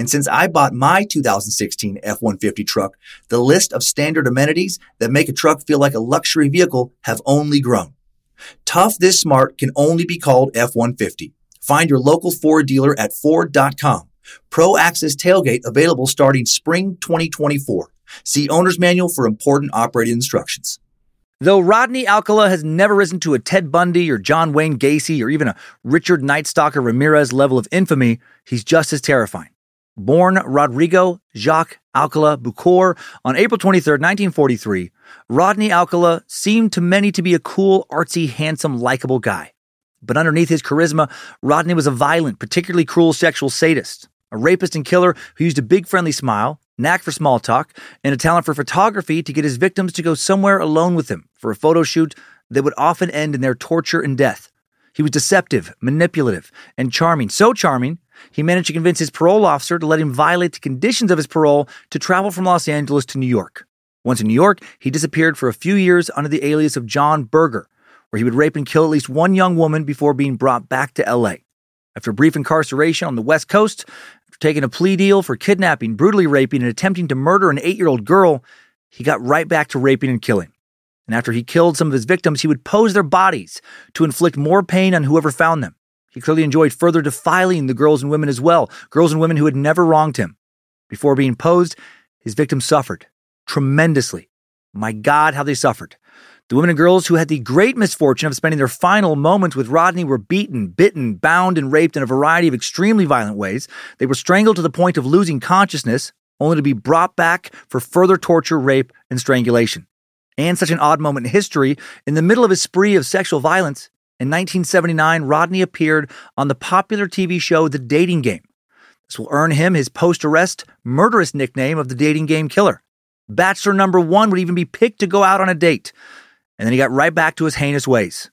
And since I bought my 2016 F-150 truck, the list of standard amenities that make a truck feel like a luxury vehicle have only grown. Tough this smart can only be called F-150. Find your local Ford dealer at Ford.com. Pro Access Tailgate available starting spring 2024. See owner's manual for important operating instructions. Though Rodney Alcala has never risen to a Ted Bundy or John Wayne Gacy or even a Richard Nightstalker Ramirez level of infamy, he's just as terrifying. Born Rodrigo Jacques Alcala Buquor on April 23, 1943, Rodney Alcala seemed to many to be a cool, artsy, handsome, likable guy. But underneath his charisma, Rodney was a violent, particularly cruel sexual sadist, a rapist and killer who used a big friendly smile, knack for small talk, and a talent for photography to get his victims to go somewhere alone with him for a photo shoot that would often end in their torture and death. He was deceptive, manipulative, and charming. So charming, he managed to convince his parole officer to let him violate the conditions of his parole to travel from Los Angeles to New York. Once in New York, he disappeared for a few years under the alias of John Berger, where he would rape and kill at least one young woman before being brought back to LA. After brief incarceration on the West Coast, after taking a plea deal for kidnapping, brutally raping, and attempting to murder an eight year old girl, he got right back to raping and killing. And after he killed some of his victims, he would pose their bodies to inflict more pain on whoever found them. He clearly enjoyed further defiling the girls and women as well, girls and women who had never wronged him. Before being posed, his victims suffered tremendously. My God, how they suffered. The women and girls who had the great misfortune of spending their final moments with Rodney were beaten, bitten, bound, and raped in a variety of extremely violent ways. They were strangled to the point of losing consciousness, only to be brought back for further torture, rape, and strangulation. And such an odd moment in history, in the middle of his spree of sexual violence, in 1979, Rodney appeared on the popular TV show The Dating Game. This will earn him his post arrest murderous nickname of the dating game killer. Bachelor number one would even be picked to go out on a date and then he got right back to his heinous ways.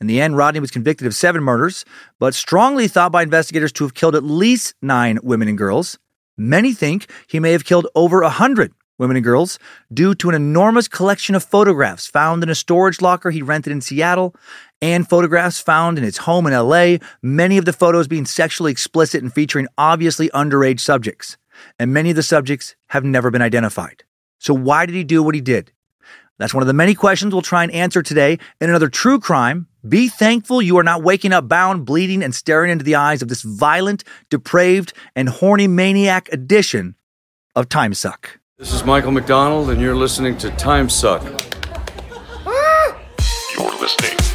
In the end, Rodney was convicted of seven murders, but strongly thought by investigators to have killed at least nine women and girls. Many think he may have killed over a hundred women and girls due to an enormous collection of photographs found in a storage locker he rented in Seattle and photographs found in his home in LA, many of the photos being sexually explicit and featuring obviously underage subjects. And many of the subjects have never been identified. So, why did he do what he did? That's one of the many questions we'll try and answer today in another true crime. Be thankful you are not waking up bound, bleeding, and staring into the eyes of this violent, depraved, and horny maniac edition of Time Suck. This is Michael McDonald, and you're listening to Time Suck. You're listening to Time Suck.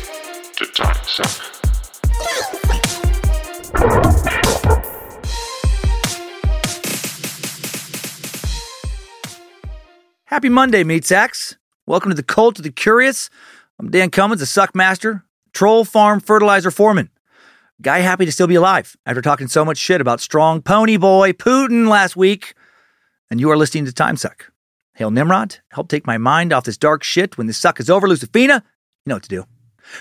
Happy Monday, meat sacks. Welcome to the Cult of the Curious. I'm Dan Cummins, the suck master, troll farm fertilizer foreman. Guy happy to still be alive after talking so much shit about strong pony boy Putin last week. And you are listening to Time Suck. Hail Nimrod, help take my mind off this dark shit when this suck is over. Lucifina, you know what to do.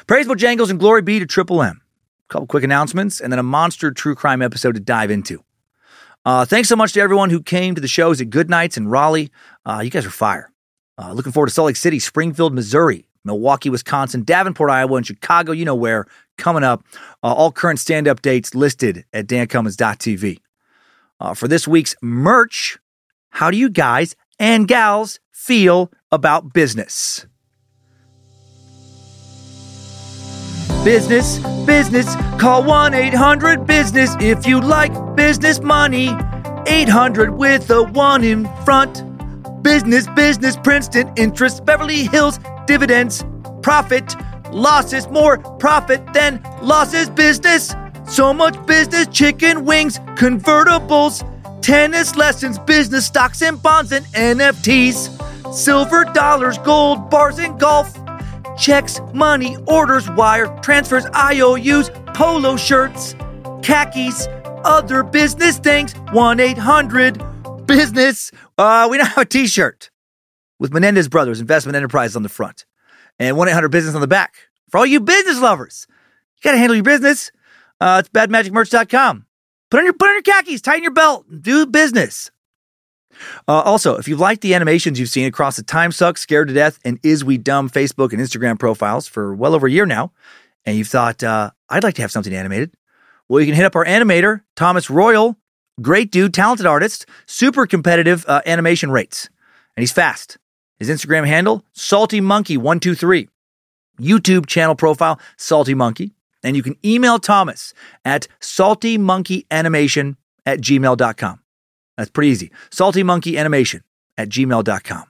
Praise Bojangles and glory be to Triple M. A couple quick announcements and then a monster true crime episode to dive into. Uh, thanks so much to everyone who came to the shows at Good Nights in Raleigh. Uh, you guys are fire. Uh, looking forward to Salt Lake City, Springfield, Missouri, Milwaukee, Wisconsin, Davenport, Iowa, and Chicago. You know where coming up. Uh, all current stand up dates listed at dancummins.tv. Uh, for this week's merch, how do you guys and gals feel about business? Business, business, call 1 800 Business if you like business money. 800 with a 1 in front. Business, business, Princeton, interest, Beverly Hills, dividends, profit, losses, more profit than losses, business. So much business, chicken wings, convertibles, tennis lessons, business stocks and bonds and NFTs, silver dollars, gold bars and golf, checks, money, orders, wire, transfers, IOUs, polo shirts, khakis, other business things. 1 800 business. Uh, we don't have a t shirt with Menendez Brothers Investment Enterprise on the front and 1 800 business on the back. For all you business lovers, you got to handle your business. Uh, it's badmagicmerch.com. Put on your put on your khakis, tighten your belt, do business. Uh, also, if you've liked the animations you've seen across the Time Suck, Scared to Death, and Is We Dumb Facebook and Instagram profiles for well over a year now, and you've thought, uh, I'd like to have something animated, well, you can hit up our animator, Thomas Royal. Great dude, talented artist, super competitive uh, animation rates. And he's fast. His Instagram handle, Salty Monkey123. YouTube channel profile, Salty Monkey. And you can email Thomas at saltymonkeyanimation at gmail.com. That's pretty easy. Saltymonkeyanimation at gmail.com.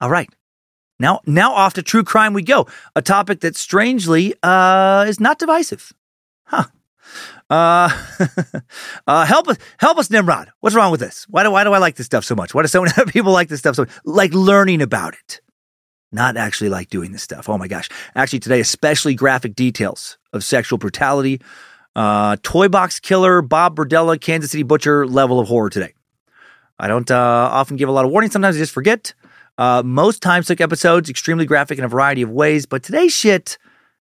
All right. Now, now off to true crime we go. A topic that strangely uh, is not divisive. Huh. Uh, uh, help us, help us, Nimrod. What's wrong with this? Why do, why do I like this stuff so much? Why do so many people like this stuff so much? Like learning about it, not actually like doing this stuff. Oh my gosh. Actually, today, especially graphic details of sexual brutality, uh, toy box killer, Bob Berdella, Kansas City butcher level of horror today. I don't uh, often give a lot of warning. Sometimes I just forget. Uh, most Time Suck episodes, extremely graphic in a variety of ways, but today's shit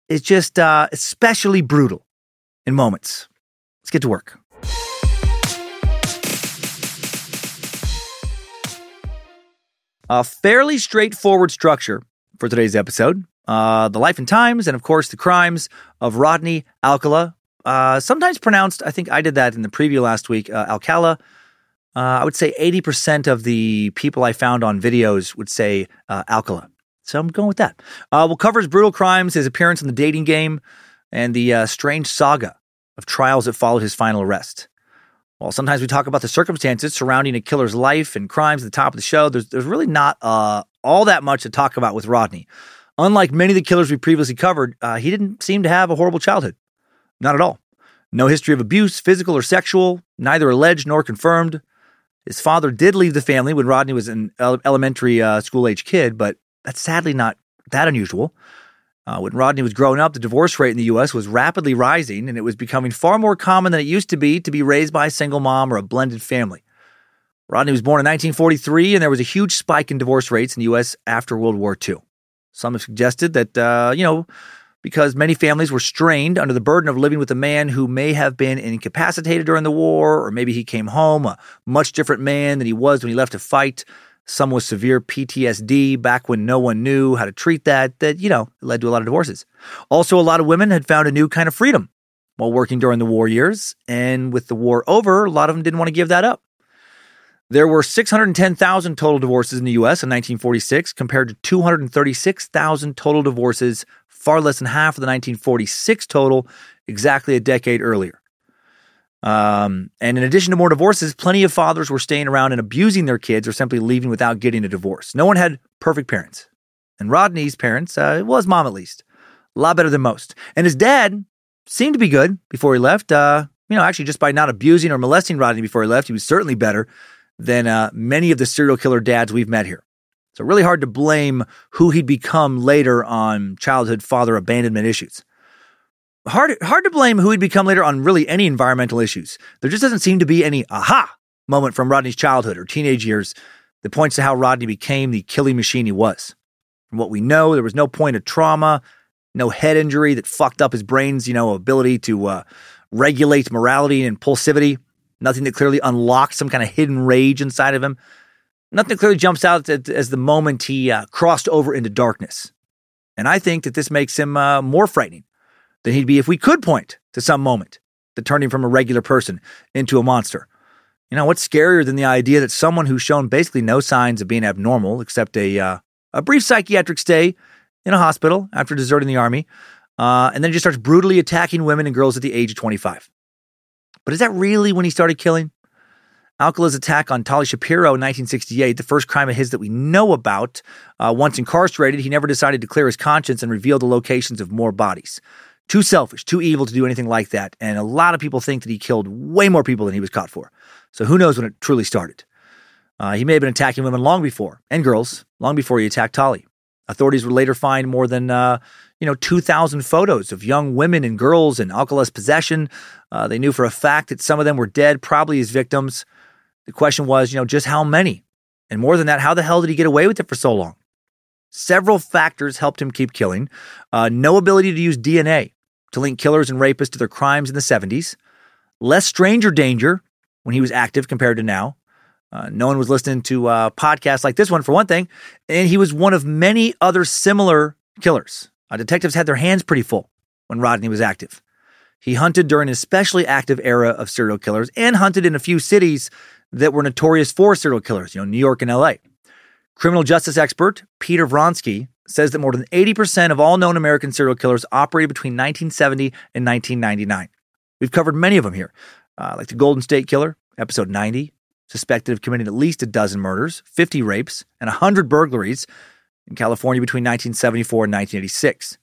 is just uh, especially brutal in moments. Let's get to work. A fairly straightforward structure for today's episode. Uh, the life and times, and of course, the crimes of Rodney Alcala. Uh, sometimes pronounced, I think I did that in the preview last week, uh, Alcala. Uh, I would say 80% of the people I found on videos would say uh, Alcala. So I'm going with that. Uh, we'll cover his brutal crimes, his appearance in the dating game, and the uh, strange saga of trials that followed his final arrest. While sometimes we talk about the circumstances surrounding a killer's life and crimes at the top of the show, there's, there's really not uh, all that much to talk about with Rodney. Unlike many of the killers we previously covered, uh, he didn't seem to have a horrible childhood. Not at all. No history of abuse, physical or sexual, neither alleged nor confirmed. His father did leave the family when Rodney was an elementary uh, school age kid, but that's sadly not that unusual. Uh, when Rodney was growing up, the divorce rate in the U.S. was rapidly rising, and it was becoming far more common than it used to be to be raised by a single mom or a blended family. Rodney was born in 1943, and there was a huge spike in divorce rates in the U.S. after World War II. Some have suggested that, uh, you know, because many families were strained under the burden of living with a man who may have been incapacitated during the war, or maybe he came home a much different man than he was when he left to fight some with severe PTSD back when no one knew how to treat that, that, you know, led to a lot of divorces. Also, a lot of women had found a new kind of freedom while working during the war years. And with the war over, a lot of them didn't want to give that up. There were 610,000 total divorces in the US in 1946 compared to 236,000 total divorces, far less than half of the 1946 total, exactly a decade earlier. Um, and in addition to more divorces, plenty of fathers were staying around and abusing their kids or simply leaving without getting a divorce. No one had perfect parents. And Rodney's parents, uh, well, his mom at least, a lot better than most. And his dad seemed to be good before he left. Uh, you know, actually, just by not abusing or molesting Rodney before he left, he was certainly better than uh, many of the serial killer dads we've met here. So, really hard to blame who he'd become later on childhood father abandonment issues hard hard to blame who he'd become later on really any environmental issues. There just doesn't seem to be any aha moment from Rodney's childhood or teenage years that points to how Rodney became the killing machine he was. From what we know, there was no point of trauma, no head injury that fucked up his brain's, you know, ability to uh, regulate morality and impulsivity. Nothing that clearly unlocked some kind of hidden rage inside of him. Nothing that clearly jumps out as the moment he uh, crossed over into darkness. And I think that this makes him uh, more frightening than he'd be if we could point to some moment that turned him from a regular person into a monster. You know, what's scarier than the idea that someone who's shown basically no signs of being abnormal except a, uh, a brief psychiatric stay in a hospital after deserting the army, uh, and then just starts brutally attacking women and girls at the age of 25. But is that really when he started killing? Alcala's attack on Tali Shapiro in 1968, the first crime of his that we know about. Uh, once incarcerated, he never decided to clear his conscience and reveal the locations of more bodies. Too selfish, too evil to do anything like that. And a lot of people think that he killed way more people than he was caught for. So who knows when it truly started. Uh, he may have been attacking women long before, and girls, long before he attacked Tali. Authorities would later find more than uh, you know 2,000 photos of young women and girls in Alcala's possession. Uh, they knew for a fact that some of them were dead, probably his victims. The question was, you know, just how many? And more than that, how the hell did he get away with it for so long? Several factors helped him keep killing. Uh, no ability to use DNA to link killers and rapists to their crimes in the 70s. Less stranger danger when he was active compared to now. Uh, no one was listening to uh, podcasts like this one, for one thing. And he was one of many other similar killers. Uh, detectives had their hands pretty full when Rodney was active. He hunted during an especially active era of serial killers and hunted in a few cities that were notorious for serial killers, you know, New York and LA. Criminal justice expert Peter Vronsky says that more than 80% of all known American serial killers operated between 1970 and 1999. We've covered many of them here, uh, like the Golden State Killer, episode 90, suspected of committing at least a dozen murders, 50 rapes, and 100 burglaries in California between 1974 and 1986.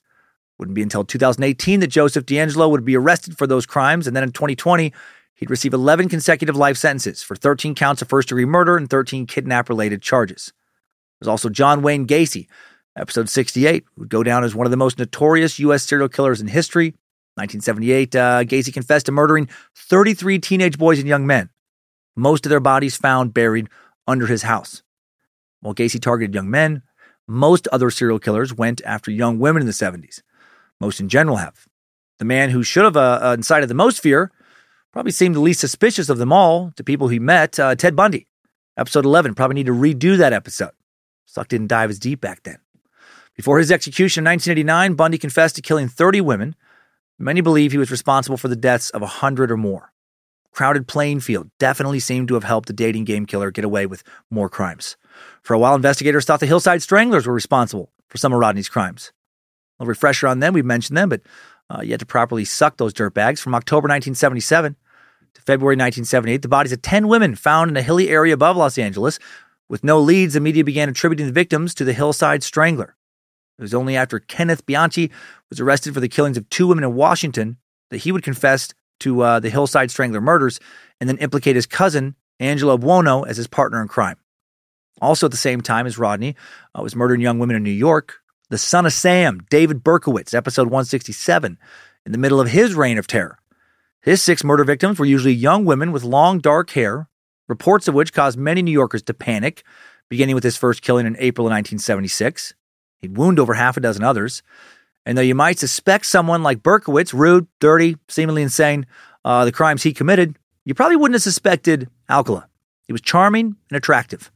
Wouldn't be until 2018 that Joseph DeAngelo would be arrested for those crimes, and then in 2020, He'd receive 11 consecutive life sentences for 13 counts of first degree murder and 13 kidnap related charges. There's also John Wayne Gacy, episode 68, would go down as one of the most notorious U.S. serial killers in history. 1978, uh, Gacy confessed to murdering 33 teenage boys and young men, most of their bodies found buried under his house. While Gacy targeted young men, most other serial killers went after young women in the 70s. Most in general have. The man who should have uh, uh incited the most fear probably seemed the least suspicious of them all to people he met, uh, Ted Bundy. Episode 11, probably need to redo that episode. Suck didn't dive as deep back then. Before his execution in 1989, Bundy confessed to killing 30 women. Many believe he was responsible for the deaths of 100 or more. Crowded playing field definitely seemed to have helped the dating game killer get away with more crimes. For a while, investigators thought the Hillside Stranglers were responsible for some of Rodney's crimes. A refresher on them, we've mentioned them, but uh, yet to properly suck those dirt bags. From October 1977 to February 1978, the bodies of 10 women found in a hilly area above Los Angeles. With no leads, the media began attributing the victims to the Hillside Strangler. It was only after Kenneth Bianchi was arrested for the killings of two women in Washington that he would confess to uh, the Hillside Strangler murders and then implicate his cousin, Angelo Buono, as his partner in crime. Also, at the same time as Rodney uh, was murdering young women in New York, the son of Sam, David Berkowitz, episode 167, in the middle of his reign of terror, his six murder victims were usually young women with long dark hair, reports of which caused many New Yorkers to panic, beginning with his first killing in April of 1976. He'd wound over half a dozen others. And though you might suspect someone like Berkowitz, rude, dirty, seemingly insane, uh, the crimes he committed, you probably wouldn't have suspected Alcala. He was charming and attractive.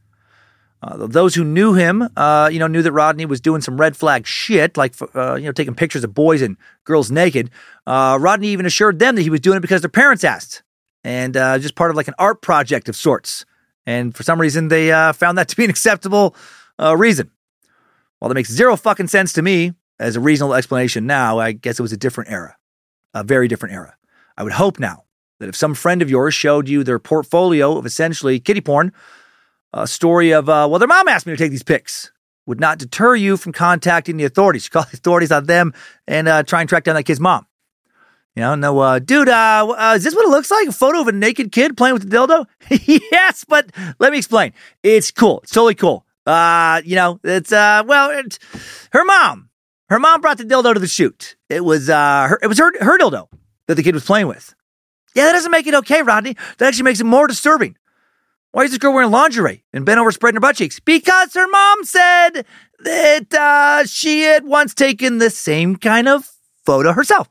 Uh, those who knew him, uh, you know, knew that Rodney was doing some red flag shit, like uh, you know, taking pictures of boys and girls naked. Uh, Rodney even assured them that he was doing it because their parents asked, and uh, just part of like an art project of sorts. And for some reason, they uh, found that to be an acceptable reason. While that makes zero fucking sense to me as a reasonable explanation now, I guess it was a different era, a very different era. I would hope now that if some friend of yours showed you their portfolio of essentially kitty porn a story of, uh, well, their mom asked me to take these pics would not deter you from contacting the authorities. Call the authorities on them and uh, try and track down that kid's mom. You know, no, uh, dude, uh, uh, is this what it looks like? A photo of a naked kid playing with the dildo? yes, but let me explain. It's cool. It's totally cool. Uh, you know, it's, uh, well, it's her mom. Her mom brought the dildo to the shoot. It was, uh, her, it was her, her dildo that the kid was playing with. Yeah, that doesn't make it okay, Rodney. That actually makes it more disturbing. Why is this girl wearing lingerie and bent over spreading her butt cheeks? Because her mom said that uh, she had once taken the same kind of photo herself.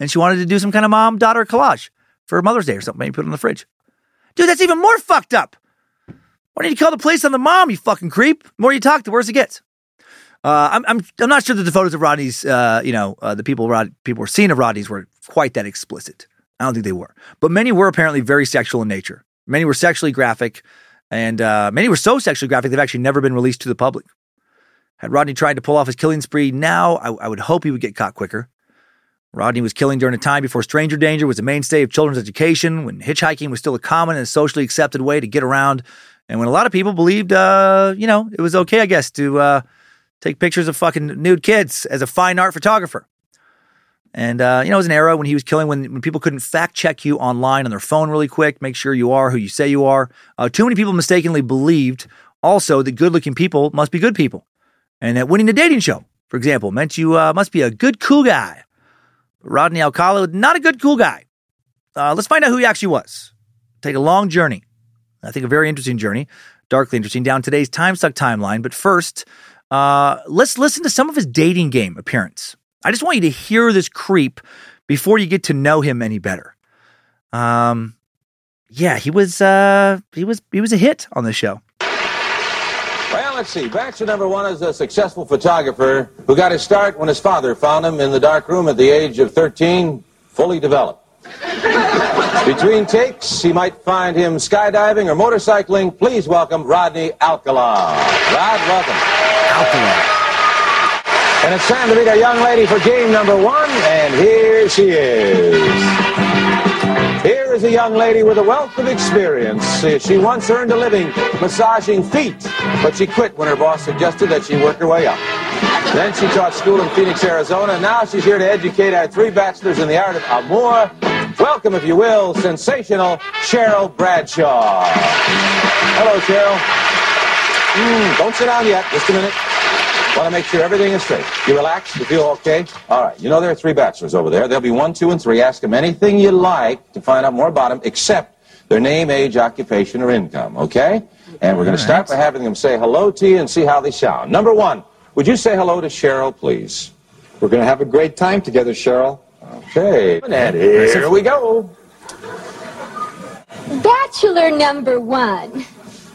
And she wanted to do some kind of mom daughter collage for Mother's Day or something. Maybe put it in the fridge. Dude, that's even more fucked up. Why didn't you call the police on the mom, you fucking creep? The more you talk, the worse it gets. Uh, I'm, I'm, I'm not sure that the photos of Rodney's, uh, you know, uh, the people Rod, people were seeing of Rodney's were quite that explicit. I don't think they were. But many were apparently very sexual in nature. Many were sexually graphic, and uh, many were so sexually graphic they've actually never been released to the public. Had Rodney tried to pull off his killing spree now, I, I would hope he would get caught quicker. Rodney was killing during a time before stranger danger was a mainstay of children's education, when hitchhiking was still a common and socially accepted way to get around, and when a lot of people believed, uh, you know, it was okay, I guess, to uh, take pictures of fucking nude kids as a fine art photographer. And, uh, you know, it was an era when he was killing when, when people couldn't fact check you online on their phone really quick, make sure you are who you say you are. Uh, too many people mistakenly believed also that good looking people must be good people. And that winning a dating show, for example, meant you uh, must be a good, cool guy. Rodney Alcala, was not a good, cool guy. Uh, let's find out who he actually was. Take a long journey. I think a very interesting journey, darkly interesting, down today's time suck timeline. But first, uh, let's listen to some of his dating game appearance. I just want you to hear this creep before you get to know him any better. Um, yeah, he was uh, he was he was a hit on the show. Well, let's see. Bachelor number one is a successful photographer who got his start when his father found him in the dark room at the age of 13, fully developed. Between takes, he might find him skydiving or motorcycling. Please welcome Rodney Alcala. Rod, welcome. Alcala. And it's time to meet our young lady for game number one, and here she is. Here is a young lady with a wealth of experience. She once earned a living massaging feet, but she quit when her boss suggested that she work her way up. Then she taught school in Phoenix, Arizona, and now she's here to educate our three bachelors in the art of amour. Welcome, if you will, sensational Cheryl Bradshaw. Hello, Cheryl. Mm, don't sit down yet. Just a minute. Want to make sure everything is straight. You relaxed? You feel okay? All right. You know there are three bachelors over there. There'll be one, two, and three. Ask them anything you like to find out more about them, except their name, age, occupation, or income. Okay? And we're going to start by having them say hello to you and see how they sound. Number one, would you say hello to Cheryl, please? We're going to have a great time together, Cheryl. Okay. And here we go. Bachelor number one,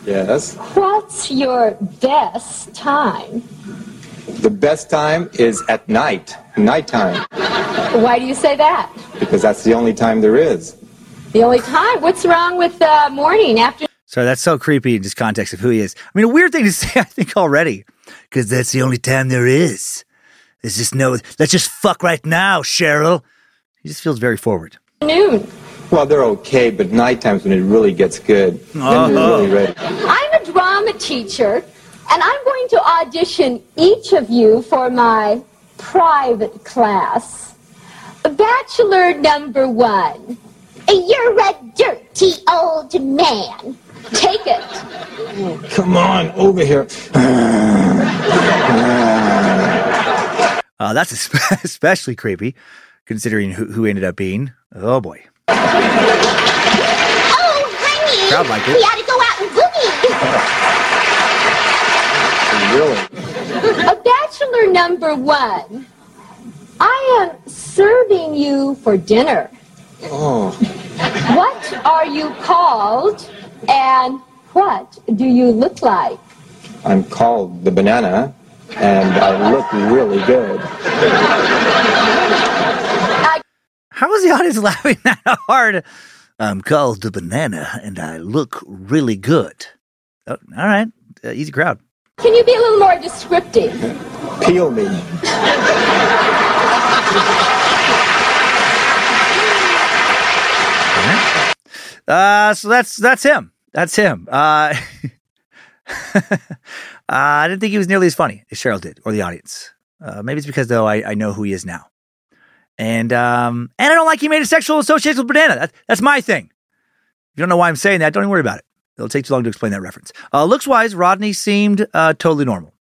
Yes. what's your best time? The best time is at night, nighttime, Why do you say that? because that's the only time there is. The only time? What's wrong with uh, morning after? So that's so creepy in just context of who he is. I mean, a weird thing to say, I think, already, because that's the only time there is. There's just no, let's just fuck right now, Cheryl. He just feels very forward. Noon. Well, they're okay, but nighttime's when it really gets good. Then you're really ready. I'm a drama teacher, and I'm going to audition each of you for my private class. Bachelor number one. You're a dirty old man. Take it. Come on, over here. Uh, that's especially creepy, considering who, who ended up being. Oh boy. Oh, honey. Crowd liked it. We ought to go out and boogie. Really? A bachelor number one. I am serving you for dinner. Oh, What are you called and what do you look like? I'm called the banana, and I look really good. How is the audience laughing that hard? I'm called the banana and I look really good. Oh, all right. Uh, easy crowd. Can you be a little more descriptive? Peel me. Uh, so that's that's him. That's him. Uh, uh, I didn't think he was nearly as funny as cheryl did or the audience. Uh, maybe it's because though I, I know who he is now, and um, and I don't like he made a sexual association with banana. That, that's my thing. If you don't know why I'm saying that, don't even worry about it. It'll take too long to explain that reference. Uh, looks wise, Rodney seemed uh, totally normal,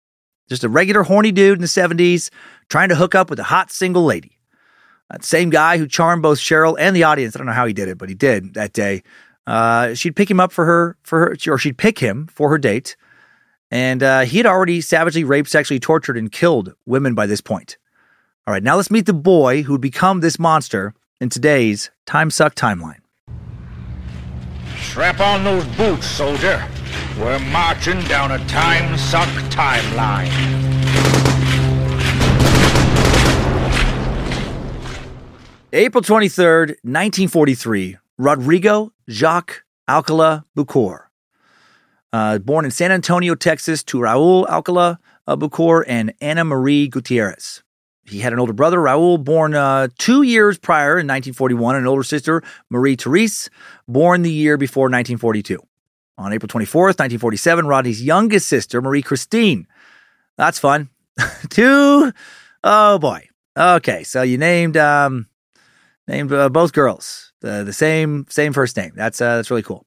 just a regular horny dude in the '70s trying to hook up with a hot single lady. That same guy who charmed both Cheryl and the audience. I don't know how he did it, but he did that day. Uh, she'd pick him up for her for her, or she'd pick him for her date, and uh, he had already savagely raped, sexually tortured, and killed women by this point. All right, now let's meet the boy who would become this monster in today's Time Suck timeline. Strap on those boots, soldier. We're marching down a time suck timeline. April 23rd, 1943, Rodrigo Jacques Alcala Buquor. Uh, born in San Antonio, Texas, to Raul Alcala uh, Buquor and Anna Marie Gutierrez. He had an older brother, Raul, born uh, two years prior in 1941, and an older sister, Marie Therese, born the year before 1942. On April 24th, 1947, Rodney's youngest sister, Marie Christine. That's fun. two, oh boy. Okay, so you named um, named uh, both girls the the same same first name. That's uh, that's really cool.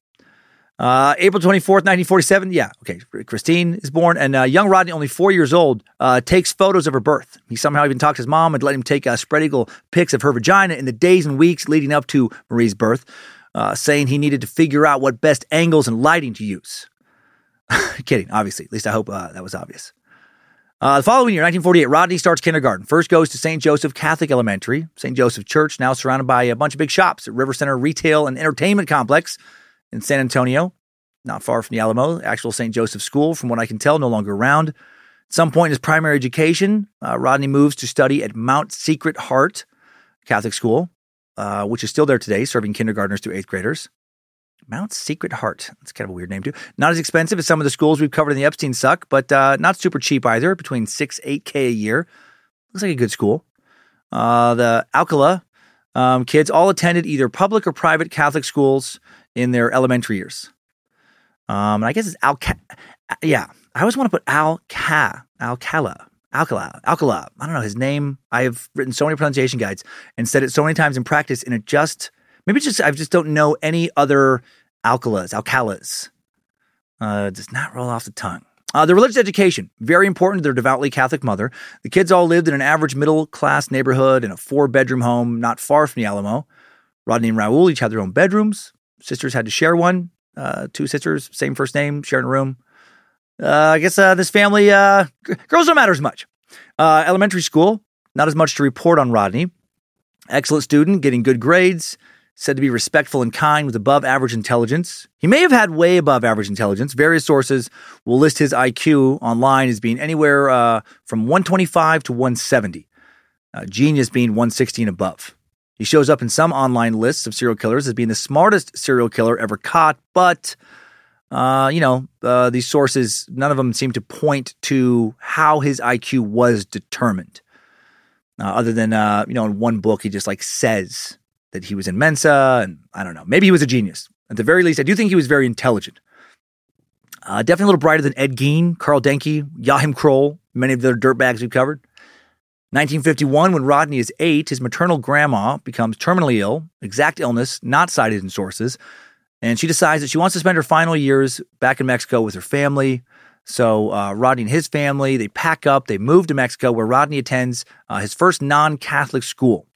Uh, April 24th, 1947. Yeah, okay. Christine is born, and uh, young Rodney, only four years old, uh, takes photos of her birth. He somehow even talked to his mom and let him take uh, spread eagle pics of her vagina in the days and weeks leading up to Marie's birth, uh, saying he needed to figure out what best angles and lighting to use. Kidding, obviously. At least I hope uh, that was obvious. The following year, 1948, Rodney starts kindergarten. First goes to St. Joseph Catholic Elementary, St. Joseph Church, now surrounded by a bunch of big shops Rivercenter Retail and Entertainment Complex in San Antonio, not far from the Alamo. Actual St. Joseph School, from what I can tell, no longer around. At some point in his primary education, uh, Rodney moves to study at Mount Secret Heart Catholic School, uh, which is still there today, serving kindergartners to eighth graders. Mount Secret Heart. That's kind of a weird name, too. Not as expensive as some of the schools we've covered in the Epstein suck, but uh, not super cheap either, between 6 8K a year. Looks like a good school. Uh, the Alcala um, kids all attended either public or private Catholic schools in their elementary years. Um, and I guess it's Alca. Yeah, I always want to put Alca, Alcala, Alcala, Alcala. I don't know his name. I have written so many pronunciation guides and said it so many times in practice, and it just maybe just I just don't know any other alcalas, alcalas. Uh, does not roll off the tongue. Uh, the religious education, very important to their devoutly Catholic mother. The kids all lived in an average middle class neighborhood in a four bedroom home not far from the Alamo. Rodney and Raul each had their own bedrooms. Sisters had to share one. Uh, two sisters, same first name, sharing a room. Uh, I guess uh, this family, uh, g- girls don't matter as much. Uh, elementary school, not as much to report on Rodney. Excellent student, getting good grades, said to be respectful and kind with above average intelligence. He may have had way above average intelligence. Various sources will list his IQ online as being anywhere uh, from 125 to 170. Uh, genius being 160 and above. He shows up in some online lists of serial killers as being the smartest serial killer ever caught, but uh, you know, uh, these sources, none of them seem to point to how his IQ was determined. Uh, other than, uh, you know, in one book, he just like says that he was in Mensa, and I don't know, maybe he was a genius. At the very least, I do think he was very intelligent. Uh, definitely a little brighter than Ed Gein, Carl Denke, Joachim Kroll, many of the dirtbags we've covered. 1951, when Rodney is eight, his maternal grandma becomes terminally ill, exact illness not cited in sources, and she decides that she wants to spend her final years back in Mexico with her family. So uh, Rodney and his family they pack up, they move to Mexico, where Rodney attends uh, his first non-Catholic school.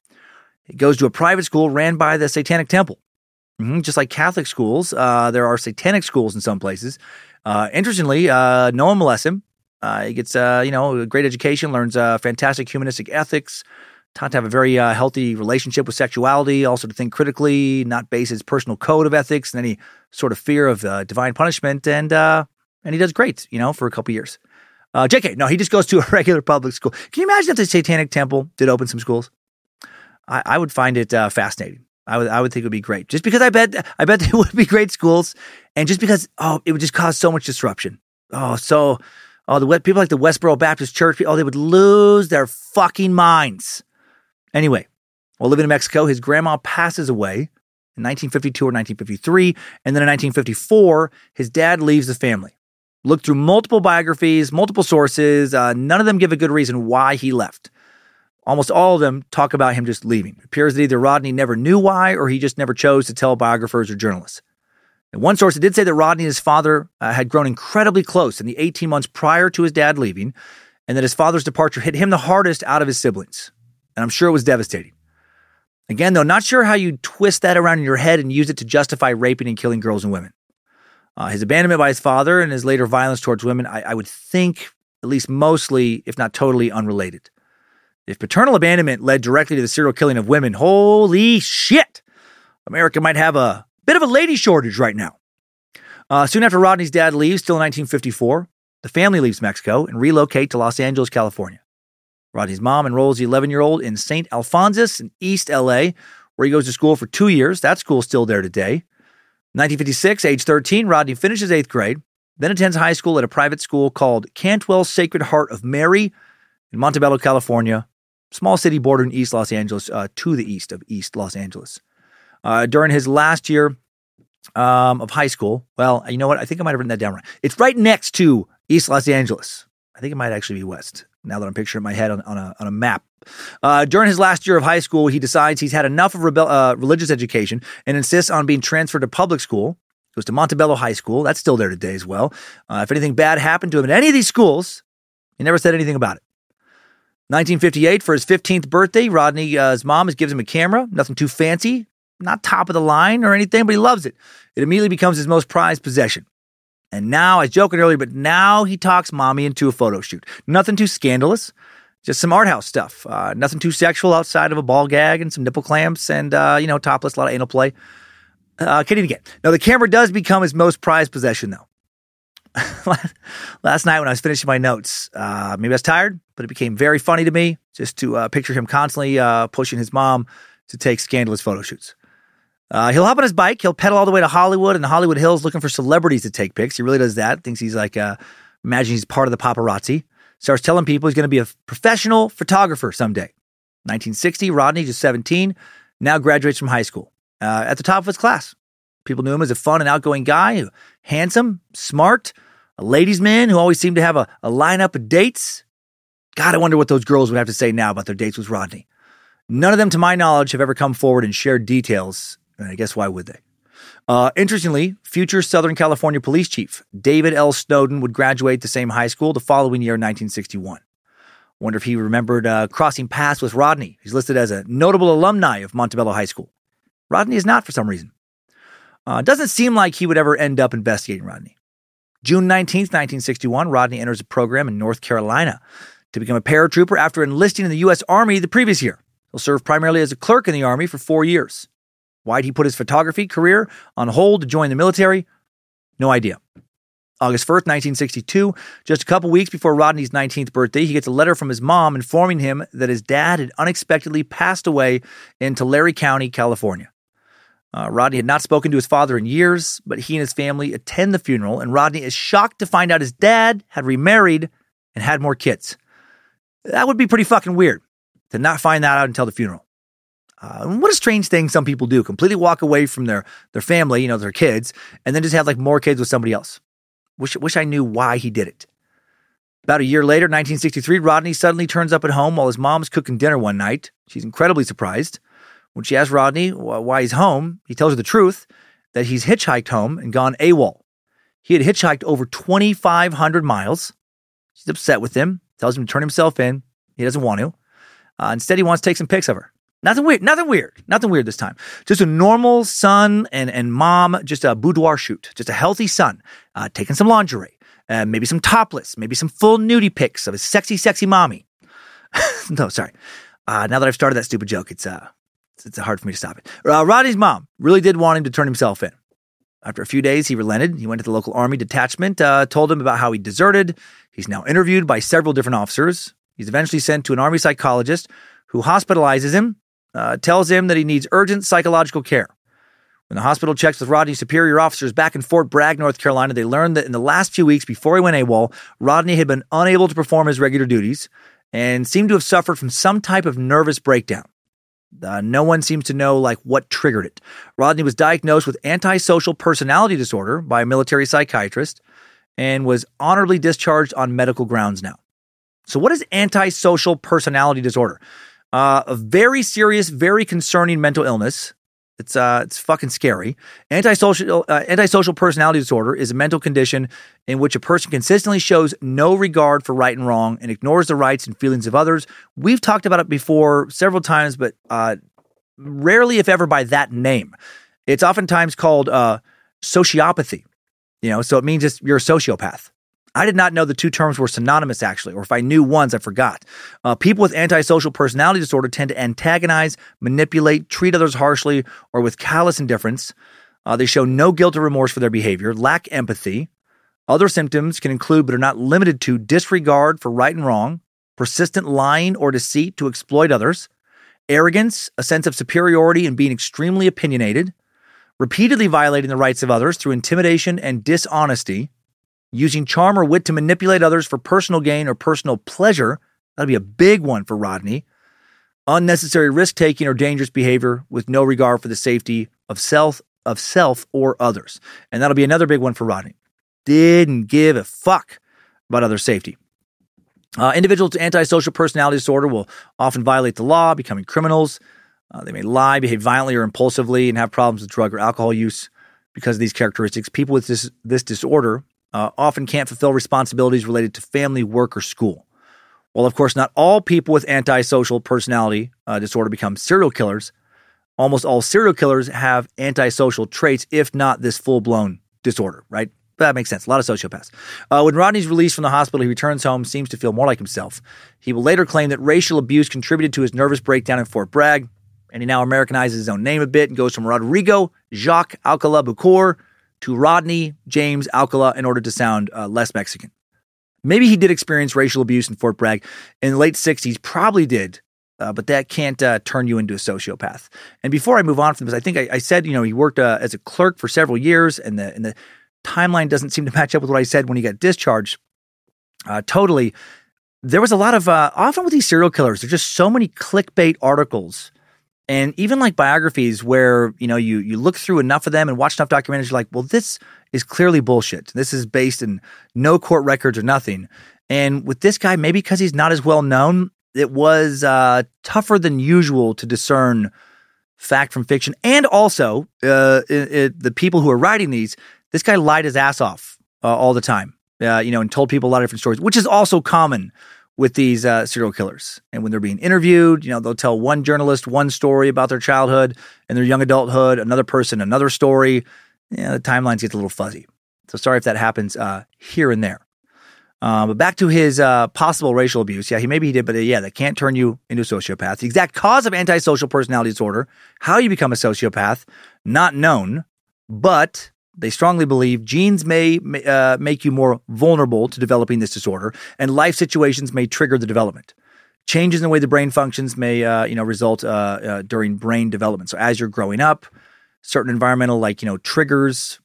He goes to a private school ran by the Satanic Temple. Mhm, Just like Catholic schools, uh, there are satanic schools in some places. Uh, interestingly, uh, no one molests him. Uh, he gets, uh, you know, a great education, learns uh, fantastic humanistic ethics, taught to have a very uh, healthy relationship with sexuality, also to think critically, not base his personal code of ethics and any sort of fear of uh, divine punishment, and uh, and he does great, you know, for a couple years. Jk, no, he just goes to a regular public school. Can you imagine if the Satanic Temple did open some schools? I, I would find it fascinating. I would, I would think it would be great, just because I bet, I bet they would be great schools, and just because, oh, it would just cause so much disruption. Oh, so, oh, the people like the Westboro Baptist Church, oh, they would lose their fucking minds. Anyway, while living in Mexico, his grandma passes away in 1952 or 1953, and then in 1954, his dad leaves the family. Looked through multiple biographies, multiple sources. Uh, none of them give a good reason why he left. Almost all of them talk about him just leaving. It appears that either Rodney never knew why or he just never chose to tell biographers or journalists. And one source did say that Rodney and his father uh, had grown incredibly close in the 18 months prior to his dad leaving, and that his father's departure hit him the hardest out of his siblings. And I'm sure it was devastating. Again, though, not sure how you twist that around in your head and use it to justify raping and killing girls and women. Uh, his abandonment by his father and his later violence towards women, I, I would think, at least mostly, if not totally, unrelated. If paternal abandonment led directly to the serial killing of women, holy shit! America might have a bit of a lady shortage right now. Uh, soon after Rodney's dad leaves, still in 1954, the family leaves Mexico and relocate to Los Angeles, California. Rodney's mom enrolls the 11 year old in St. Alphonsus in East LA, where he goes to school for two years. That school's still there today. 1956, age 13, Rodney finishes eighth grade, then attends high school at a private school called Cantwell Sacred Heart of Mary in Montebello, California, small city bordering East Los Angeles, uh, to the east of East Los Angeles. Uh, during his last year um, of high school, well, you know what? I think I might have written that down right. It's right next to East Los Angeles. I think it might actually be west. Now that I'm picturing my head on, on, a, on a map. Uh, during his last year of high school, he decides he's had enough of rebel- uh, religious education and insists on being transferred to public school. Goes to Montebello High School. That's still there today as well. Uh, if anything bad happened to him in any of these schools, he never said anything about it. 1958, for his 15th birthday, Rodney's mom gives him a camera. Nothing too fancy, not top of the line or anything, but he loves it. It immediately becomes his most prized possession. And now, I was joking earlier, but now he talks mommy into a photo shoot. Nothing too scandalous, just some art house stuff. Uh, nothing too sexual outside of a ball gag and some nipple clamps and, uh, you know, topless, a lot of anal play. Uh, kidding again. Now, the camera does become his most prized possession, though. Last night when I was finishing my notes, uh, maybe I was tired, but it became very funny to me just to uh, picture him constantly uh, pushing his mom to take scandalous photo shoots. Uh, he'll hop on his bike. He'll pedal all the way to Hollywood and the Hollywood Hills looking for celebrities to take pics. He really does that. Thinks he's like, uh, imagine he's part of the paparazzi. Starts telling people he's going to be a professional photographer someday. 1960, Rodney, just 17, now graduates from high school uh, at the top of his class. People knew him as a fun and outgoing guy, handsome, smart, a ladies' man who always seemed to have a, a lineup of dates. God, I wonder what those girls would have to say now about their dates with Rodney. None of them, to my knowledge, have ever come forward and shared details I guess why would they? Uh, interestingly, future Southern California police chief David L. Snowden would graduate the same high school the following year, 1961. Wonder if he remembered uh, crossing paths with Rodney. He's listed as a notable alumni of Montebello High School. Rodney is not for some reason. Uh, doesn't seem like he would ever end up investigating Rodney. June 19th, 1961, Rodney enters a program in North Carolina to become a paratrooper after enlisting in the U.S. Army the previous year. He'll serve primarily as a clerk in the Army for four years. Why'd he put his photography career on hold to join the military? No idea. August 1st, 1962, just a couple weeks before Rodney's 19th birthday, he gets a letter from his mom informing him that his dad had unexpectedly passed away in Tulare County, California. Uh, Rodney had not spoken to his father in years, but he and his family attend the funeral, and Rodney is shocked to find out his dad had remarried and had more kids. That would be pretty fucking weird to not find that out until the funeral. Uh, what a strange thing some people do. Completely walk away from their their family, you know, their kids, and then just have like more kids with somebody else. Wish wish I knew why he did it. About a year later, 1963, Rodney suddenly turns up at home while his mom's cooking dinner one night. She's incredibly surprised. When she asks Rodney why he's home, he tells her the truth that he's hitchhiked home and gone AWOL. He had hitchhiked over 2,500 miles. She's upset with him, tells him to turn himself in. He doesn't want to. Uh, instead, he wants to take some pics of her. Nothing weird. Nothing weird. Nothing weird this time. Just a normal son and, and mom, just a boudoir shoot. Just a healthy son, uh, taking some lingerie, uh, maybe some topless, maybe some full nudie pics of his sexy, sexy mommy. no, sorry. Uh, now that I've started that stupid joke, it's uh, it's, it's hard for me to stop it. Uh, Rodney's mom really did want him to turn himself in. After a few days, he relented. He went to the local army detachment, uh, told him about how he deserted. He's now interviewed by several different officers. He's eventually sent to an army psychologist who hospitalizes him uh, tells him that he needs urgent psychological care. When the hospital checks with Rodney's superior officers back in Fort Bragg, North Carolina, they learned that in the last few weeks before he went AWOL, Rodney had been unable to perform his regular duties and seemed to have suffered from some type of nervous breakdown. Uh, no one seems to know like what triggered it. Rodney was diagnosed with antisocial personality disorder by a military psychiatrist and was honorably discharged on medical grounds now. So, what is antisocial personality disorder? Uh, a very serious, very concerning mental illness. It's uh, it's fucking scary. Antisocial uh, antisocial personality disorder is a mental condition in which a person consistently shows no regard for right and wrong and ignores the rights and feelings of others. We've talked about it before several times, but uh, rarely, if ever, by that name. It's oftentimes called uh, sociopathy. You know, so it means you're a sociopath. I did not know the two terms were synonymous, actually, or if I knew ones, I forgot. Uh, people with antisocial personality disorder tend to antagonize, manipulate, treat others harshly, or with callous indifference. Uh, they show no guilt or remorse for their behavior, lack empathy. Other symptoms can include, but are not limited to, disregard for right and wrong, persistent lying or deceit to exploit others, arrogance, a sense of superiority, and being extremely opinionated, repeatedly violating the rights of others through intimidation and dishonesty using charm or wit to manipulate others for personal gain or personal pleasure. That'll be a big one for Rodney. unnecessary risk taking or dangerous behavior with no regard for the safety of self of self or others. And that'll be another big one for Rodney. Didn't give a fuck about other safety. Uh, individuals with antisocial personality disorder will often violate the law, becoming criminals. Uh, they may lie, behave violently or impulsively, and have problems with drug or alcohol use because of these characteristics. People with this, this disorder uh, often can't fulfill responsibilities related to family, work, or school. Well, of course, not all people with antisocial personality uh, disorder become serial killers. Almost all serial killers have antisocial traits, if not this full blown disorder, right? That makes sense. A lot of sociopaths. Uh, when Rodney's released from the hospital, he returns home, seems to feel more like himself. He will later claim that racial abuse contributed to his nervous breakdown in Fort Bragg, and he now Americanizes his own name a bit and goes from Rodrigo Jacques Alcala Buquor to Rodney James Alcala in order to sound uh, less Mexican. Maybe he did experience racial abuse in Fort Bragg in the late 60s, probably did, uh, but that can't uh, turn you into a sociopath. And before I move on from this, I think I, I said, you know, he worked uh, as a clerk for several years, and the, and the timeline doesn't seem to match up with what I said when he got discharged. Uh, totally. There was a lot of, uh, often with these serial killers, there's just so many clickbait articles and even like biographies where, you know, you, you look through enough of them and watch enough documentaries, you're like, well, this is clearly bullshit. This is based in no court records or nothing. And with this guy, maybe because he's not as well known, it was uh, tougher than usual to discern fact from fiction. And also, uh, it, it, the people who are writing these, this guy lied his ass off uh, all the time, uh, you know, and told people a lot of different stories, which is also common with these uh, serial killers. And when they're being interviewed, you know, they'll tell one journalist one story about their childhood and their young adulthood, another person another story. The timelines get a little fuzzy. So sorry if that happens uh, here and there. Uh, but back to his uh, possible racial abuse. Yeah, he maybe he did, but uh, yeah, that can't turn you into a sociopath. The exact cause of antisocial personality disorder, how you become a sociopath, not known, but they strongly believe genes may uh, make you more vulnerable to developing this disorder, and life situations may trigger the development. Changes in the way the brain functions may, uh, you know, result uh, during brain development. So as you're growing up, certain environmental, like you know, triggers,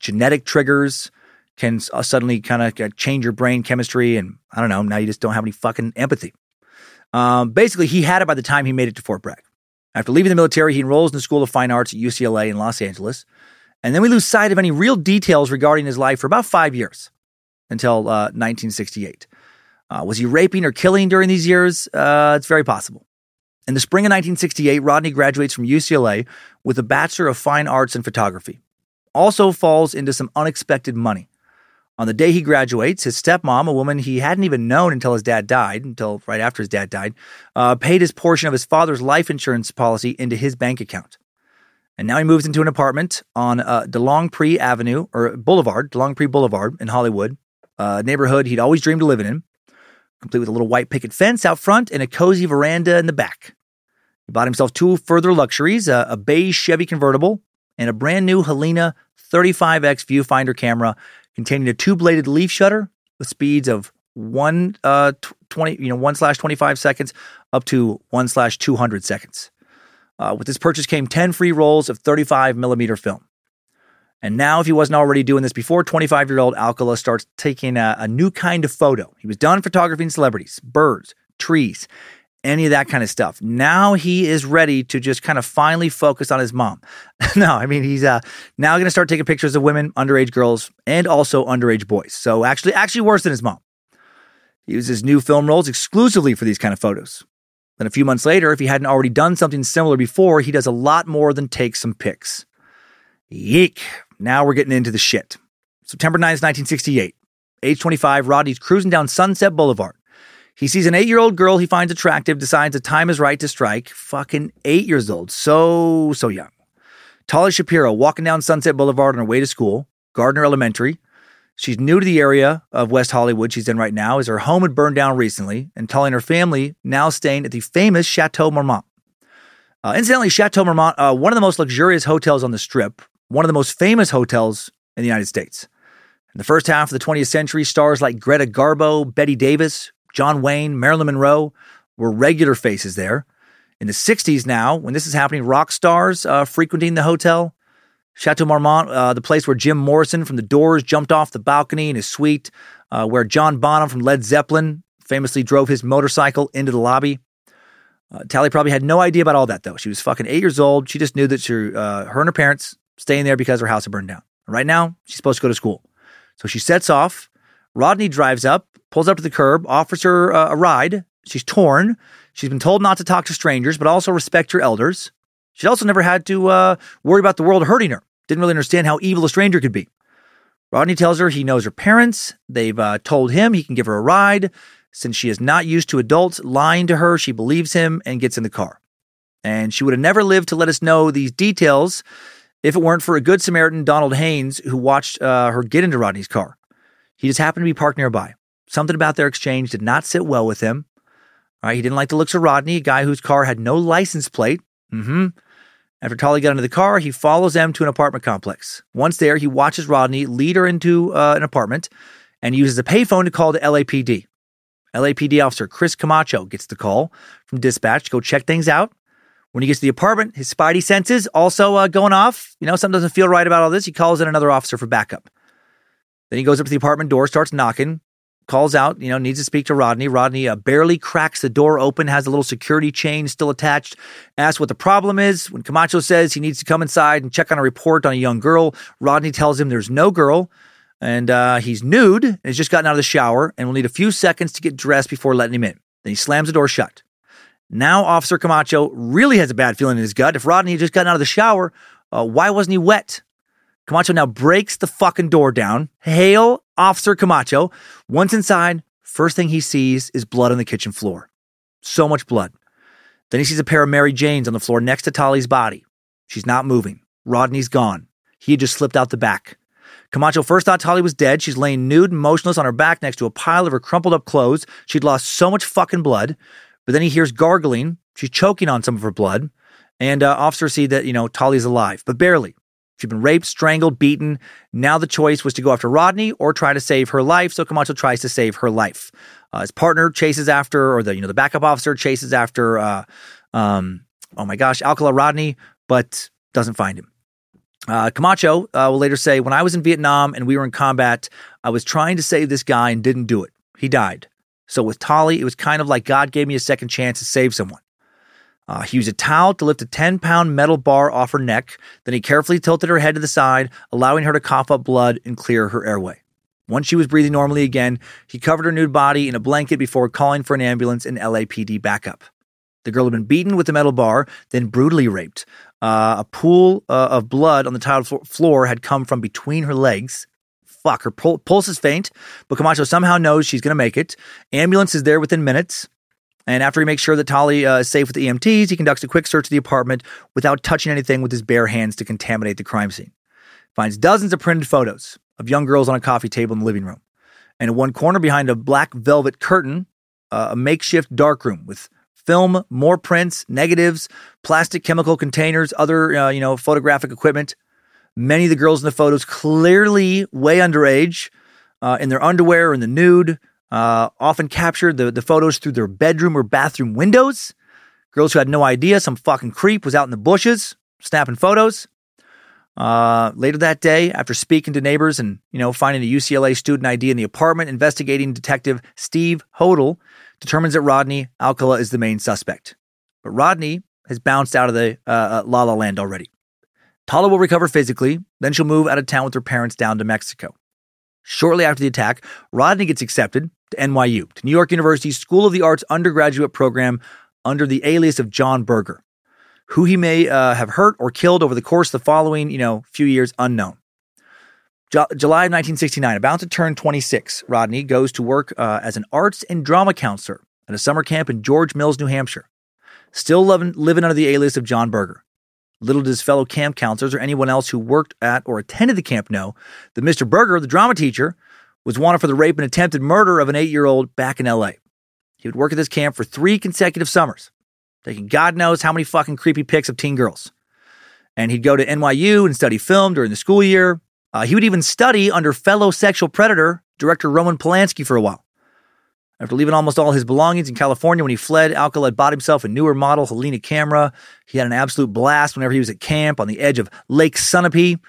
genetic triggers, can uh, suddenly kind of uh, change your brain chemistry. And I don't know, now you just don't have any fucking empathy. Um, basically, he had it by the time he made it to Fort Bragg. After leaving the military, he enrolls in the School of Fine Arts at UCLA in Los Angeles. And then we lose sight of any real details regarding his life for about five years until uh, 1968. Uh, was he raping or killing during these years? Uh, it's very possible. In the spring of 1968, Rodney graduates from UCLA with a Bachelor of Fine Arts in Photography. Also falls into some unexpected money. On the day he graduates, his stepmom, a woman he hadn't even known until his dad died, until right after his dad died, uh, paid his portion of his father's life insurance policy into his bank account. And now he moves into an apartment on uh, DeLongpre Avenue or Boulevard, DeLongpre Boulevard in Hollywood, a neighborhood he'd always dreamed of living in, complete with a little white picket fence out front and a cozy veranda in the back. He bought himself two further luxuries a beige Chevy convertible and a brand new Helena 35X viewfinder camera containing a two-bladed leaf shutter with speeds of one uh, 20 you know one slash 25 seconds up to one slash 200 seconds. Uh, with this purchase came 10 free rolls of 35 millimeter film. And now, if he wasn't already doing this before, 25 year old Alcala starts taking a, a, new kind of photo. He was done photographing celebrities, birds, trees, any of that kind of stuff. Now he is ready to just kind of finally focus on his mom. no, I mean he's uh, now going to start taking pictures of women, underage girls, and also underage boys. So actually, actually worse than his mom. He uses new film rolls exclusively for these kind of photos. Then a few months later, if he hadn't already done something similar before, he does a lot more than take some pics. Yeek. Now we're getting into the shit. September 9th, 1968. Age 25, Rodney's cruising down Sunset Boulevard. He sees an eight year old girl he finds attractive, decides the time is right to strike. Fucking eight years old. So, so young. Talia Shapiro walking down Sunset Boulevard on her way to school, Gardner Elementary. She's new to the area of West Hollywood she's in right now, as her home had burned down recently, and telling her family now staying at the famous Chateau Marmont. Uh, incidentally, Chateau Marmont, uh, one of the most luxurious hotels on the Strip, one of the most famous hotels in the United States. In the first half of the 20th century, stars like Greta Garbo, Bette Davis, John Wayne, Marilyn Monroe were regular faces there. In the 60s now, when this is happening, rock stars uh, frequenting the hotel. Chateau Marmont, uh, the place where Jim Morrison from The Doors jumped off the balcony in his suite, uh, where John Bonham from Led Zeppelin famously drove his motorcycle into the lobby. Uh, Tali probably had no idea about all that though. She was fucking eight years old. She just knew that she, uh, her and her parents staying there because her house had burned down. Right now, she's supposed to go to school. So she sets off. Rodney drives up, pulls up to the curb, offers her uh, a ride. She's torn. She's been told not to talk to strangers, but also respect your elders. She'd also never had to uh, worry about the world hurting her. Didn't really understand how evil a stranger could be. Rodney tells her he knows her parents. They've uh, told him he can give her a ride. Since she is not used to adults lying to her, she believes him and gets in the car. And she would have never lived to let us know these details if it weren't for a good Samaritan, Donald Haynes, who watched uh, her get into Rodney's car. He just happened to be parked nearby. Something about their exchange did not sit well with him. Right, he didn't like the looks of Rodney, a guy whose car had no license plate. Mm-hmm. After Tolly got into the car, he follows them to an apartment complex. Once there, he watches Rodney lead her into uh, an apartment and uses a payphone to call the LAPD. LAPD officer Chris Camacho gets the call from dispatch to go check things out. When he gets to the apartment, his spidey senses also uh, going off. You know, something doesn't feel right about all this. He calls in another officer for backup. Then he goes up to the apartment door, starts knocking, calls out, you know, needs to speak to Rodney. Rodney uh, barely cracks the door open, has a little security chain still attached, asks what the problem is. When Camacho says he needs to come inside and check on a report on a young girl, Rodney tells him there's no girl and uh, he's nude and has just gotten out of the shower and will need a few seconds to get dressed before letting him in. Then he slams the door shut. Now, Officer Camacho really has a bad feeling in his gut. If Rodney had just gotten out of the shower, uh, why wasn't he wet? Camacho now breaks the fucking door down. Hail Officer Camacho. Once inside, first thing he sees is blood on the kitchen floor. So much blood. Then he sees a pair of Mary Janes on the floor next to Tolly's body. She's not moving. Rodney's gone. He had just slipped out the back. Camacho first thought Tolly was dead. She's laying nude and motionless on her back next to a pile of her crumpled up clothes. She'd lost so much fucking blood. But then he hears gargling. She's choking on some of her blood. And uh, officers see that, you know, Tolly's alive, but barely. She'd been raped, strangled, beaten. Now the choice was to go after Rodney or try to save her life. So Camacho tries to save her life. Uh, his partner chases after, or the you know the backup officer chases after. Uh, um, oh my gosh, Alcala Rodney, but doesn't find him. Uh, Camacho uh, will later say, "When I was in Vietnam and we were in combat, I was trying to save this guy and didn't do it. He died. So with Tolly, it was kind of like God gave me a second chance to save someone." Uh, he used a towel to lift a 10 pound metal bar off her neck. Then he carefully tilted her head to the side, allowing her to cough up blood and clear her airway. Once she was breathing normally again, he covered her nude body in a blanket before calling for an ambulance and LAPD backup. The girl had been beaten with a metal bar, then brutally raped. Uh, a pool uh, of blood on the tile floor had come from between her legs. Fuck, her pul- pulse is faint, but Camacho somehow knows she's going to make it. Ambulance is there within minutes. And after he makes sure that Tolly uh, is safe with the EMTs, he conducts a quick search of the apartment without touching anything with his bare hands to contaminate the crime scene. Finds dozens of printed photos of young girls on a coffee table in the living room. And in one corner behind a black velvet curtain, uh, a makeshift darkroom with film, more prints, negatives, plastic chemical containers, other uh, you know photographic equipment. Many of the girls in the photos clearly way underage, uh, in their underwear or in the nude uh, often captured the, the photos through their bedroom or bathroom windows. Girls who had no idea some fucking creep was out in the bushes snapping photos. Uh, later that day, after speaking to neighbors and you know finding a UCLA student ID in the apartment, investigating detective Steve Hodel determines that Rodney Alcala is the main suspect. But Rodney has bounced out of the uh, uh La La Land already. Tala will recover physically, then she'll move out of town with her parents down to Mexico. Shortly after the attack, Rodney gets accepted to NYU, to New York University's School of the Arts undergraduate program under the alias of John Berger. Who he may uh, have hurt or killed over the course of the following, you know, few years unknown. Ju- July of 1969, about to turn 26, Rodney goes to work uh, as an arts and drama counselor at a summer camp in George Mills, New Hampshire. Still living, living under the alias of John Berger. Little did his fellow camp counselors or anyone else who worked at or attended the camp know that Mr. Berger, the drama teacher, was wanted for the rape and attempted murder of an eight year old back in LA. He would work at this camp for three consecutive summers, taking God knows how many fucking creepy pics of teen girls. And he'd go to NYU and study film during the school year. Uh, he would even study under fellow sexual predator director Roman Polanski for a while. After leaving almost all his belongings in California when he fled, Alcala bought himself a newer model Helena camera. He had an absolute blast whenever he was at camp on the edge of Lake Sunapee,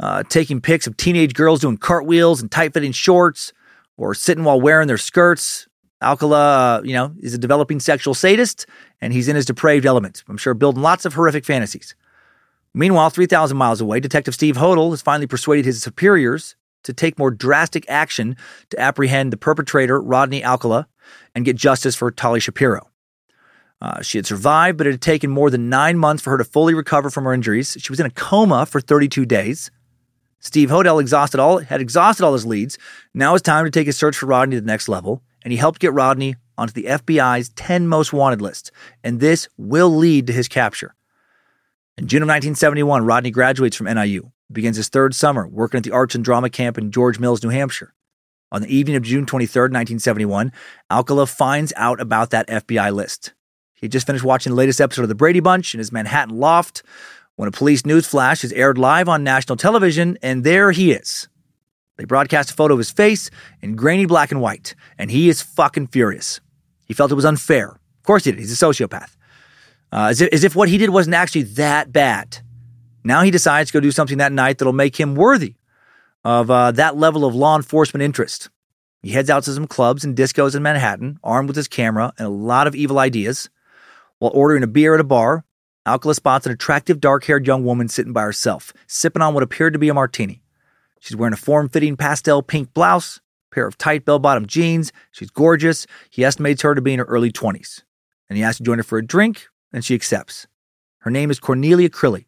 uh, taking pics of teenage girls doing cartwheels and tight fitting shorts or sitting while wearing their skirts. Alcala, uh, you know, is a developing sexual sadist, and he's in his depraved element. I'm sure building lots of horrific fantasies. Meanwhile, 3,000 miles away, Detective Steve Hodel has finally persuaded his superiors to take more drastic action to apprehend the perpetrator, Rodney Alcala, and get justice for Tali Shapiro. Uh, she had survived, but it had taken more than nine months for her to fully recover from her injuries. She was in a coma for 32 days. Steve Hodel exhausted all, had exhausted all his leads. Now it's time to take his search for Rodney to the next level, and he helped get Rodney onto the FBI's 10 most wanted list, and this will lead to his capture. In June of 1971, Rodney graduates from NYU, begins his third summer working at the Arts and Drama Camp in George Mills, New Hampshire. On the evening of June 23, 1971, Alcala finds out about that FBI list. He just finished watching the latest episode of The Brady Bunch in his Manhattan loft when a police news flash is aired live on national television, and there he is. They broadcast a photo of his face in grainy black and white, and he is fucking furious. He felt it was unfair. Of course he did. He's a sociopath uh, as, if, as if what he did wasn't actually that bad. Now he decides to go do something that night that'll make him worthy of uh, that level of law enforcement interest. He heads out to some clubs and discos in Manhattan, armed with his camera and a lot of evil ideas. While ordering a beer at a bar, Alcala spots an attractive dark haired young woman sitting by herself, sipping on what appeared to be a martini. She's wearing a form fitting pastel pink blouse, pair of tight bell bottom jeans. She's gorgeous. He estimates her to be in her early 20s. And he asks to join her for a drink, and she accepts. Her name is Cornelia Crilly.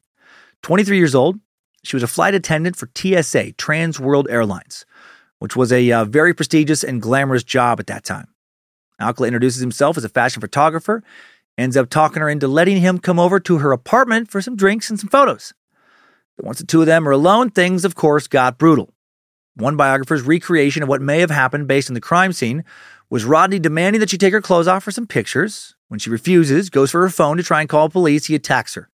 23 years old, she was a flight attendant for TWA, Trans World Airlines, which was a uh, very prestigious and glamorous job at that time. Alcala introduces himself as a fashion photographer, ends up talking her into letting him come over to her apartment for some drinks and some photos. But once the two of them are alone, things, of course, got brutal. One biographer's recreation of what may have happened based on the crime scene was Rodney demanding that she take her clothes off for some pictures. When she refuses, goes for her phone to try and call police, he attacks her.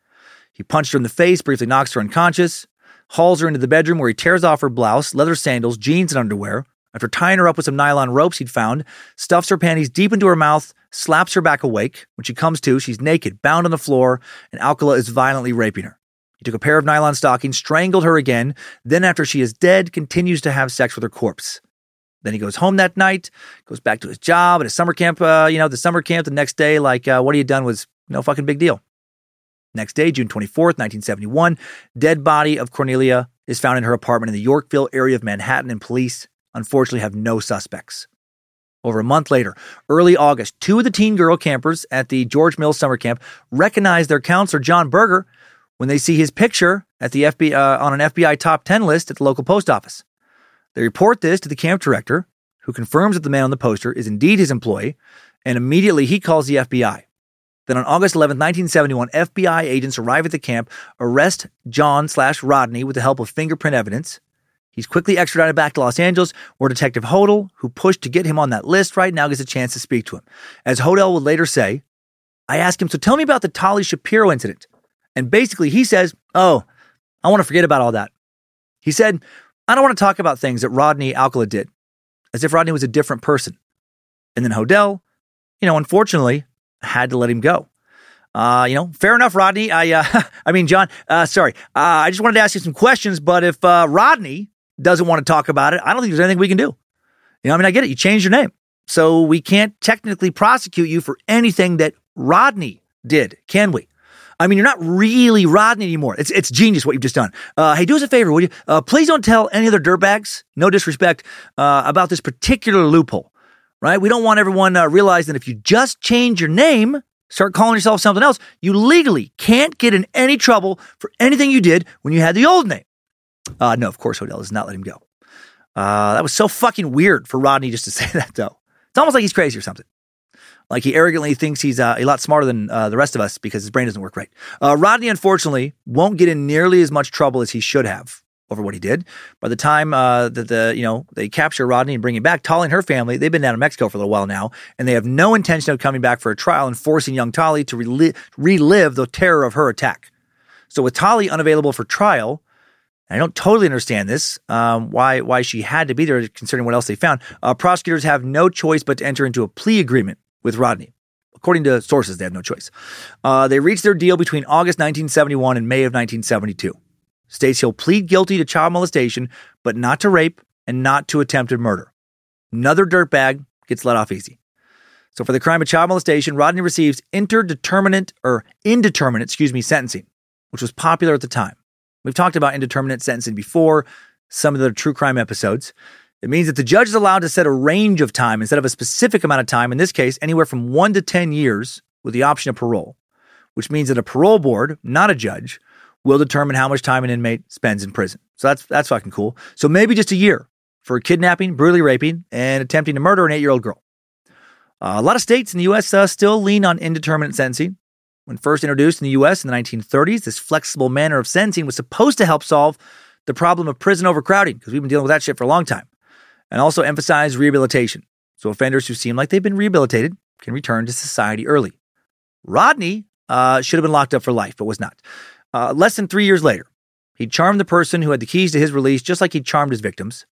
He punched her in the face, briefly knocks her unconscious, hauls her into the bedroom where he tears off her blouse, leather sandals, jeans, and underwear. After tying her up with some nylon ropes he'd found, stuffs her panties deep into her mouth, slaps her back awake. When she comes to, she's naked, bound on the floor, and Alcala is violently raping her. He took a pair of nylon stockings, strangled her again, then, after she is dead, continues to have sex with her corpse. Then he goes home that night, goes back to his job at a summer camp, uh, you know, the summer camp the next day, like uh, what he had done was no fucking big deal. Next day, June 24th, 1971, dead body of Cornelia is found in her apartment in the Yorkville area of Manhattan, and police unfortunately have no suspects. Over a month later, early August, two of the teen girl campers at the George Mills summer camp recognize their counselor, John Berger, when they see his picture at the FBI, uh, on an FBI top 10 list at the local post office. They report this to the camp director, who confirms that the man on the poster is indeed his employee, and immediately he calls the FBI. Then on August 11, 1971, FBI agents arrive at the camp, arrest John slash Rodney with the help of fingerprint evidence. He's quickly extradited back to Los Angeles, where Detective Hodel, who pushed to get him on that list right now, gets a chance to speak to him. As Hodel would later say, I ask him, so tell me about the Tali Shapiro incident. And basically, he says, Oh, I want to forget about all that. He said, I don't want to talk about things that Rodney Alcala did, as if Rodney was a different person. And then Hodel, you know, unfortunately, had to let him go. Uh, you know, fair enough, Rodney. I, uh, I mean, John. Uh, sorry, uh, I just wanted to ask you some questions. But if uh, Rodney doesn't want to talk about it, I don't think there's anything we can do. You know, I mean, I get it. You changed your name, so we can't technically prosecute you for anything that Rodney did, can we? I mean, you're not really Rodney anymore. It's it's genius what you've just done. Uh, hey, do us a favor, will you? Uh, please don't tell any other dirtbags, no disrespect, uh, about this particular loophole. Right? We don't want everyone uh, realizing that if you just change your name, start calling yourself something else, you legally can't get in any trouble for anything you did when you had the old name. Uh, no, of course, Hodel does not let him go. Uh, that was so fucking weird for Rodney just to say that, though. It's almost like he's crazy or something. Like he arrogantly thinks he's uh, a lot smarter than uh, the rest of us because his brain doesn't work right. Uh, Rodney, unfortunately, won't get in nearly as much trouble as he should have over what he did. By the time uh, that the you know they capture Rodney and bring him back, Tali and her family they've been down in Mexico for a little while now, and they have no intention of coming back for a trial and forcing young Tali to rel- relive the terror of her attack. So with Tali unavailable for trial. I don't totally understand this. Um, why why she had to be there, considering what else they found. Uh, prosecutors have no choice but to enter into a plea agreement with Rodney. According to sources, they have no choice. Uh, they reached their deal between August 1971 and May of 1972. States he'll plead guilty to child molestation, but not to rape and not to attempted murder. Another dirtbag gets let off easy. So for the crime of child molestation, Rodney receives interdeterminate or indeterminate, excuse me, sentencing, which was popular at the time. We've talked about indeterminate sentencing before, some of the true crime episodes. It means that the judge is allowed to set a range of time instead of a specific amount of time, in this case, anywhere from one to 10 years with the option of parole, which means that a parole board, not a judge, will determine how much time an inmate spends in prison. So that's that's fucking cool. So maybe just a year for kidnapping, brutally raping, and attempting to murder an eight-year-old girl. Uh, a lot of states in the U.S. Uh, still lean on indeterminate sentencing. When first introduced in the U.S. in the 1930s, this flexible manner of sentencing was supposed to help solve the problem of prison overcrowding because we've been dealing with that shit for a long time and also emphasize rehabilitation. So offenders who seem like they've been rehabilitated can return to society early. Rodney uh, should have been locked up for life, but was not. Uh, less than three years later, he charmed the person who had the keys to his release just like he charmed his victims.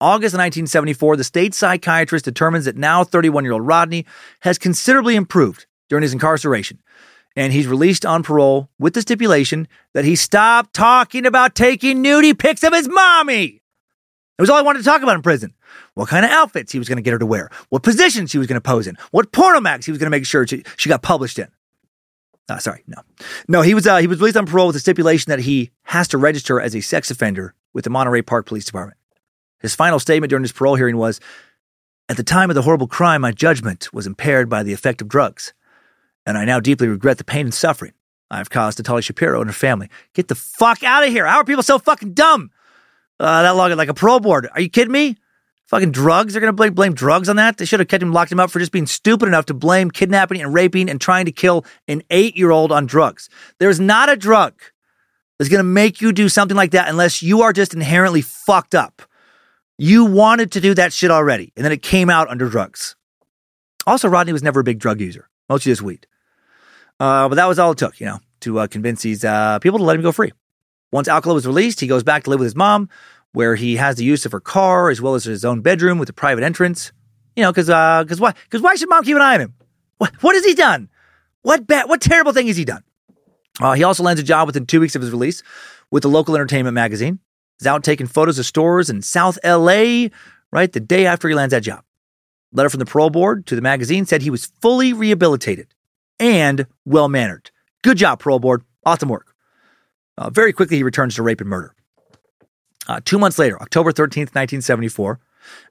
August 1974, the state psychiatrist determines that now 31 year old Rodney has considerably improved during his incarceration, and he's released on parole with the stipulation that he stopped talking about taking nudie pics of his mommy. It was all I wanted to talk about in prison. What kind of outfits he was going to get her to wear, what positions she was going to pose in, what porno mags he was going to make sure she, she got published in. Uh, sorry, no, no. He was uh, he was released on parole with the stipulation that he has to register as a sex offender with the Monterey Park Police Department. His final statement during his parole hearing was, "At the time of the horrible crime, my judgment was impaired by the effect of drugs, and I now deeply regret the pain and suffering I have caused to Tali Shapiro and her family. Get the fuck out of here! How are people so fucking dumb? Uh, that long, like a parole board. Are you kidding me? Fucking drugs? They're going to blame, blame drugs on that? They should have kept him, locked him up for just being stupid enough to blame kidnapping and raping and trying to kill an eight year old on drugs. There's not a drug that's going to make you do something like that unless you are just inherently fucked up. You wanted to do that shit already, and then it came out under drugs. Also, Rodney was never a big drug user, mostly just weed. Uh, but that was all it took, you know, to uh, convince these uh, people to let him go free. Once Alcala was released, he goes back to live with his mom, where he has the use of her car as well as his own bedroom with a private entrance. You know, because because uh, why because why should mom keep an eye on him? What what has he done? What bad what terrible thing has he done? Uh, he also lands a job within two weeks of his release with the local entertainment magazine. He's out taking photos of stores in South LA, right the day after he lands that job. Letter from the parole board to the magazine said he was fully rehabilitated and well mannered. Good job, parole board. Awesome work. Uh, very quickly, he returns to rape and murder. Uh, two months later, October 13th, 1974,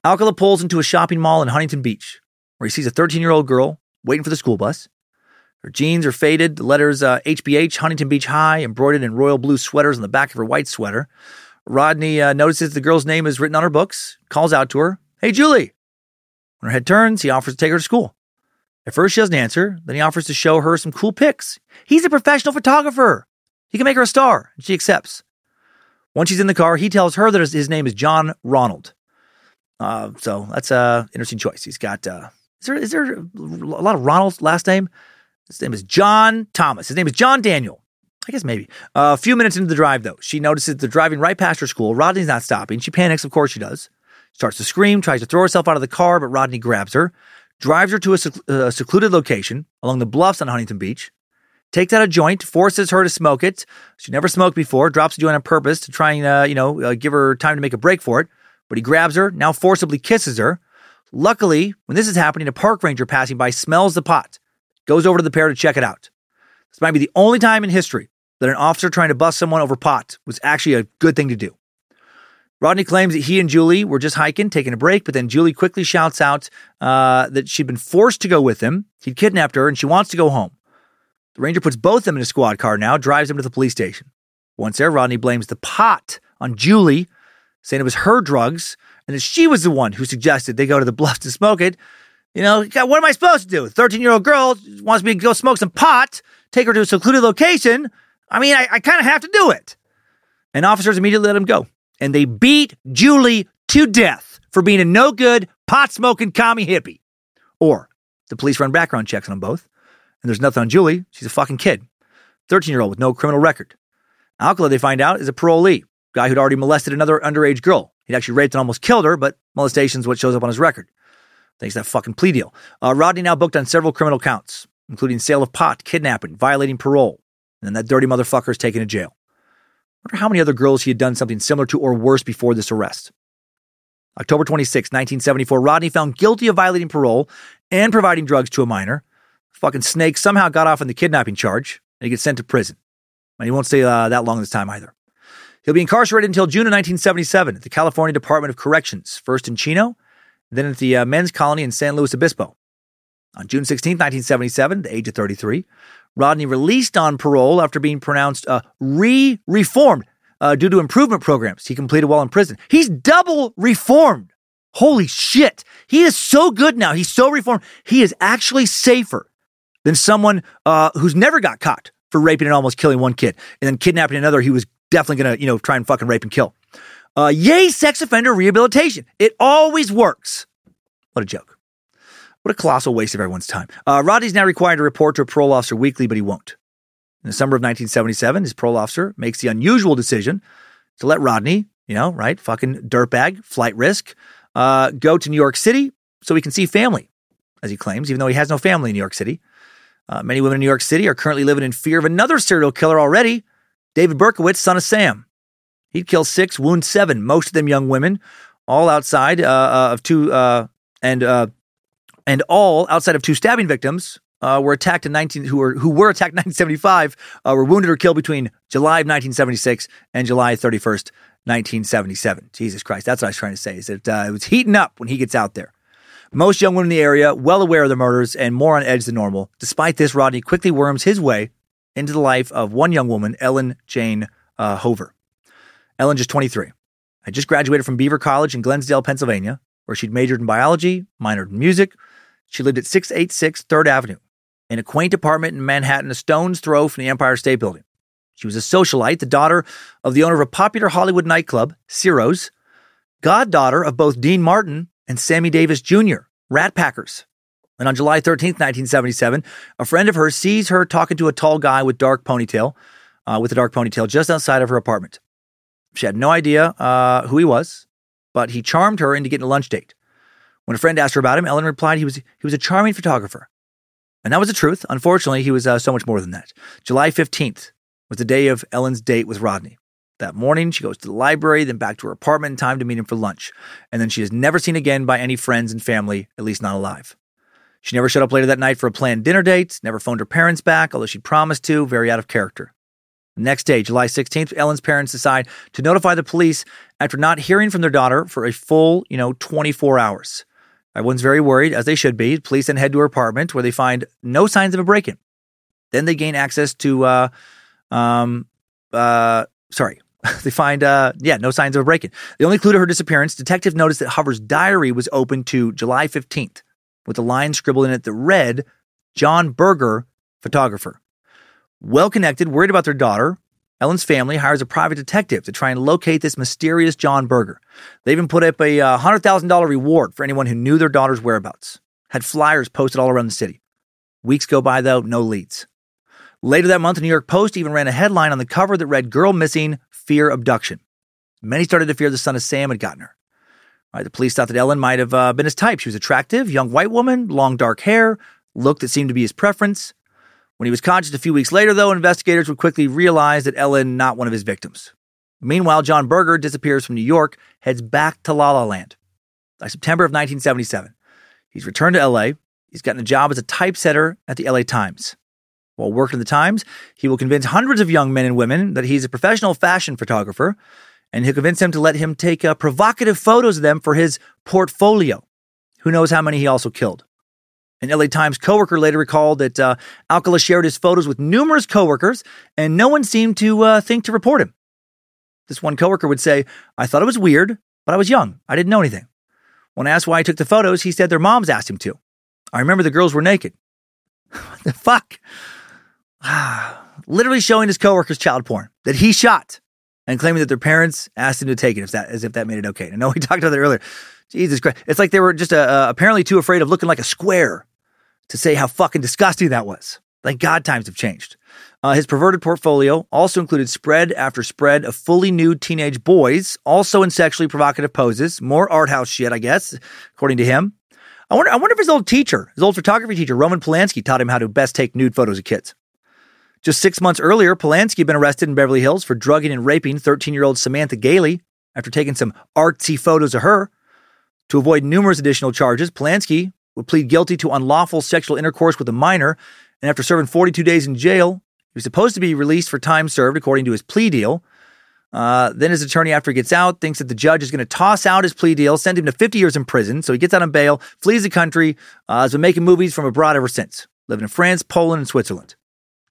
Alcala pulls into a shopping mall in Huntington Beach where he sees a 13 year old girl waiting for the school bus. Her jeans are faded, the letters uh, HBH, Huntington Beach High, embroidered in royal blue sweaters on the back of her white sweater. Rodney uh, notices the girl's name is written on her books, calls out to her, Hey, Julie. When her head turns, he offers to take her to school. At first, she doesn't answer. Then he offers to show her some cool pics. He's a professional photographer. He can make her a star, and she accepts. Once she's in the car, he tells her that his name is John Ronald. Uh, so that's a interesting choice. He's got uh, is there is there a lot of Ronald's last name? His name is John Thomas. His name is John Daniel. I guess maybe. Uh, a few minutes into the drive, though, she notices they're driving right past her school. Rodney's not stopping. She panics. Of course she does. Starts to scream, tries to throw herself out of the car, but Rodney grabs her, drives her to a, sec- a secluded location along the bluffs on Huntington Beach, takes out a joint, forces her to smoke it. She never smoked before, drops the joint on purpose to try and, uh, you know, uh, give her time to make a break for it. But he grabs her, now forcibly kisses her. Luckily, when this is happening, a park ranger passing by smells the pot, goes over to the pair to check it out. This might be the only time in history that an officer trying to bust someone over pot was actually a good thing to do. Rodney claims that he and Julie were just hiking, taking a break, but then Julie quickly shouts out uh, that she'd been forced to go with him. He'd kidnapped her and she wants to go home. The ranger puts both of them in a squad car now, drives them to the police station. Once there, Rodney blames the pot on Julie, saying it was her drugs and that she was the one who suggested they go to the bluffs to smoke it. You know, what am I supposed to do? 13 year old girl wants me to go smoke some pot, take her to a secluded location. I mean, I, I kind of have to do it. And officers immediately let him go. And they beat Julie to death for being a no good, pot smoking commie hippie. Or the police run background checks on them both and there's nothing on Julie. She's a fucking kid. 13 year old with no criminal record. Alcala, they find out, is a parolee, guy who'd already molested another underage girl. He'd actually raped and almost killed her, but molestation's what shows up on his record. Thanks to that fucking plea deal. Uh, Rodney now booked on several criminal counts, including sale of pot, kidnapping, violating parole, and then that dirty motherfucker is taken to jail. Wonder how many other girls he had done something similar to or worse before this arrest. October 26, 1974, Rodney found guilty of violating parole and providing drugs to a minor. Fucking snake somehow got off on the kidnapping charge and he gets sent to prison. And he won't stay uh, that long this time either. He'll be incarcerated until June of 1977 at the California Department of Corrections, first in Chino, then at the uh, men's colony in San Luis Obispo. On June 16, 1977, the age of 33, Rodney released on parole after being pronounced uh, re reformed uh, due to improvement programs he completed while in prison. He's double reformed. Holy shit. He is so good now. He's so reformed. He is actually safer than someone uh, who's never got caught for raping and almost killing one kid and then kidnapping another he was definitely going to, you know, try and fucking rape and kill. Uh, yay, sex offender rehabilitation. It always works. What a joke. What a colossal waste of everyone's time. Uh, Rodney's now required to report to a parole officer weekly, but he won't. In the summer of 1977, his parole officer makes the unusual decision to let Rodney, you know, right, fucking dirtbag, flight risk, uh, go to New York City so he can see family, as he claims, even though he has no family in New York City. Uh, many women in New York City are currently living in fear of another serial killer already, David Berkowitz, son of Sam. He'd kill six, wound seven, most of them young women, all outside uh, uh, of two, uh, and uh, and all outside of two stabbing victims uh, were attacked in 19 who were who were attacked in 1975 uh, were wounded or killed between July of 1976 and July 31st, 1977. Jesus Christ, that's what I was trying to say. Is that uh, it was heating up when he gets out there. Most young women in the area well aware of the murders and more on edge than normal. Despite this, Rodney quickly worms his way into the life of one young woman, Ellen Jane uh, Hover. Ellen, just 23, had just graduated from Beaver College in Glenside, Pennsylvania, where she'd majored in biology, minored in music. She lived at 686 3rd Avenue in a quaint apartment in Manhattan, a stone's throw from the Empire State Building. She was a socialite, the daughter of the owner of a popular Hollywood nightclub, Ciro's, goddaughter of both Dean Martin and Sammy Davis Jr., Rat Packers. And on July 13th, 1977, a friend of hers sees her talking to a tall guy with dark ponytail, uh, with a dark ponytail just outside of her apartment. She had no idea uh, who he was, but he charmed her into getting a lunch date. When a friend asked her about him, Ellen replied he was he was a charming photographer. And that was the truth. Unfortunately, he was uh, so much more than that. July 15th was the day of Ellen's date with Rodney. That morning, she goes to the library, then back to her apartment in time to meet him for lunch. And then she is never seen again by any friends and family, at least not alive. She never showed up later that night for a planned dinner date, never phoned her parents back, although she promised to, very out of character. The next day, July 16th, Ellen's parents decide to notify the police after not hearing from their daughter for a full, you know, 24 hours. Everyone's very worried, as they should be. Police then head to her apartment where they find no signs of a break in. Then they gain access to, uh, um, uh, sorry, they find, uh, yeah, no signs of a break in. The only clue to her disappearance, detective noticed that Hover's diary was open to July 15th with a line scribbled in it that read, John Berger, photographer. Well connected, worried about their daughter, Ellen's family hires a private detective to try and locate this mysterious John Berger. They even put up a uh, $100,000 reward for anyone who knew their daughter's whereabouts. Had flyers posted all around the city. Weeks go by, though, no leads. Later that month, the New York Post even ran a headline on the cover that read, Girl Missing, Fear Abduction. Many started to fear the son of Sam had gotten her. Right, the police thought that Ellen might have uh, been his type. She was attractive, young white woman, long dark hair, look that seemed to be his preference. When he was conscious a few weeks later, though, investigators would quickly realize that Ellen not one of his victims. Meanwhile, John Berger disappears from New York, heads back to La La Land. By September of 1977, he's returned to LA. He's gotten a job as a typesetter at the LA Times. While working at the Times, he will convince hundreds of young men and women that he's a professional fashion photographer, and he'll convince them to let him take uh, provocative photos of them for his portfolio. Who knows how many he also killed? An LA Times coworker later recalled that uh, Alcala shared his photos with numerous coworkers, and no one seemed to uh, think to report him. This one coworker would say, I thought it was weird, but I was young. I didn't know anything. When asked why he took the photos, he said their moms asked him to. I remember the girls were naked. what the fuck? Literally showing his coworkers child porn that he shot and claiming that their parents asked him to take it if that, as if that made it okay. I know we talked about that earlier. Jesus Christ. It's like they were just uh, uh, apparently too afraid of looking like a square to say how fucking disgusting that was. Thank God times have changed. Uh, his perverted portfolio also included spread after spread of fully nude teenage boys, also in sexually provocative poses. More art house shit, I guess, according to him. I wonder, I wonder if his old teacher, his old photography teacher, Roman Polanski, taught him how to best take nude photos of kids. Just six months earlier, Polanski had been arrested in Beverly Hills for drugging and raping 13 year old Samantha Gailey after taking some artsy photos of her. To avoid numerous additional charges, Polanski would plead guilty to unlawful sexual intercourse with a minor, and after serving 42 days in jail, he was supposed to be released for time served according to his plea deal. Uh, then his attorney, after he gets out, thinks that the judge is going to toss out his plea deal, send him to 50 years in prison. So he gets out on bail, flees the country, uh, has been making movies from abroad ever since, living in France, Poland, and Switzerland.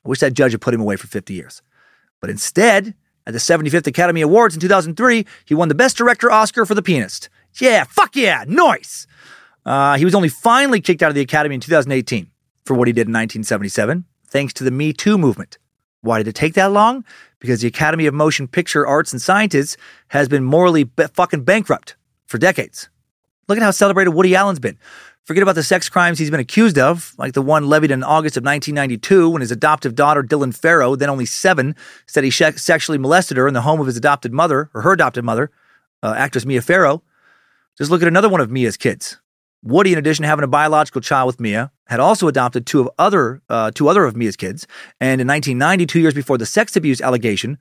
I wish that judge had put him away for 50 years. But instead, at the 75th Academy Awards in 2003, he won the Best Director Oscar for The Pianist. Yeah, fuck yeah, nice. Uh, he was only finally kicked out of the Academy in 2018 for what he did in 1977, thanks to the Me Too movement. Why did it take that long? Because the Academy of Motion Picture Arts and Sciences has been morally fucking bankrupt for decades. Look at how celebrated Woody Allen's been. Forget about the sex crimes he's been accused of, like the one levied in August of 1992 when his adoptive daughter, Dylan Farrow, then only seven, said he sexually molested her in the home of his adopted mother, or her adopted mother, uh, actress Mia Farrow. Just look at another one of Mia's kids. Woody, in addition to having a biological child with Mia, had also adopted two of other uh, two other of Mia's kids. And in 1990, two years before the sex abuse allegation,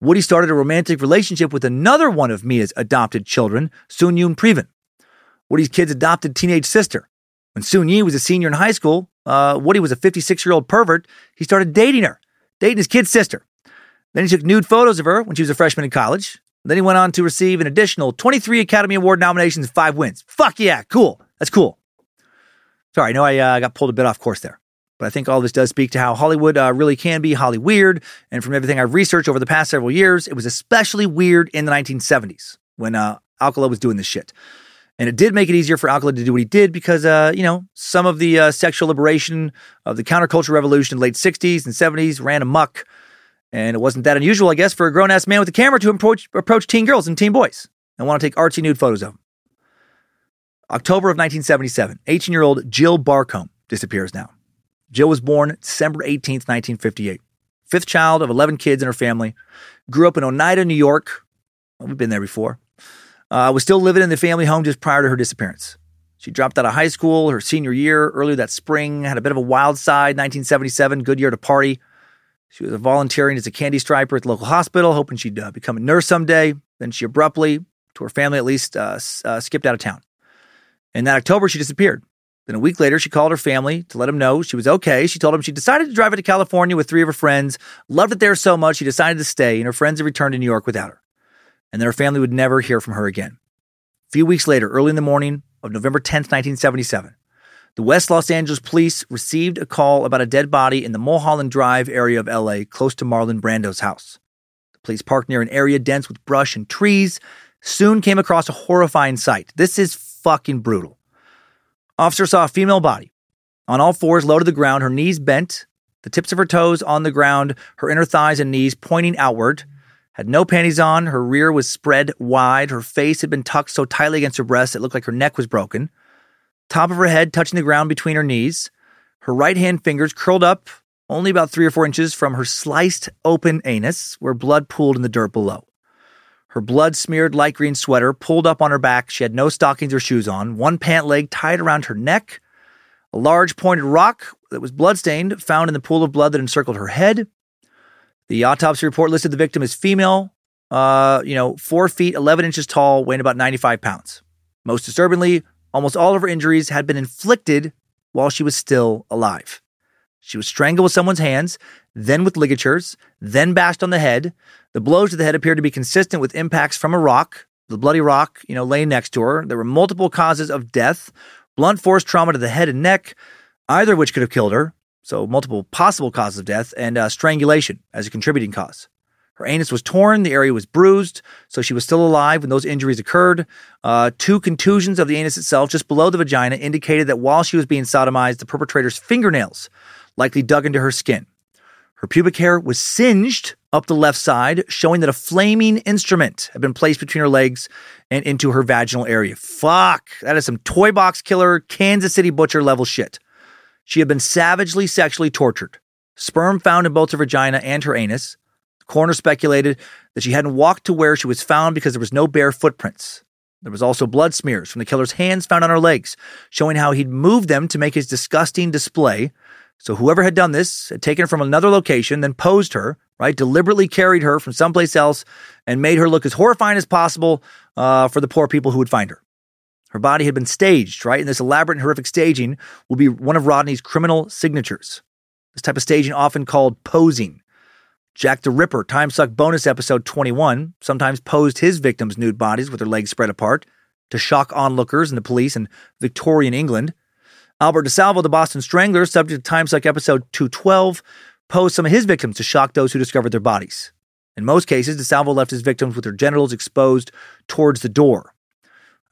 Woody started a romantic relationship with another one of Mia's adopted children, Soon Yi Previn. Woody's kid's adopted teenage sister. When Soon Yi was a senior in high school, uh, Woody was a 56 year old pervert. He started dating her, dating his kid's sister. Then he took nude photos of her when she was a freshman in college. Then he went on to receive an additional 23 Academy Award nominations and five wins. Fuck yeah, cool. That's cool. Sorry, I know I uh, got pulled a bit off course there, but I think all this does speak to how Hollywood uh, really can be Holly weird. And from everything I've researched over the past several years, it was especially weird in the 1970s when uh, Alcala was doing this shit. And it did make it easier for Alcala to do what he did because, uh, you know, some of the uh, sexual liberation of the counterculture revolution in the late 60s and 70s ran amok. And it wasn't that unusual, I guess, for a grown ass man with a camera to approach, approach teen girls and teen boys and want to take artsy nude photos of them. October of 1977, 18 year old Jill Barcombe disappears now. Jill was born December 18th, 1958. Fifth child of 11 kids in her family. Grew up in Oneida, New York. Well, we've been there before. Uh, was still living in the family home just prior to her disappearance. She dropped out of high school her senior year earlier that spring, had a bit of a wild side, 1977, good year to party. She was volunteering as a candy striper at the local hospital, hoping she'd uh, become a nurse someday. Then she abruptly, to her family at least, uh, uh, skipped out of town. In that October, she disappeared. Then a week later, she called her family to let them know she was okay. She told them she decided to drive it to California with three of her friends, loved it there so much she decided to stay, and her friends had returned to New York without her. And then her family would never hear from her again. A few weeks later, early in the morning of November 10th, 1977, the West Los Angeles police received a call about a dead body in the Mulholland Drive area of LA, close to Marlon Brando's house. The police parked near an area dense with brush and trees, soon came across a horrifying sight. This is fucking brutal. Officer saw a female body on all fours, low to the ground, her knees bent, the tips of her toes on the ground, her inner thighs and knees pointing outward. Had no panties on, her rear was spread wide, her face had been tucked so tightly against her breast it looked like her neck was broken. Top of her head touching the ground between her knees, her right hand fingers curled up only about three or four inches from her sliced open anus, where blood pooled in the dirt below. Her blood smeared light green sweater pulled up on her back. She had no stockings or shoes on, one pant leg tied around her neck, a large pointed rock that was bloodstained found in the pool of blood that encircled her head. The autopsy report listed the victim as female, uh, you know, four feet, 11 inches tall, weighing about 95 pounds. Most disturbingly, almost all of her injuries had been inflicted while she was still alive. She was strangled with someone's hands, then with ligatures, then bashed on the head. The blows to the head appeared to be consistent with impacts from a rock, the bloody rock, you know, laying next to her. There were multiple causes of death, blunt force trauma to the head and neck, either of which could have killed her. So, multiple possible causes of death, and uh, strangulation as a contributing cause. Her anus was torn, the area was bruised, so she was still alive when those injuries occurred. Uh, two contusions of the anus itself, just below the vagina, indicated that while she was being sodomized, the perpetrator's fingernails likely dug into her skin. Her pubic hair was singed up the left side, showing that a flaming instrument had been placed between her legs and into her vaginal area. Fuck, that is some toy box killer, Kansas City butcher level shit. She had been savagely sexually tortured. Sperm found in both her vagina and her anus. Coroner speculated that she hadn't walked to where she was found because there was no bare footprints. There was also blood smears from the killer's hands found on her legs, showing how he'd moved them to make his disgusting display so whoever had done this had taken her from another location, then posed her, right? Deliberately carried her from someplace else and made her look as horrifying as possible uh, for the poor people who would find her. Her body had been staged, right? And this elaborate and horrific staging will be one of Rodney's criminal signatures. This type of staging often called posing. Jack the Ripper, Time Suck bonus episode 21, sometimes posed his victims' nude bodies with their legs spread apart to shock onlookers and the police in Victorian England. Albert DeSalvo, the Boston Strangler, subject to Time Suck episode 212, posed some of his victims to shock those who discovered their bodies. In most cases, DeSalvo left his victims with their genitals exposed towards the door.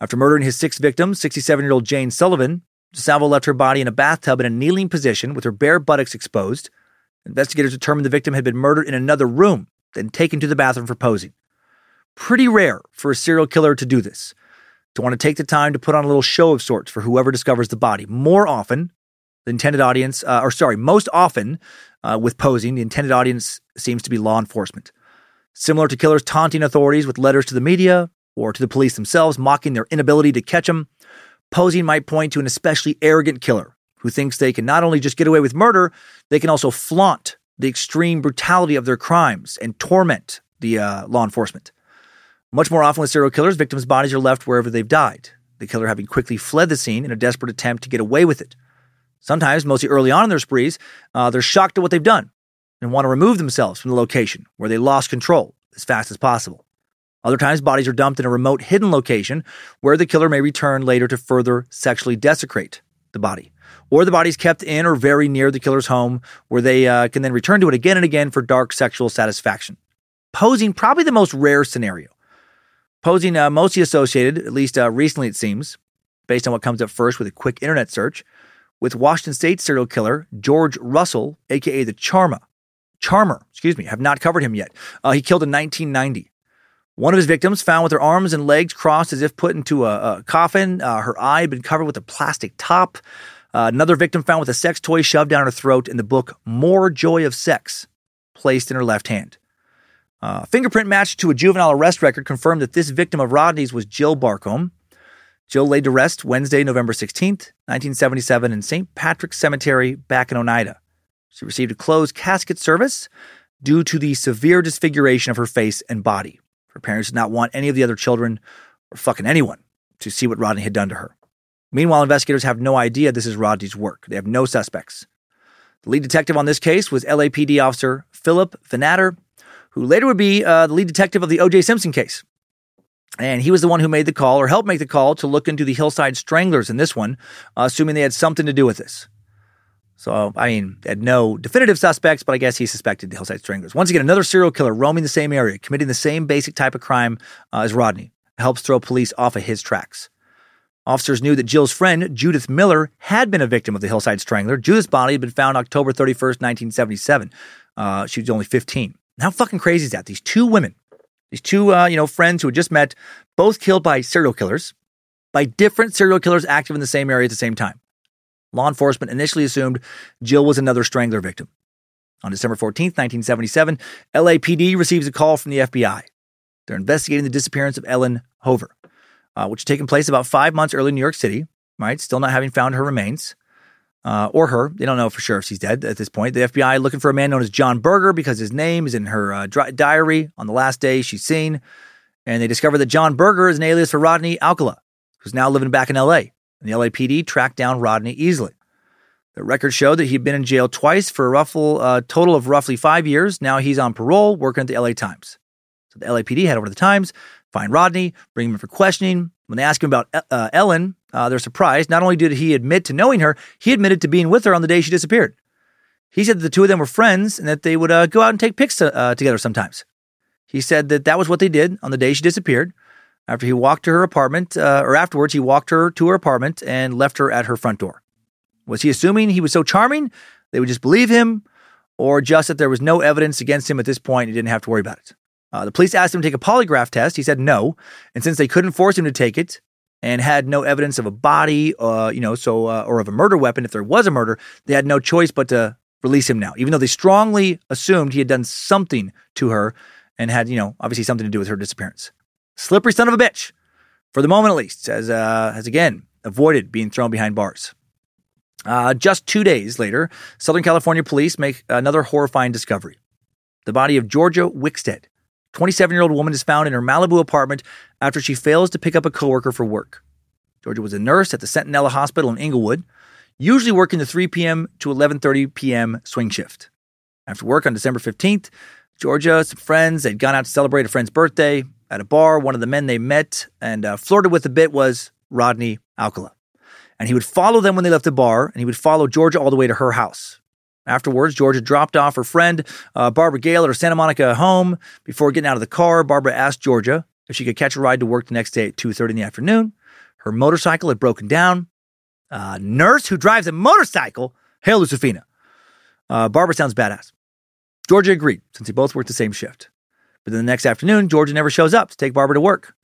After murdering his sixth victim, 67 year old Jane Sullivan, DeSalvo left her body in a bathtub in a kneeling position with her bare buttocks exposed. Investigators determined the victim had been murdered in another room, then taken to the bathroom for posing. Pretty rare for a serial killer to do this, to want to take the time to put on a little show of sorts for whoever discovers the body. More often, the intended audience, uh, or sorry, most often uh, with posing, the intended audience seems to be law enforcement. Similar to killers taunting authorities with letters to the media, or to the police themselves, mocking their inability to catch them. Posing might point to an especially arrogant killer who thinks they can not only just get away with murder, they can also flaunt the extreme brutality of their crimes and torment the uh, law enforcement. Much more often with serial killers, victims' bodies are left wherever they've died, the killer having quickly fled the scene in a desperate attempt to get away with it. Sometimes, mostly early on in their sprees, uh, they're shocked at what they've done and want to remove themselves from the location where they lost control as fast as possible. Other times, bodies are dumped in a remote, hidden location where the killer may return later to further sexually desecrate the body. Or the body's kept in or very near the killer's home where they uh, can then return to it again and again for dark sexual satisfaction. Posing, probably the most rare scenario. Posing, uh, mostly associated, at least uh, recently it seems, based on what comes up first with a quick internet search, with Washington State serial killer George Russell, aka the Charma. Charmer, excuse me, have not covered him yet. Uh, he killed in 1990. One of his victims, found with her arms and legs crossed as if put into a, a coffin, uh, her eye had been covered with a plastic top. Uh, another victim found with a sex toy shoved down her throat in the book More Joy of Sex, placed in her left hand. Uh, fingerprint match to a juvenile arrest record confirmed that this victim of Rodney's was Jill Barcombe. Jill laid to rest Wednesday, November 16th, 1977, in St. Patrick's Cemetery back in Oneida. She received a closed casket service due to the severe disfiguration of her face and body. Her parents did not want any of the other children, or fucking anyone, to see what Rodney had done to her. Meanwhile, investigators have no idea this is Rodney's work. They have no suspects. The lead detective on this case was LAPD officer Philip Vanatter, who later would be uh, the lead detective of the O.J. Simpson case. And he was the one who made the call or helped make the call to look into the Hillside Stranglers in this one, uh, assuming they had something to do with this. So, I mean, had no definitive suspects, but I guess he suspected the Hillside Stranglers. Once again, another serial killer roaming the same area, committing the same basic type of crime uh, as Rodney, helps throw police off of his tracks. Officers knew that Jill's friend, Judith Miller, had been a victim of the Hillside Strangler. Judith's body had been found October 31st, 1977. Uh, she was only 15. How fucking crazy is that? These two women, these two, uh, you know, friends who had just met, both killed by serial killers, by different serial killers active in the same area at the same time. Law enforcement initially assumed Jill was another strangler victim. On December 14, 1977, LAPD receives a call from the FBI. They're investigating the disappearance of Ellen Hover, uh, which had taken place about five months early in New York City, right? Still not having found her remains. Uh, or her. They don't know for sure if she's dead at this point. The FBI looking for a man known as John Berger because his name is in her uh, diary on the last day she's seen. And they discover that John Berger is an alias for Rodney Alcala, who's now living back in LA and the LAPD tracked down Rodney easily. The records show that he'd been in jail twice for a ruffle, uh, total of roughly five years. Now he's on parole working at the LA Times. So the LAPD head over to the Times, find Rodney, bring him in for questioning. When they ask him about uh, Ellen, uh, they're surprised. Not only did he admit to knowing her, he admitted to being with her on the day she disappeared. He said that the two of them were friends and that they would uh, go out and take pics to, uh, together sometimes. He said that that was what they did on the day she disappeared after he walked to her apartment, uh, or afterwards, he walked her to her apartment and left her at her front door. Was he assuming he was so charming they would just believe him, or just that there was no evidence against him at this point and he didn't have to worry about it? Uh, the police asked him to take a polygraph test. He said no, and since they couldn't force him to take it and had no evidence of a body, uh, you know, so uh, or of a murder weapon, if there was a murder, they had no choice but to release him now, even though they strongly assumed he had done something to her and had, you know, obviously something to do with her disappearance. Slippery son of a bitch, for the moment at least, has, uh, has again avoided being thrown behind bars. Uh, just two days later, Southern California police make another horrifying discovery. The body of Georgia Wixted, 27 year old woman, is found in her Malibu apartment after she fails to pick up a coworker for work. Georgia was a nurse at the Centinela Hospital in Inglewood, usually working the 3 p.m. to 11:30 p.m. swing shift. After work on December 15th, Georgia, some friends, they'd gone out to celebrate a friend's birthday at a bar. One of the men they met and uh, flirted with a bit was Rodney Alcala. And he would follow them when they left the bar, and he would follow Georgia all the way to her house. Afterwards, Georgia dropped off her friend, uh, Barbara Gale, at her Santa Monica home. Before getting out of the car, Barbara asked Georgia if she could catch a ride to work the next day at 2.30 in the afternoon. Her motorcycle had broken down. A nurse who drives a motorcycle? Hail Lucifina. Uh, Barbara sounds badass. Georgia agreed, since they both worked the same shift. But then the next afternoon, Georgia never shows up to take Barbara to work.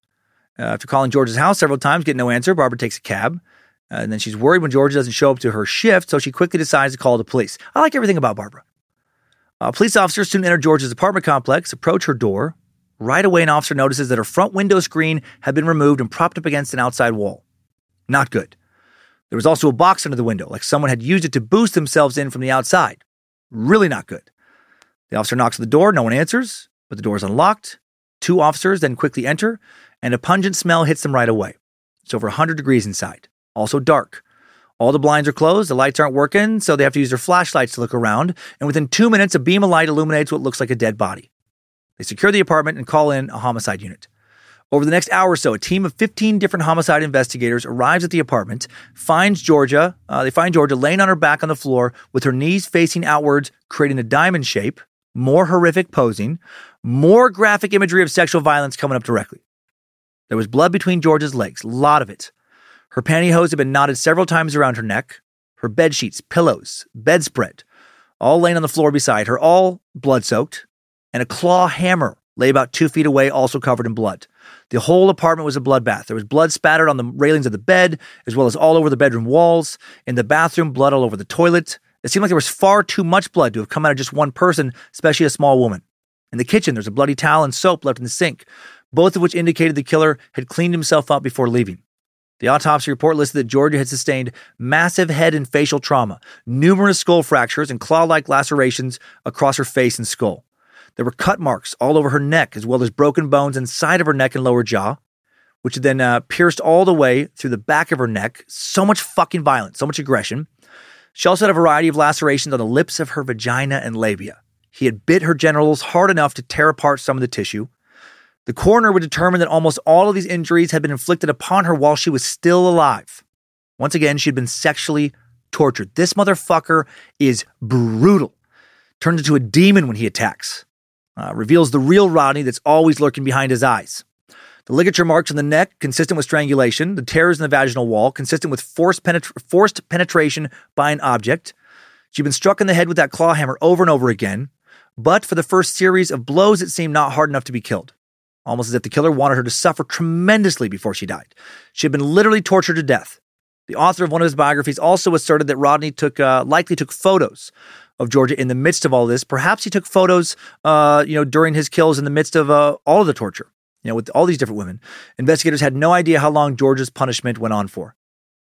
Uh, after calling Georgia's house several times, getting no answer, Barbara takes a cab. Uh, and then she's worried when Georgia doesn't show up to her shift, so she quickly decides to call the police. I like everything about Barbara. Uh, police officers soon enter Georgia's apartment complex, approach her door. Right away, an officer notices that her front window screen had been removed and propped up against an outside wall. Not good. There was also a box under the window, like someone had used it to boost themselves in from the outside. Really not good. The officer knocks on the door, no one answers, but the door is unlocked. Two officers then quickly enter, and a pungent smell hits them right away. It's over 100 degrees inside, also dark. All the blinds are closed, the lights aren't working, so they have to use their flashlights to look around, and within two minutes, a beam of light illuminates what looks like a dead body. They secure the apartment and call in a homicide unit. Over the next hour or so, a team of 15 different homicide investigators arrives at the apartment, finds Georgia. Uh, they find Georgia laying on her back on the floor with her knees facing outwards, creating a diamond shape more horrific posing, more graphic imagery of sexual violence coming up directly. There was blood between Georgia's legs, a lot of it. Her pantyhose had been knotted several times around her neck, her bed sheets, pillows, bedspread, all laying on the floor beside her, all blood soaked, and a claw hammer lay about two feet away, also covered in blood. The whole apartment was a bloodbath. There was blood spattered on the railings of the bed, as well as all over the bedroom walls. In the bathroom, blood all over the toilet. It seemed like there was far too much blood to have come out of just one person, especially a small woman. In the kitchen, there's a bloody towel and soap left in the sink, both of which indicated the killer had cleaned himself up before leaving. The autopsy report listed that Georgia had sustained massive head and facial trauma, numerous skull fractures, and claw like lacerations across her face and skull. There were cut marks all over her neck, as well as broken bones inside of her neck and lower jaw, which had then uh, pierced all the way through the back of her neck. So much fucking violence, so much aggression. She also had a variety of lacerations on the lips of her vagina and labia. He had bit her genitals hard enough to tear apart some of the tissue. The coroner would determine that almost all of these injuries had been inflicted upon her while she was still alive. Once again, she had been sexually tortured. This motherfucker is brutal. Turns into a demon when he attacks. Uh, reveals the real Rodney that's always lurking behind his eyes. The ligature marks on the neck, consistent with strangulation. The tears in the vaginal wall, consistent with forced, penetra- forced penetration by an object. She'd been struck in the head with that claw hammer over and over again. But for the first series of blows, it seemed not hard enough to be killed. Almost as if the killer wanted her to suffer tremendously before she died. She had been literally tortured to death. The author of one of his biographies also asserted that Rodney took uh, likely took photos of Georgia in the midst of all this. Perhaps he took photos, uh, you know, during his kills in the midst of uh, all of the torture you know, with all these different women. Investigators had no idea how long Georgia's punishment went on for.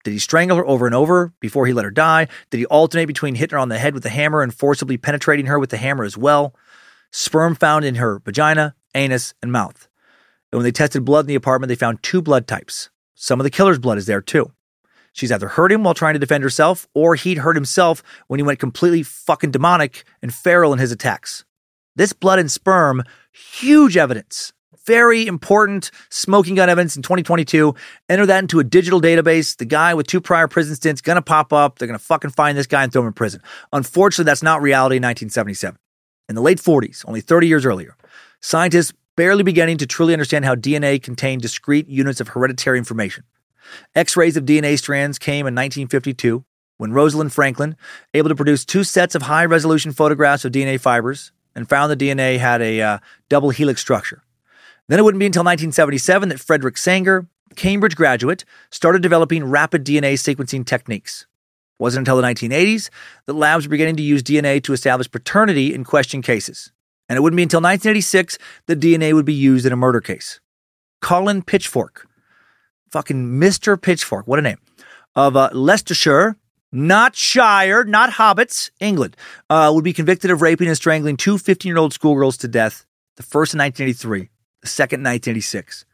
Did he strangle her over and over before he let her die? Did he alternate between hitting her on the head with the hammer and forcibly penetrating her with the hammer as well? Sperm found in her vagina, anus, and mouth. And when they tested blood in the apartment, they found two blood types. Some of the killer's blood is there too. She's either hurt him while trying to defend herself, or he'd hurt himself when he went completely fucking demonic and feral in his attacks. This blood and sperm, huge evidence very important smoking gun evidence in 2022. Enter that into a digital database. The guy with two prior prison stints gonna pop up. They're gonna fucking find this guy and throw him in prison. Unfortunately, that's not reality in 1977. In the late 40s, only 30 years earlier, scientists barely beginning to truly understand how DNA contained discrete units of hereditary information. X-rays of DNA strands came in 1952 when Rosalind Franklin, able to produce two sets of high-resolution photographs of DNA fibers, and found the DNA had a uh, double helix structure. Then it wouldn't be until 1977 that Frederick Sanger, Cambridge graduate, started developing rapid DNA sequencing techniques. It wasn't until the 1980s that labs were beginning to use DNA to establish paternity in question cases. And it wouldn't be until 1986 that DNA would be used in a murder case. Colin Pitchfork, fucking Mr. Pitchfork, what a name, of uh, Leicestershire, not Shire, not Hobbits, England, uh, would be convicted of raping and strangling two 15 year old schoolgirls to death, the first in 1983 the second in 1986.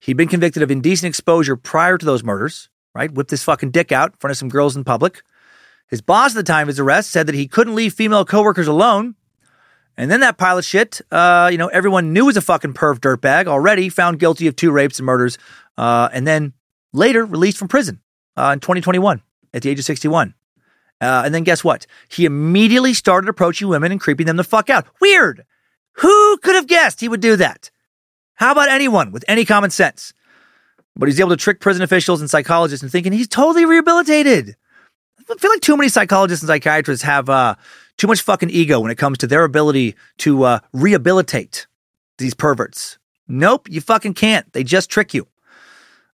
He'd been convicted of indecent exposure prior to those murders, right? Whipped his fucking dick out in front of some girls in public. His boss at the time of his arrest said that he couldn't leave female coworkers alone. And then that pile of shit, uh, you know, everyone knew was a fucking perv dirtbag already, found guilty of two rapes and murders, uh, and then later released from prison uh, in 2021 at the age of 61. Uh, and then guess what? He immediately started approaching women and creeping them the fuck out. Weird. Who could have guessed he would do that? How about anyone with any common sense? But he's able to trick prison officials and psychologists into thinking he's totally rehabilitated. I feel like too many psychologists and psychiatrists have uh, too much fucking ego when it comes to their ability to uh, rehabilitate these perverts. Nope, you fucking can't. They just trick you.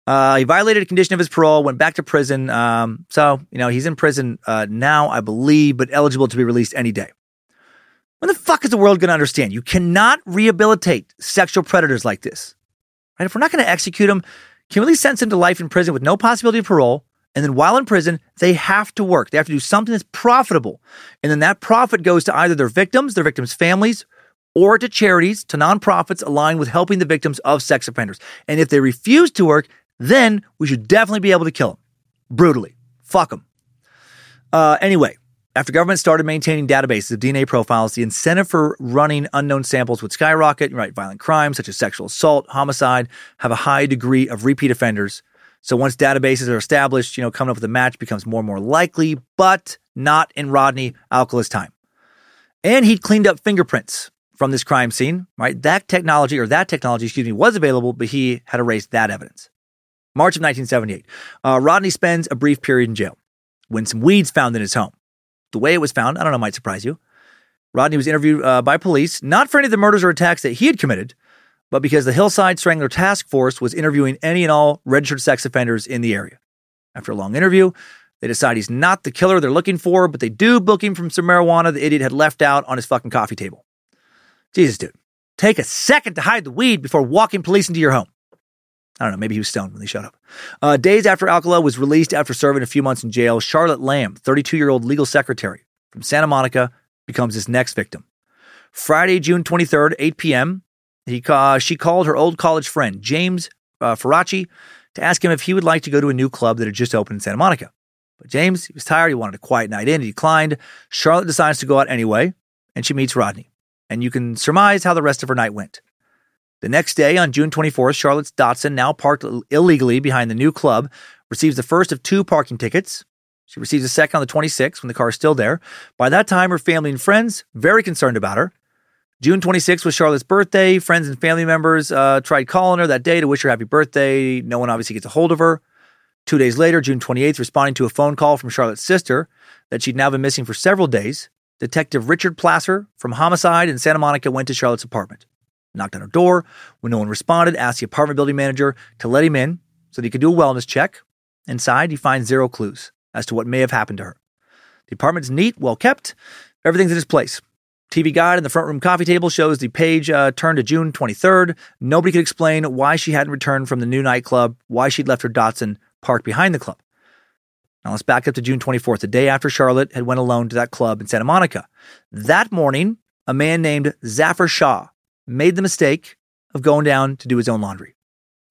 Uh, he violated a condition of his parole, went back to prison. Um, so, you know, he's in prison uh, now, I believe, but eligible to be released any day. When the fuck is the world going to understand? You cannot rehabilitate sexual predators like this. Right? If we're not going to execute them, can we really sentence them to life in prison with no possibility of parole? And then while in prison, they have to work. They have to do something that's profitable. And then that profit goes to either their victims, their victims' families, or to charities, to nonprofits aligned with helping the victims of sex offenders. And if they refuse to work, then we should definitely be able to kill them brutally. Fuck them. Uh, anyway, after government started maintaining databases of DNA profiles, the incentive for running unknown samples would skyrocket. Right, violent crimes such as sexual assault, homicide have a high degree of repeat offenders. So once databases are established, you know, coming up with a match becomes more and more likely, but not in Rodney Alcala's time. And he'd cleaned up fingerprints from this crime scene, right? That technology, or that technology, excuse me, was available, but he had erased that evidence. March of 1978. Uh, Rodney spends a brief period in jail when some weeds found in his home. The way it was found, I don't know, might surprise you. Rodney was interviewed uh, by police, not for any of the murders or attacks that he had committed, but because the Hillside Strangler Task Force was interviewing any and all registered sex offenders in the area. After a long interview, they decide he's not the killer they're looking for, but they do book him from some marijuana the idiot had left out on his fucking coffee table. Jesus, dude. Take a second to hide the weed before walking police into your home. I don't know, maybe he was stoned when they showed up. Uh, days after Alcala was released after serving a few months in jail, Charlotte Lamb, 32 year old legal secretary from Santa Monica, becomes his next victim. Friday, June 23rd, 8 p.m., he, uh, she called her old college friend, James uh, Faraci, to ask him if he would like to go to a new club that had just opened in Santa Monica. But James, he was tired. He wanted a quiet night in. He declined. Charlotte decides to go out anyway, and she meets Rodney. And you can surmise how the rest of her night went. The next day, on June 24th, Charlotte's Datsun, now parked illegally behind the new club, receives the first of two parking tickets. She receives a second on the 26th when the car is still there. By that time, her family and friends very concerned about her. June 26th was Charlotte's birthday. Friends and family members uh, tried calling her that day to wish her happy birthday. No one obviously gets a hold of her. Two days later, June 28th, responding to a phone call from Charlotte's sister that she'd now been missing for several days, Detective Richard Plasser from Homicide in Santa Monica went to Charlotte's apartment knocked on her door. When no one responded, asked the apartment building manager to let him in so that he could do a wellness check. Inside, he finds zero clues as to what may have happened to her. The apartment's neat, well kept, everything's in its place. TV guide in the front room coffee table shows the page uh, turned to June 23rd. Nobody could explain why she hadn't returned from the new nightclub, why she'd left her Datsun parked behind the club. Now let's back up to June 24th, the day after Charlotte had went alone to that club in Santa Monica. That morning, a man named Zafar Shah made the mistake of going down to do his own laundry.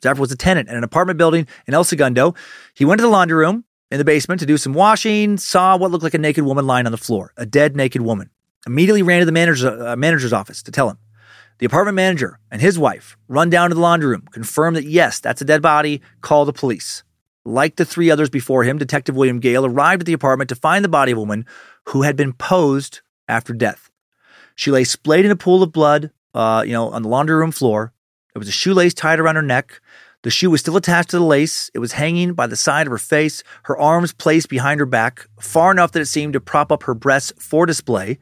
Zafar was a tenant in an apartment building in El Segundo. He went to the laundry room in the basement to do some washing, saw what looked like a naked woman lying on the floor, a dead naked woman. Immediately ran to the manager's, uh, manager's office to tell him. The apartment manager and his wife run down to the laundry room, confirm that yes, that's a dead body, call the police. Like the three others before him, Detective William Gale arrived at the apartment to find the body of a woman who had been posed after death. She lay splayed in a pool of blood, uh, you know, on the laundry room floor. There was a shoelace tied around her neck. The shoe was still attached to the lace. It was hanging by the side of her face, her arms placed behind her back, far enough that it seemed to prop up her breasts for display.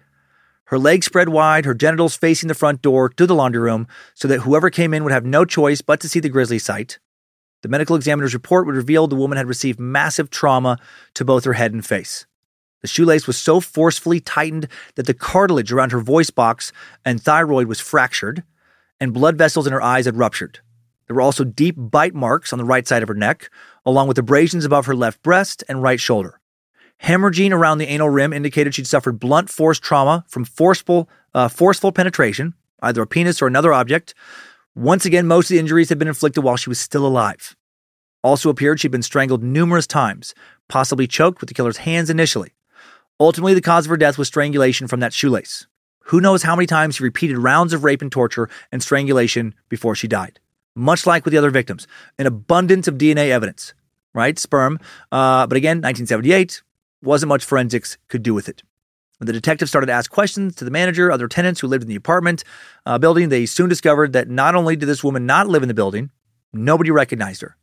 Her legs spread wide, her genitals facing the front door to the laundry room, so that whoever came in would have no choice but to see the grisly sight. The medical examiner's report would reveal the woman had received massive trauma to both her head and face. The shoelace was so forcefully tightened that the cartilage around her voice box and thyroid was fractured, and blood vessels in her eyes had ruptured. There were also deep bite marks on the right side of her neck, along with abrasions above her left breast and right shoulder. Hemorrhaging around the anal rim indicated she'd suffered blunt force trauma from forceful, uh, forceful penetration, either a penis or another object. Once again, most of the injuries had been inflicted while she was still alive. Also appeared she'd been strangled numerous times, possibly choked with the killer's hands initially. Ultimately, the cause of her death was strangulation from that shoelace. Who knows how many times she repeated rounds of rape and torture and strangulation before she died. Much like with the other victims, an abundance of DNA evidence, right? Sperm. Uh, but again, 1978, wasn't much forensics could do with it. When the detectives started to ask questions to the manager, other tenants who lived in the apartment uh, building, they soon discovered that not only did this woman not live in the building, nobody recognized her.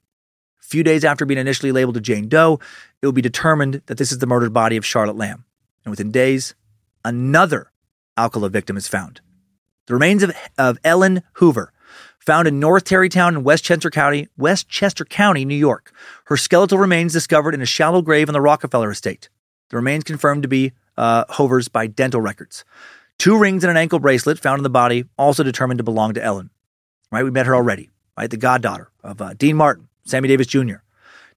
A few days after being initially labeled a Jane Doe, it would be determined that this is the murdered body of Charlotte Lamb. And within days, another Alcala victim is found. The remains of, of Ellen Hoover, found in North Tarrytown in Westchester County, Westchester County, New York. Her skeletal remains discovered in a shallow grave on the Rockefeller estate. The remains confirmed to be uh, Hoover's by dental records. Two rings and an ankle bracelet found in the body also determined to belong to Ellen. Right, we met her already. Right, the goddaughter of uh, Dean Martin, Sammy Davis Jr.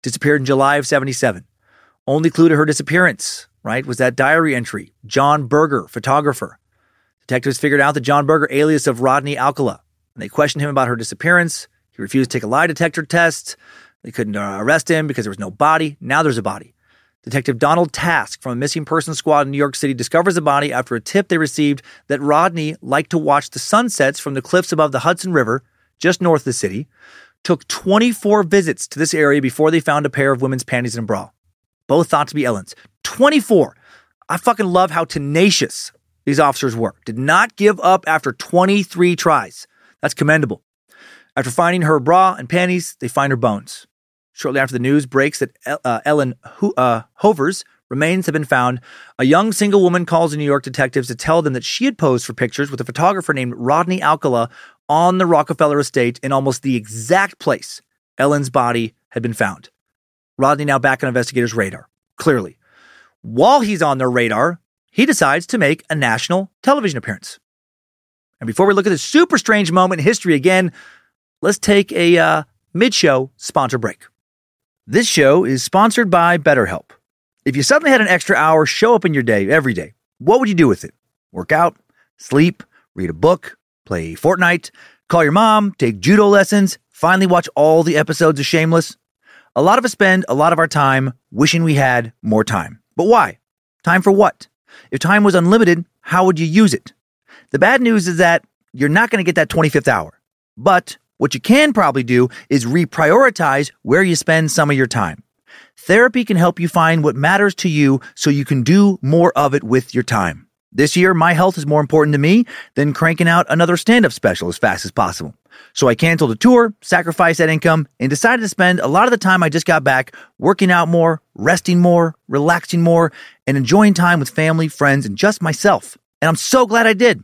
Disappeared in July of '77. Only clue to her disappearance, right, was that diary entry. John Berger, photographer. Detectives figured out that John Berger, alias of Rodney Alcala, and they questioned him about her disappearance. He refused to take a lie detector test. They couldn't uh, arrest him because there was no body. Now there's a body. Detective Donald Task from a missing persons squad in New York City discovers a body after a tip they received that Rodney liked to watch the sunsets from the cliffs above the Hudson River, just north of the city. Took 24 visits to this area before they found a pair of women's panties and bra, both thought to be Ellen's. 24. I fucking love how tenacious these officers were. Did not give up after 23 tries. That's commendable. After finding her bra and panties, they find her bones. Shortly after the news breaks that uh, Ellen Ho- uh, Hover's remains have been found, a young single woman calls the New York detectives to tell them that she had posed for pictures with a photographer named Rodney Alcala on the Rockefeller estate in almost the exact place Ellen's body had been found. Rodney now back on investigators' radar, clearly. While he's on their radar, he decides to make a national television appearance. And before we look at this super strange moment in history again, let's take a uh, mid show sponsor break. This show is sponsored by BetterHelp. If you suddenly had an extra hour show up in your day every day, what would you do with it? Work out, sleep, read a book, play Fortnite, call your mom, take judo lessons, finally watch all the episodes of Shameless? A lot of us spend a lot of our time wishing we had more time. But why? Time for what? If time was unlimited, how would you use it? The bad news is that you're not going to get that 25th hour. But what you can probably do is reprioritize where you spend some of your time. Therapy can help you find what matters to you so you can do more of it with your time. This year, my health is more important to me than cranking out another stand up special as fast as possible. So I canceled a tour, sacrificed that income, and decided to spend a lot of the time I just got back working out more, resting more, relaxing more, and enjoying time with family, friends, and just myself. And I'm so glad I did.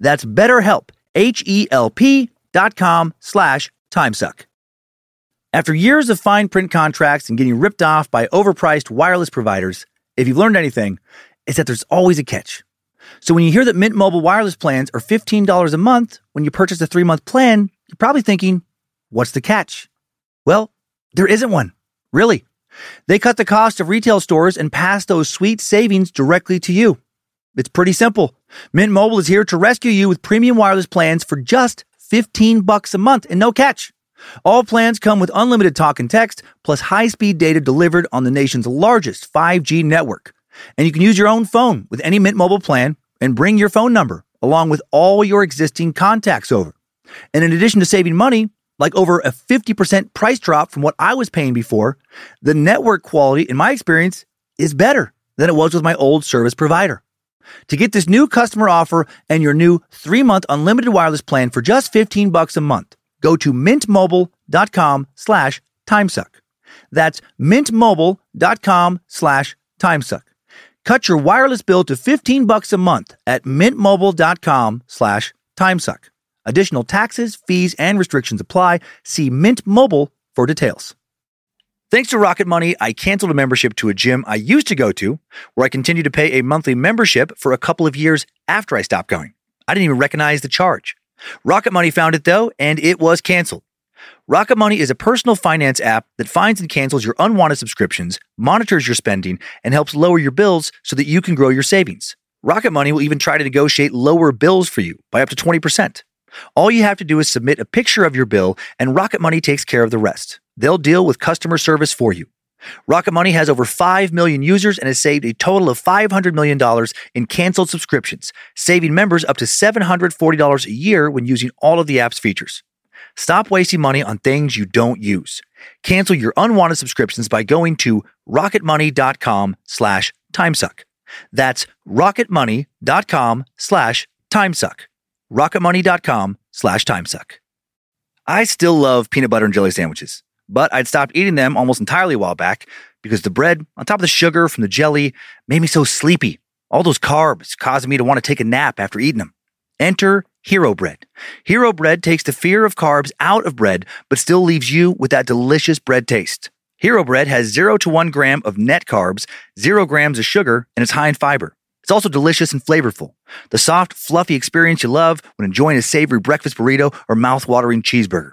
That's BetterHelp, H-E-L-P dot com slash timesuck. After years of fine print contracts and getting ripped off by overpriced wireless providers, if you've learned anything, it's that there's always a catch. So when you hear that Mint Mobile wireless plans are $15 a month when you purchase a three month plan, you're probably thinking, what's the catch? Well, there isn't one. Really. They cut the cost of retail stores and pass those sweet savings directly to you. It's pretty simple. Mint Mobile is here to rescue you with premium wireless plans for just 15 bucks a month and no catch. All plans come with unlimited talk and text plus high-speed data delivered on the nation's largest 5G network. And you can use your own phone with any Mint Mobile plan and bring your phone number along with all your existing contacts over. And in addition to saving money, like over a 50% price drop from what I was paying before, the network quality, in my experience, is better than it was with my old service provider. To get this new customer offer and your new three month unlimited wireless plan for just 15 bucks a month, go to mintmobile.com slash timesuck. That's mintmobile.com slash timesuck. Cut your wireless bill to 15 bucks a month at mintmobile.com slash timesuck. Additional taxes, fees, and restrictions apply. See Mint Mobile for details. Thanks to Rocket Money, I canceled a membership to a gym I used to go to, where I continued to pay a monthly membership for a couple of years after I stopped going. I didn't even recognize the charge. Rocket Money found it though, and it was canceled. Rocket Money is a personal finance app that finds and cancels your unwanted subscriptions, monitors your spending, and helps lower your bills so that you can grow your savings. Rocket Money will even try to negotiate lower bills for you by up to 20%. All you have to do is submit a picture of your bill, and Rocket Money takes care of the rest. They'll deal with customer service for you. Rocket Money has over 5 million users and has saved a total of $500 million in canceled subscriptions, saving members up to $740 a year when using all of the app's features. Stop wasting money on things you don't use. Cancel your unwanted subscriptions by going to rocketmoney.com slash timesuck. That's rocketmoney.com slash timesuck. rocketmoney.com slash timesuck. I still love peanut butter and jelly sandwiches, but I'd stopped eating them almost entirely a while back because the bread, on top of the sugar from the jelly, made me so sleepy. All those carbs causing me to want to take a nap after eating them. Enter Hero Bread. Hero Bread takes the fear of carbs out of bread, but still leaves you with that delicious bread taste. Hero Bread has 0 to 1 gram of net carbs, 0 grams of sugar, and it's high in fiber. It's also delicious and flavorful. The soft, fluffy experience you love when enjoying a savory breakfast burrito or mouth-watering cheeseburger.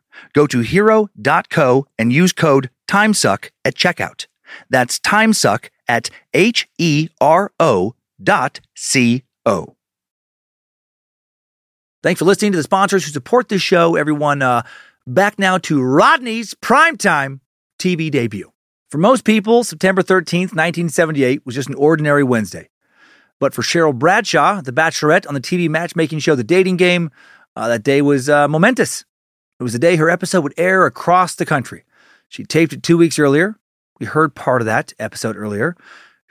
Go to hero.co and use code TIMESUCK at checkout. That's TIMESUCK at H E R O dot C O. Thanks for listening to the sponsors who support this show, everyone. Uh, back now to Rodney's primetime TV debut. For most people, September 13th, 1978 was just an ordinary Wednesday. But for Cheryl Bradshaw, the bachelorette on the TV matchmaking show The Dating Game, uh, that day was uh, momentous. It was the day her episode would air across the country. She taped it two weeks earlier. We heard part of that episode earlier.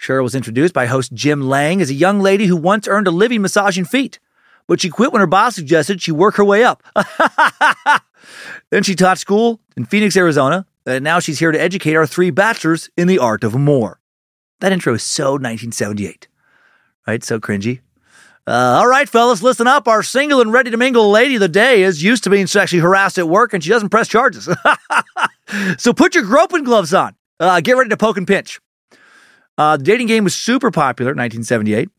Cheryl was introduced by host Jim Lange as a young lady who once earned a living massaging feet, but she quit when her boss suggested she work her way up. then she taught school in Phoenix, Arizona, and now she's here to educate our three bachelors in the art of more. That intro is so 1978, right? So cringy. Uh, all right, fellas, listen up. Our single and ready to mingle lady of the day is used to being sexually harassed at work and she doesn't press charges. so put your groping gloves on. Uh, get ready to poke and pinch. Uh, the dating game was super popular in 1978.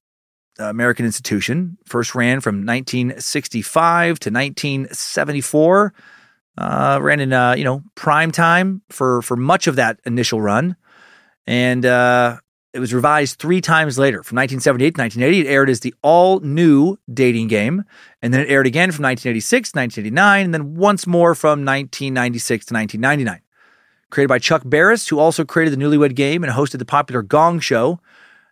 The American institution first ran from 1965 to 1974. Uh, ran in uh, you know prime time for for much of that initial run, and uh, it was revised three times later. From 1978 to 1980, it aired as the all new dating game, and then it aired again from 1986 to 1989, and then once more from 1996 to 1999 created by Chuck Barris, who also created the Newlywed Game and hosted the popular Gong Show.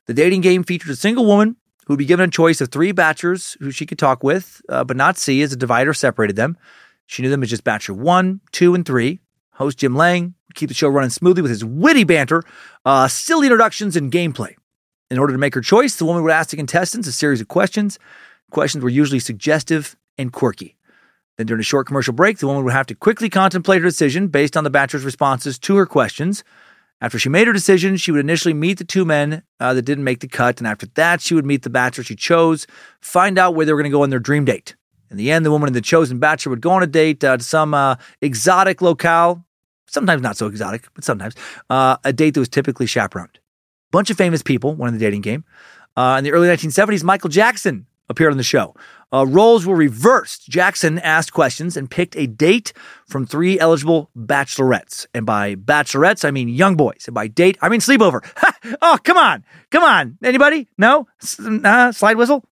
The dating game featured a single woman who would be given a choice of three bachelors who she could talk with, uh, but not see as a divider separated them. She knew them as just Bachelor 1, 2, and 3. Host Jim Lange would keep the show running smoothly with his witty banter, uh, silly introductions, and gameplay. In order to make her choice, the woman would ask the contestants a series of questions. Questions were usually suggestive and quirky. Then, during a short commercial break, the woman would have to quickly contemplate her decision based on the bachelor's responses to her questions. After she made her decision, she would initially meet the two men uh, that didn't make the cut, and after that, she would meet the bachelor she chose, find out where they were going to go on their dream date. In the end, the woman and the chosen bachelor would go on a date uh, to some uh, exotic locale, sometimes not so exotic, but sometimes, uh, a date that was typically chaperoned. Bunch of famous people won in the dating game. Uh, in the early 1970s, Michael Jackson appeared on the show. Uh, roles were reversed. Jackson asked questions and picked a date from three eligible bachelorettes. And by bachelorettes, I mean young boys. And by date, I mean sleepover. oh, come on. Come on. Anybody? No? S- uh, slide whistle?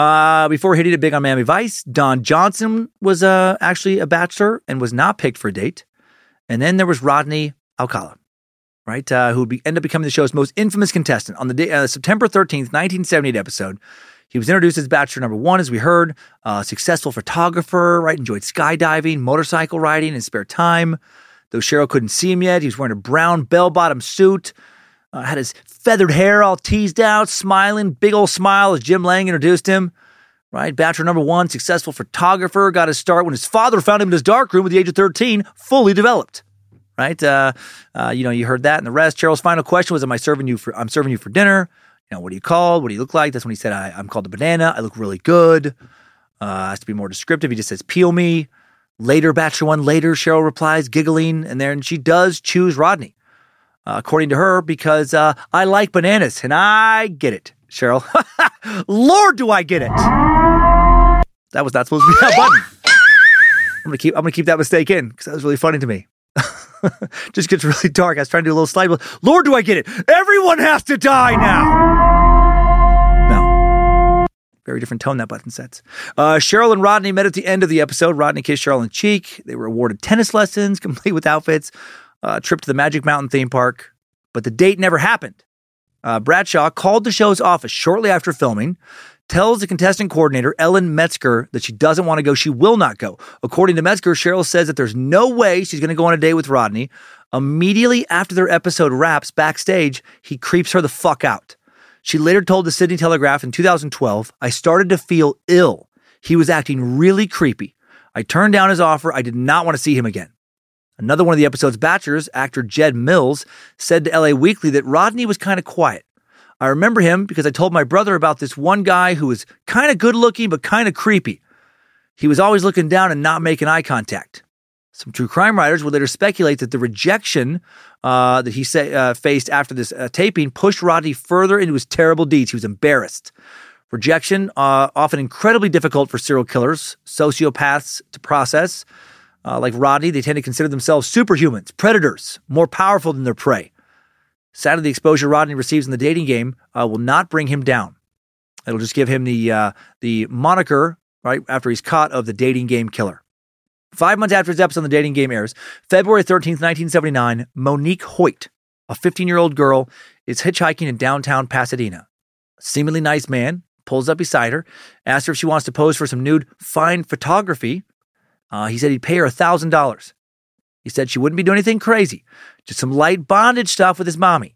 Uh, before hitting it big on Miami Vice, Don Johnson was uh, actually a bachelor and was not picked for a date. And then there was Rodney Alcala, right, uh, who would be, end up becoming the show's most infamous contestant. On the day, uh, September 13th, 1978 episode, he was introduced as bachelor number one, as we heard, successful photographer, right, enjoyed skydiving, motorcycle riding in spare time. Though Cheryl couldn't see him yet, he was wearing a brown bell bottom suit, uh, had his feathered hair all teased out, smiling, big old smile as Jim Lange introduced him. Right, bachelor number one, successful photographer, got his start when his father found him in his darkroom at the age of 13, fully developed. Right, uh, uh, you know, you heard that and the rest. Cheryl's final question was, "Am I serving you for? I'm serving you for dinner. You know, what are you called? What do you look like?" That's when he said, I, "I'm called a banana. I look really good." Uh, has to be more descriptive. He just says, "Peel me." Later, Bachelor One later, Cheryl replies, giggling, and then she does choose Rodney, uh, according to her, because uh, I like bananas, and I get it, Cheryl. Lord, do I get it? That was not supposed to be that button. I'm gonna keep. I'm gonna keep that mistake in because that was really funny to me. Just gets really dark. I was trying to do a little slide. Lord, do I get it? Everyone has to die now. No. Very different tone that button sets. Uh, Cheryl and Rodney met at the end of the episode. Rodney kissed Cheryl on the cheek. They were awarded tennis lessons, complete with outfits, uh, trip to the Magic Mountain theme park. But the date never happened. Uh, Bradshaw called the show's office shortly after filming, tells the contestant coordinator, Ellen Metzger, that she doesn't want to go. She will not go. According to Metzger, Cheryl says that there's no way she's going to go on a date with Rodney. Immediately after their episode wraps backstage, he creeps her the fuck out. She later told the Sydney Telegraph in 2012, I started to feel ill. He was acting really creepy. I turned down his offer. I did not want to see him again. Another one of the episode's bachelors, actor Jed Mills, said to LA Weekly that Rodney was kind of quiet. I remember him because I told my brother about this one guy who was kind of good looking but kind of creepy. He was always looking down and not making eye contact. Some true crime writers would later speculate that the rejection uh, that he say, uh, faced after this uh, taping pushed Rodney further into his terrible deeds. He was embarrassed. Rejection, uh, often incredibly difficult for serial killers, sociopaths to process. Uh, like Rodney, they tend to consider themselves superhumans, predators, more powerful than their prey. Sadly, the exposure Rodney receives in the dating game uh, will not bring him down. It'll just give him the uh, the moniker right after he's caught of the dating game killer. Five months after his episode on the dating game airs, February 13th, 1979, Monique Hoyt, a 15 year old girl, is hitchhiking in downtown Pasadena. A seemingly nice man pulls up beside her, asks her if she wants to pose for some nude fine photography. Uh, he said he'd pay her $1,000. He said she wouldn't be doing anything crazy, just some light bondage stuff with his mommy.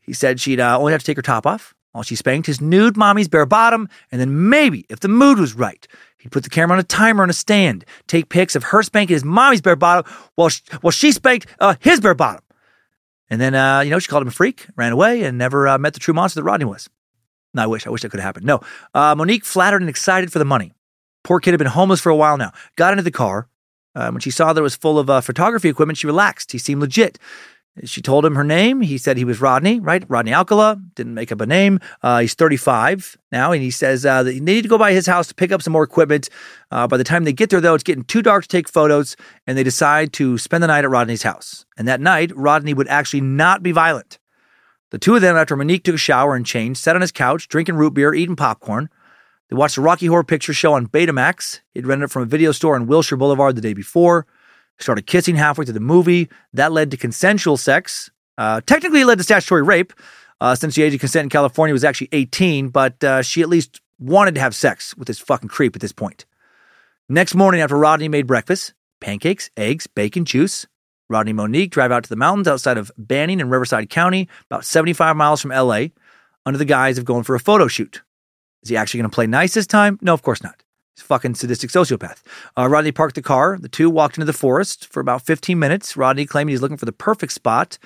He said she'd uh, only have to take her top off while she spanked his nude mommy's bare bottom, and then maybe, if the mood was right, he'd put the camera on a timer on a stand, take pics of her spanking his mommy's bare bottom while she, while she spanked uh, his bare bottom. And then, uh, you know, she called him a freak, ran away, and never uh, met the true monster that Rodney was. No, I wish. I wish that could have happened. No. Uh, Monique, flattered and excited for the money. Poor kid had been homeless for a while now. Got into the car, uh, when she saw that it was full of uh, photography equipment, she relaxed. He seemed legit. She told him her name. He said he was Rodney, right? Rodney Alcala. Didn't make up a name. Uh, he's 35 now, and he says uh, they need to go by his house to pick up some more equipment. Uh, by the time they get there, though, it's getting too dark to take photos, and they decide to spend the night at Rodney's house. And that night, Rodney would actually not be violent. The two of them, after Monique took a shower and changed, sat on his couch, drinking root beer, eating popcorn. They watched the Rocky Horror Picture Show on Betamax. He'd rented it from a video store on Wilshire Boulevard the day before. Started kissing halfway through the movie. That led to consensual sex. Uh, technically, led to statutory rape, uh, since the age of consent in California was actually 18, but uh, she at least wanted to have sex with this fucking creep at this point. Next morning, after Rodney made breakfast, pancakes, eggs, bacon, juice, Rodney and Monique drive out to the mountains outside of Banning in Riverside County, about 75 miles from LA, under the guise of going for a photo shoot. Is he actually going to play nice this time? No, of course not. He's a fucking sadistic sociopath. Uh, Rodney parked the car. The two walked into the forest for about 15 minutes. Rodney claimed he's looking for the perfect spot.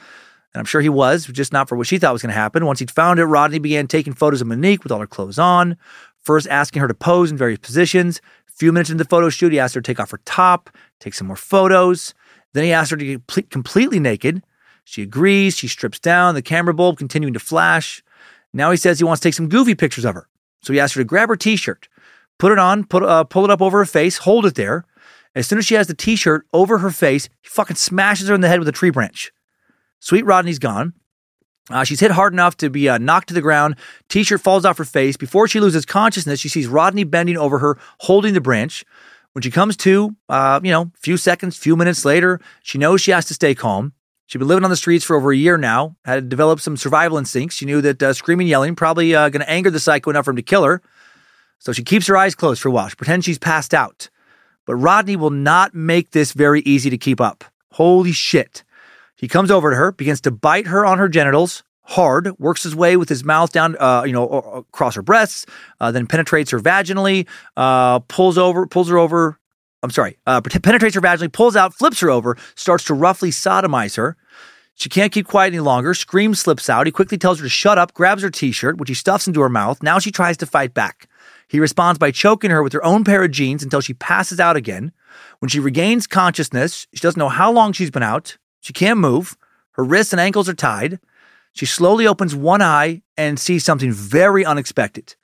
And I'm sure he was, just not for what she thought was going to happen. Once he'd found it, Rodney began taking photos of Monique with all her clothes on, first asking her to pose in various positions. A few minutes into the photo shoot, he asked her to take off her top, take some more photos. Then he asked her to get completely naked. She agrees. She strips down, the camera bulb continuing to flash. Now he says he wants to take some goofy pictures of her. So he asked her to grab her t-shirt, put it on, put uh, pull it up over her face, hold it there. As soon as she has the t-shirt over her face, he fucking smashes her in the head with a tree branch. Sweet Rodney's gone. Uh, she's hit hard enough to be uh, knocked to the ground. T-shirt falls off her face. Before she loses consciousness, she sees Rodney bending over her, holding the branch. When she comes to, uh, you know, a few seconds, few minutes later, she knows she has to stay calm. She'd been living on the streets for over a year now, had developed some survival instincts. She knew that uh, screaming, yelling, probably uh, going to anger the psycho enough for him to kill her. So she keeps her eyes closed for a while. She pretends she's passed out. But Rodney will not make this very easy to keep up. Holy shit. He comes over to her, begins to bite her on her genitals hard, works his way with his mouth down, uh, you know, across her breasts, uh, then penetrates her vaginally, uh, pulls over, pulls her over. I'm sorry, uh, penetrates her vaginally, pulls out, flips her over, starts to roughly sodomize her. She can't keep quiet any longer. Scream slips out. He quickly tells her to shut up, grabs her t-shirt, which he stuffs into her mouth. Now she tries to fight back. He responds by choking her with her own pair of jeans until she passes out again. When she regains consciousness, she doesn't know how long she's been out. She can't move. Her wrists and ankles are tied. She slowly opens one eye and sees something very unexpected.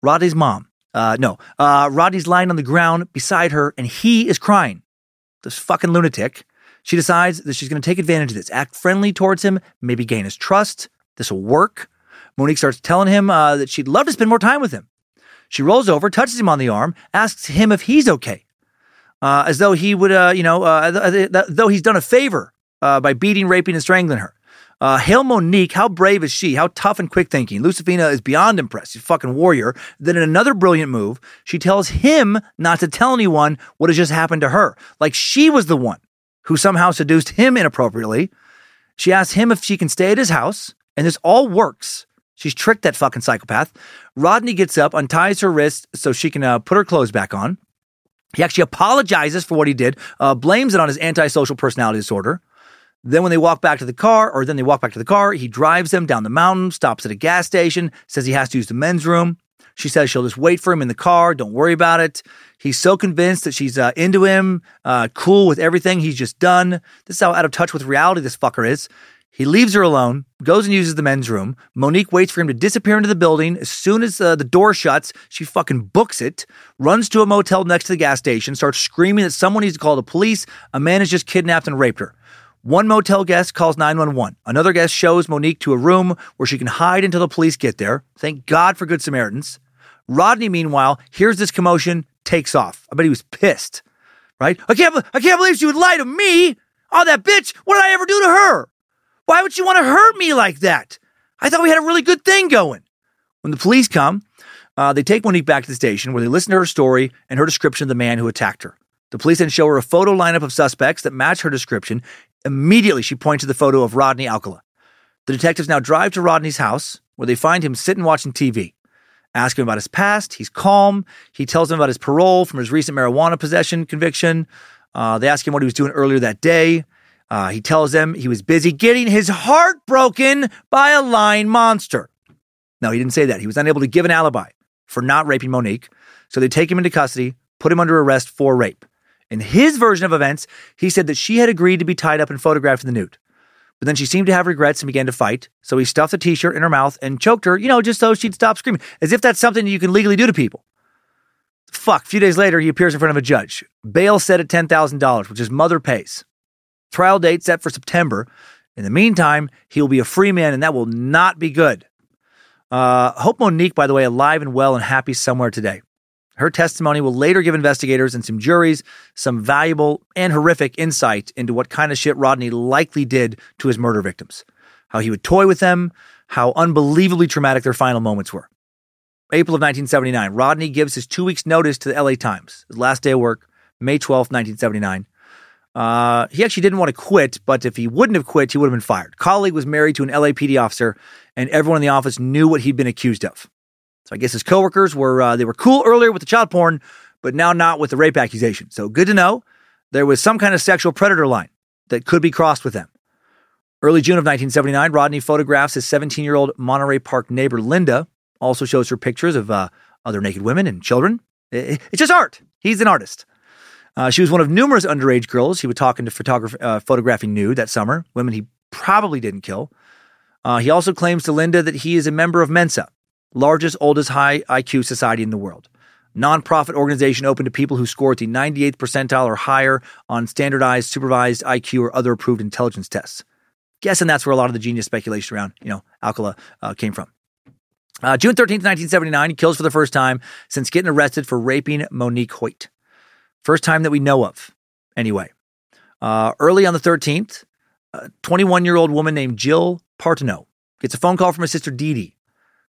Roddy's mom. Uh, no, uh, Rodney's lying on the ground beside her and he is crying. This fucking lunatic. She decides that she's going to take advantage of this, act friendly towards him, maybe gain his trust. This will work. Monique starts telling him uh, that she'd love to spend more time with him. She rolls over, touches him on the arm, asks him if he's okay, uh, as though he would, uh, you know, uh, th- th- though he's done a favor uh, by beating, raping, and strangling her. Uh, hail Monique, how brave is she? How tough and quick thinking. Lucifina is beyond impressed. She's a fucking warrior. Then in another brilliant move, she tells him not to tell anyone what has just happened to her. Like she was the one who somehow seduced him inappropriately. She asks him if she can stay at his house, and this all works. She's tricked that fucking psychopath. Rodney gets up, unties her wrist so she can uh, put her clothes back on. He actually apologizes for what he did, uh, blames it on his antisocial personality disorder. Then when they walk back to the car, or then they walk back to the car, he drives them down the mountain, stops at a gas station, says he has to use the men's room. She says she'll just wait for him in the car. Don't worry about it. He's so convinced that she's uh, into him, uh, cool with everything he's just done. This is how out of touch with reality this fucker is. He leaves her alone, goes and uses the men's room. Monique waits for him to disappear into the building. As soon as uh, the door shuts, she fucking books it, runs to a motel next to the gas station, starts screaming that someone needs to call the police. A man has just kidnapped and raped her. One motel guest calls 911. Another guest shows Monique to a room where she can hide until the police get there. Thank God for Good Samaritans. Rodney, meanwhile, hears this commotion, takes off. I bet he was pissed, right? I can't, I can't believe she would lie to me. Oh, that bitch. What did I ever do to her? Why would she want to hurt me like that? I thought we had a really good thing going. When the police come, uh, they take Monique back to the station where they listen to her story and her description of the man who attacked her. The police then show her a photo lineup of suspects that match her description Immediately, she points to the photo of Rodney Alcala. The detectives now drive to Rodney's house, where they find him sitting watching TV. Ask him about his past. He's calm. He tells them about his parole from his recent marijuana possession conviction. Uh, they ask him what he was doing earlier that day. Uh, he tells them he was busy getting his heart broken by a lying monster. No, he didn't say that. He was unable to give an alibi for not raping Monique. So they take him into custody, put him under arrest for rape. In his version of events, he said that she had agreed to be tied up and photographed in the nude. But then she seemed to have regrets and began to fight. So he stuffed a t shirt in her mouth and choked her, you know, just so she'd stop screaming, as if that's something you can legally do to people. Fuck, a few days later, he appears in front of a judge. Bail set at $10,000, which his mother pays. Trial date set for September. In the meantime, he will be a free man, and that will not be good. Uh, Hope Monique, by the way, alive and well and happy somewhere today. Her testimony will later give investigators and some juries some valuable and horrific insight into what kind of shit Rodney likely did to his murder victims, how he would toy with them, how unbelievably traumatic their final moments were. April of 1979, Rodney gives his two weeks' notice to the LA Times, his last day of work, May 12, 1979. Uh, he actually didn't want to quit, but if he wouldn't have quit, he would have been fired. Colleague was married to an LAPD officer, and everyone in the office knew what he'd been accused of. So I guess his coworkers were uh, they were cool earlier with the child porn, but now not with the rape accusation. So good to know there was some kind of sexual predator line that could be crossed with them. Early June of 1979, Rodney photographs his 17 year old Monterey Park neighbor Linda. Also shows her pictures of uh, other naked women and children. It's just art. He's an artist. Uh, she was one of numerous underage girls he would talk into photograph- uh, photographing nude that summer, women he probably didn't kill. Uh, he also claims to Linda that he is a member of Mensa, largest, oldest high IQ society in the world. Nonprofit organization open to people who score at the 98th percentile or higher on standardized, supervised IQ or other approved intelligence tests. Guessing that's where a lot of the genius speculation around, you know, Alcala uh, came from. Uh, June 13th, 1979, he kills for the first time since getting arrested for raping Monique Hoyt. First time that we know of, anyway. Uh, early on the 13th, a 21 year old woman named Jill Parenteau gets a phone call from her sister Dee Dee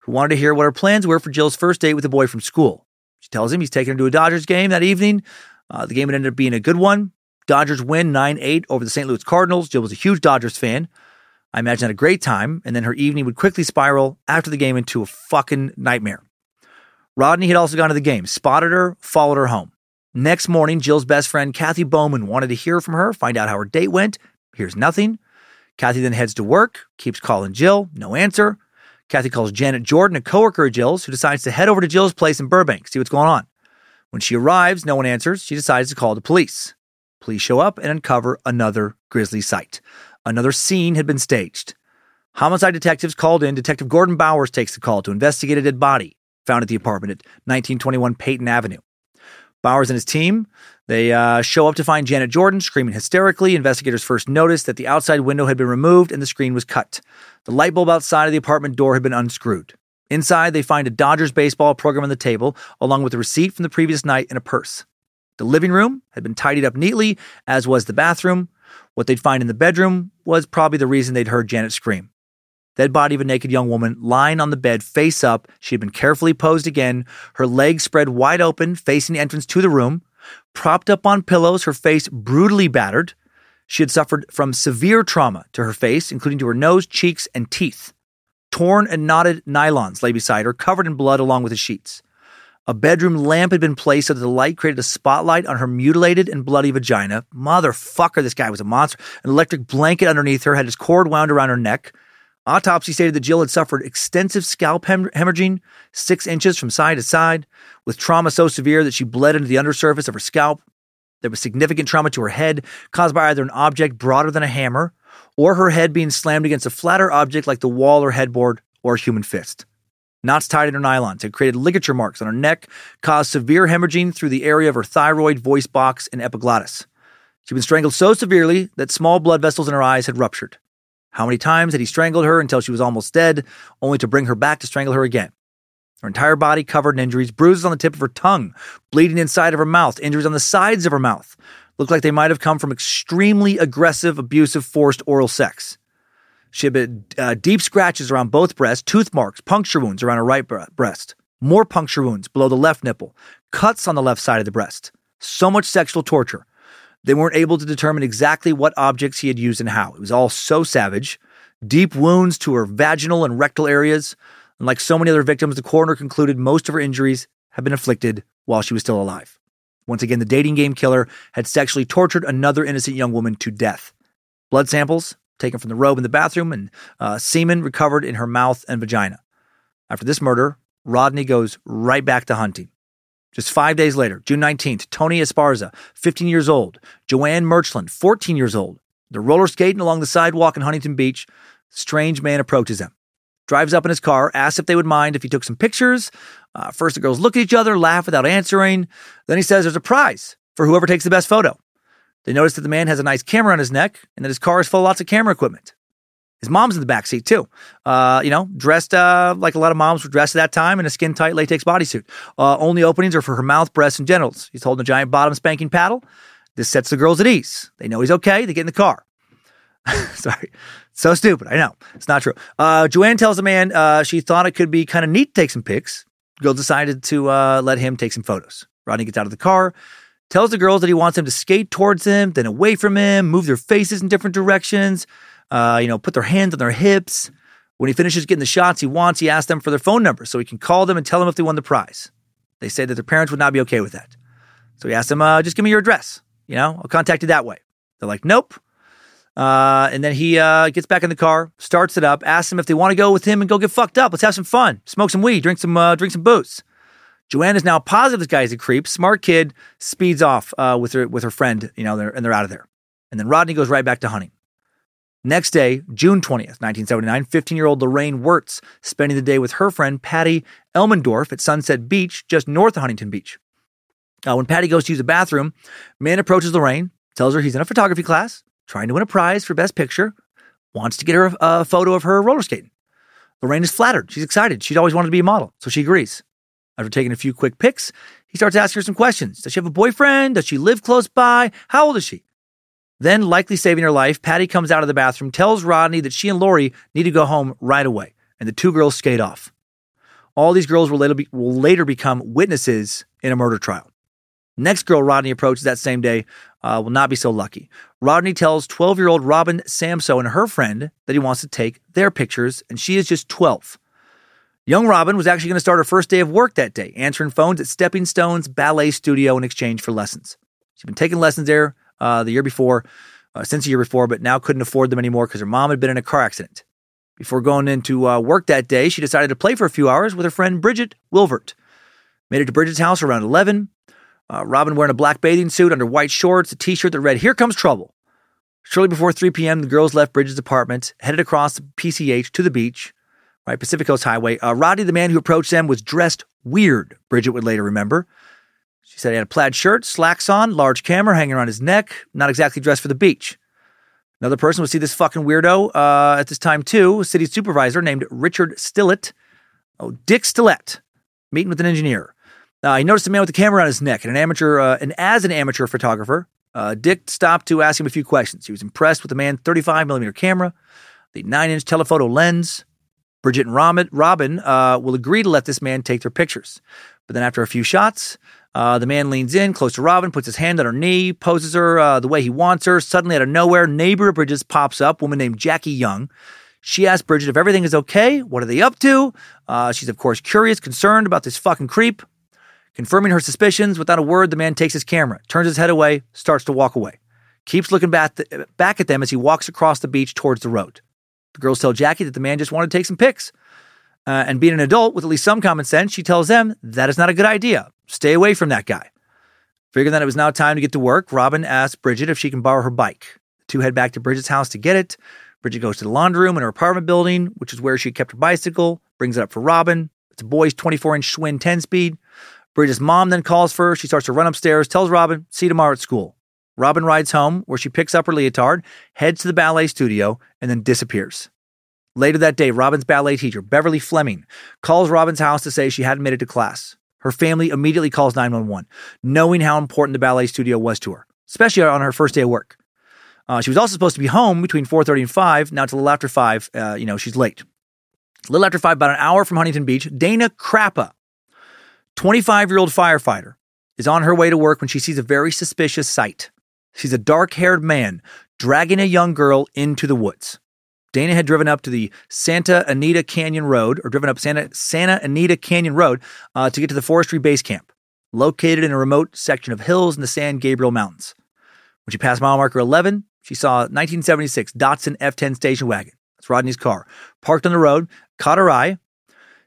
who wanted to hear what her plans were for Jill's first date with a boy from school. She tells him he's taking her to a Dodgers game that evening. Uh, the game would end up being a good one. Dodgers win 9 8 over the St. Louis Cardinals. Jill was a huge Dodgers fan. I imagine had a great time, and then her evening would quickly spiral after the game into a fucking nightmare. Rodney had also gone to the game, spotted her, followed her home. Next morning, Jill's best friend, Kathy Bowman, wanted to hear from her, find out how her date went. Here's nothing. Kathy then heads to work, keeps calling Jill, no answer. Kathy calls Janet Jordan, a coworker of Jill's, who decides to head over to Jill's place in Burbank, see what's going on. When she arrives, no one answers. She decides to call the police. Police show up and uncover another grisly sight. Another scene had been staged. Homicide detectives called in. Detective Gordon Bowers takes the call to investigate a dead body found at the apartment at 1921 Peyton Avenue. Bowers and his team, they uh, show up to find Janet Jordan screaming hysterically. Investigators first noticed that the outside window had been removed and the screen was cut. The light bulb outside of the apartment door had been unscrewed. Inside, they find a Dodgers baseball program on the table, along with a receipt from the previous night in a purse. The living room had been tidied up neatly, as was the bathroom. What they'd find in the bedroom was probably the reason they'd heard Janet scream. Dead body of a naked young woman lying on the bed face up. She had been carefully posed again, her legs spread wide open, facing the entrance to the room. Propped up on pillows, her face brutally battered. She had suffered from severe trauma to her face, including to her nose, cheeks, and teeth. Torn and knotted nylons lay beside her, covered in blood along with the sheets. A bedroom lamp had been placed so that the light created a spotlight on her mutilated and bloody vagina. Motherfucker, this guy was a monster. An electric blanket underneath her had its cord wound around her neck. Autopsy stated that Jill had suffered extensive scalp hem- hemorrhaging, six inches from side to side, with trauma so severe that she bled into the undersurface of her scalp. There was significant trauma to her head, caused by either an object broader than a hammer or her head being slammed against a flatter object like the wall or headboard or a human fist. Knots tied in her nylons had created ligature marks on her neck, caused severe hemorrhaging through the area of her thyroid, voice box, and epiglottis. She'd been strangled so severely that small blood vessels in her eyes had ruptured. How many times had he strangled her until she was almost dead, only to bring her back to strangle her again? Her entire body covered in injuries, bruises on the tip of her tongue, bleeding inside of her mouth, injuries on the sides of her mouth. Looked like they might have come from extremely aggressive, abusive, forced oral sex. She had been, uh, deep scratches around both breasts, tooth marks, puncture wounds around her right breast, more puncture wounds below the left nipple, cuts on the left side of the breast. So much sexual torture. They weren't able to determine exactly what objects he had used and how. It was all so savage. Deep wounds to her vaginal and rectal areas. And like so many other victims, the coroner concluded most of her injuries had been inflicted while she was still alive. Once again, the dating game killer had sexually tortured another innocent young woman to death. Blood samples taken from the robe in the bathroom and uh, semen recovered in her mouth and vagina. After this murder, Rodney goes right back to hunting. Just five days later, June 19th, Tony Esparza, 15 years old, Joanne Merchland, 14 years old, they're roller skating along the sidewalk in Huntington Beach. Strange man approaches them, drives up in his car, asks if they would mind if he took some pictures. Uh, first, the girls look at each other, laugh without answering. Then he says there's a prize for whoever takes the best photo. They notice that the man has a nice camera on his neck and that his car is full of lots of camera equipment. His mom's in the back seat too. Uh, you know, dressed uh, like a lot of moms were dressed at that time in a skin tight latex bodysuit. Uh, only openings are for her mouth, breasts, and genitals. He's holding a giant bottom spanking paddle. This sets the girls at ease. They know he's okay. They get in the car. Sorry. So stupid. I know. It's not true. Uh, Joanne tells the man uh, she thought it could be kind of neat to take some pics. Girl decided to uh, let him take some photos. Rodney gets out of the car, tells the girls that he wants them to skate towards him, then away from him, move their faces in different directions uh, you know, put their hands on their hips. When he finishes getting the shots he wants, he asks them for their phone number so he can call them and tell them if they won the prize. They say that their parents would not be okay with that. So he asks them, uh, just give me your address. You know, I'll contact you that way. They're like, nope. Uh, and then he uh, gets back in the car, starts it up, asks them if they want to go with him and go get fucked up. Let's have some fun, smoke some weed, drink some uh, drink some booze. Joanne is now positive this guy's a creep. Smart kid speeds off uh, with her with her friend, you know, and they're out of there. And then Rodney goes right back to hunting. Next day, June 20th, 1979, 15 year old Lorraine Wirtz spending the day with her friend Patty Elmendorf at Sunset Beach, just north of Huntington Beach. Uh, when Patty goes to use the bathroom, man approaches Lorraine, tells her he's in a photography class, trying to win a prize for Best Picture, wants to get her a, a photo of her roller skating. Lorraine is flattered. She's excited. She's always wanted to be a model, so she agrees. After taking a few quick pics, he starts asking her some questions. Does she have a boyfriend? Does she live close by? How old is she? Then, likely saving her life, Patty comes out of the bathroom, tells Rodney that she and Lori need to go home right away, and the two girls skate off. All these girls will later, be, will later become witnesses in a murder trial. Next girl Rodney approaches that same day uh, will not be so lucky. Rodney tells 12 year old Robin Samsoe and her friend that he wants to take their pictures, and she is just 12. Young Robin was actually going to start her first day of work that day, answering phones at Stepping Stones Ballet Studio in exchange for lessons. She'd been taking lessons there uh, the year before, uh, since the year before, but now couldn't afford them anymore because her mom had been in a car accident. Before going into uh, work that day, she decided to play for a few hours with her friend Bridget Wilvert. Made it to Bridget's house around 11. Uh, Robin wearing a black bathing suit under white shorts, a t shirt that read, Here Comes Trouble. Shortly before 3 p.m., the girls left Bridget's apartment, headed across the PCH to the beach, right, Pacific Coast Highway. Uh, Rodney, the man who approached them, was dressed weird, Bridget would later remember. She said he had a plaid shirt, slacks on, large camera hanging around his neck, not exactly dressed for the beach. Another person would see this fucking weirdo uh, at this time too, a city supervisor named Richard Stillett. Oh, Dick Stillett, meeting with an engineer. Uh, he noticed a man with a camera on his neck, and an amateur, uh, and as an amateur photographer, uh, Dick stopped to ask him a few questions. He was impressed with the man's 35 millimeter camera, the nine inch telephoto lens. Bridget and Robin, Robin uh, will agree to let this man take their pictures. But then after a few shots, uh, the man leans in close to Robin, puts his hand on her knee, poses her uh, the way he wants her. Suddenly, out of nowhere, neighbor of Bridget's pops up, woman named Jackie Young. She asks Bridget if everything is okay. What are they up to? Uh, she's, of course, curious, concerned about this fucking creep. Confirming her suspicions, without a word, the man takes his camera, turns his head away, starts to walk away. Keeps looking back, th- back at them as he walks across the beach towards the road. The girls tell Jackie that the man just wanted to take some pics. Uh, and being an adult with at least some common sense, she tells them that is not a good idea. Stay away from that guy. Figuring that it was now time to get to work, Robin asks Bridget if she can borrow her bike. The two head back to Bridget's house to get it. Bridget goes to the laundry room in her apartment building, which is where she kept her bicycle, brings it up for Robin. It's a boy's 24 inch Schwinn 10 speed. Bridget's mom then calls for her. She starts to run upstairs, tells Robin, see you tomorrow at school. Robin rides home, where she picks up her leotard, heads to the ballet studio, and then disappears. Later that day, Robin's ballet teacher, Beverly Fleming, calls Robin's house to say she hadn't made it to class. Her family immediately calls 911, knowing how important the ballet studio was to her, especially on her first day of work. Uh, she was also supposed to be home between 4.30 and 5. Now, it's a little after 5, uh, you know, she's late. A little after 5, about an hour from Huntington Beach, Dana Crappa, 25-year-old firefighter, is on her way to work when she sees a very suspicious sight. She's a dark-haired man dragging a young girl into the woods. Dana had driven up to the Santa Anita Canyon Road, or driven up Santa, Santa Anita Canyon Road uh, to get to the forestry base camp, located in a remote section of hills in the San Gabriel Mountains. When she passed mile marker 11, she saw a 1976 Datsun F10 station wagon. That's Rodney's car, parked on the road, caught her eye.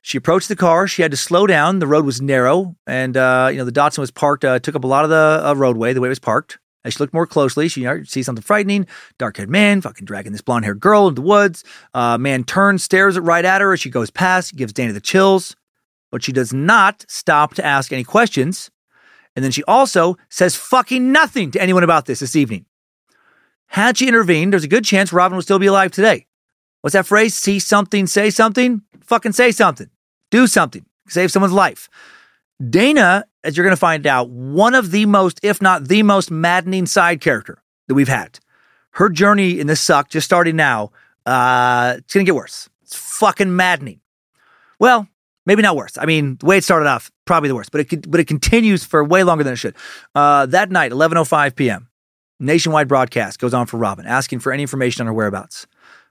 She approached the car. She had to slow down. The road was narrow, and uh, you know the Datsun was parked, uh, took up a lot of the uh, roadway the way it was parked. As she looked more closely, she sees something frightening. Dark haired man fucking dragging this blonde haired girl into the woods. Uh, man turns, stares right at her as she goes past, gives Dana the chills. But she does not stop to ask any questions. And then she also says fucking nothing to anyone about this this evening. Had she intervened, there's a good chance Robin would still be alive today. What's that phrase? See something, say something? Fucking say something. Do something. Save someone's life. Dana, as you're going to find out, one of the most, if not the most maddening side character that we've had. Her journey in this suck, just starting now, uh, it's going to get worse. It's fucking maddening. Well, maybe not worse. I mean, the way it started off, probably the worst, but it but it continues for way longer than it should. Uh, that night, 11:05 p.m., nationwide broadcast goes on for Robin, asking for any information on her whereabouts.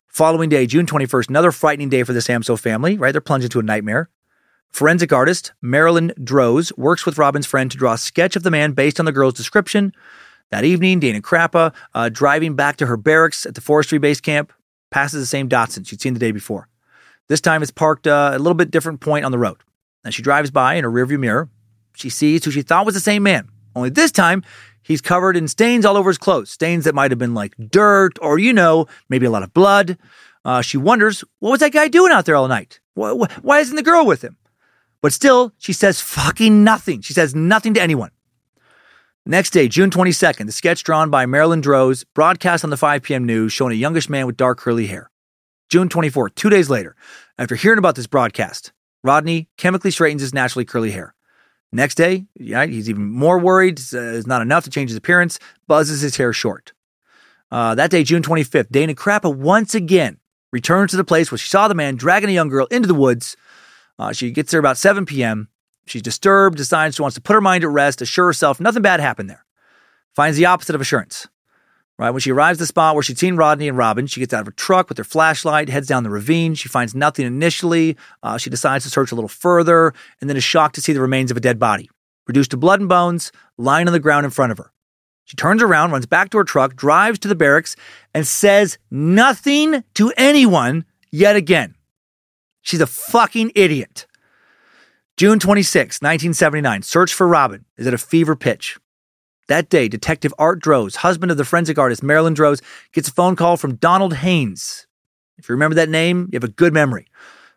Following day, June 21st, another frightening day for the Samsoe family. Right, they're plunged into a nightmare. Forensic artist Marilyn Droz works with Robin's friend to draw a sketch of the man based on the girl's description. That evening, Dana Crappa, uh, driving back to her barracks at the forestry base camp, passes the same Datsun she'd seen the day before. This time it's parked uh, a little bit different point on the road. As she drives by in her rearview mirror, she sees who she thought was the same man. Only this time, he's covered in stains all over his clothes. Stains that might have been like dirt or, you know, maybe a lot of blood. Uh, she wonders, what was that guy doing out there all night? Why, why isn't the girl with him? But still, she says fucking nothing. She says nothing to anyone. Next day, June 22nd, the sketch drawn by Marilyn Droz broadcast on the 5 p.m. news showing a youngish man with dark curly hair. June 24th, two days later, after hearing about this broadcast, Rodney chemically straightens his naturally curly hair. Next day, yeah, he's even more worried. Uh, it's not enough to change his appearance, buzzes his hair short. Uh, that day, June 25th, Dana Crappa once again returns to the place where she saw the man dragging a young girl into the woods uh, she gets there about 7 p.m. She's disturbed, decides she wants to put her mind at rest, assure herself nothing bad happened there. Finds the opposite of assurance. Right when she arrives at the spot where she'd seen Rodney and Robin, she gets out of her truck with her flashlight, heads down the ravine. She finds nothing initially. Uh, she decides to search a little further, and then is shocked to see the remains of a dead body, reduced to blood and bones, lying on the ground in front of her. She turns around, runs back to her truck, drives to the barracks, and says nothing to anyone yet again. She's a fucking idiot. June 26, 1979. Search for Robin is at a fever pitch. That day, Detective Art Droz, husband of the forensic artist Marilyn Droz, gets a phone call from Donald Haynes. If you remember that name, you have a good memory.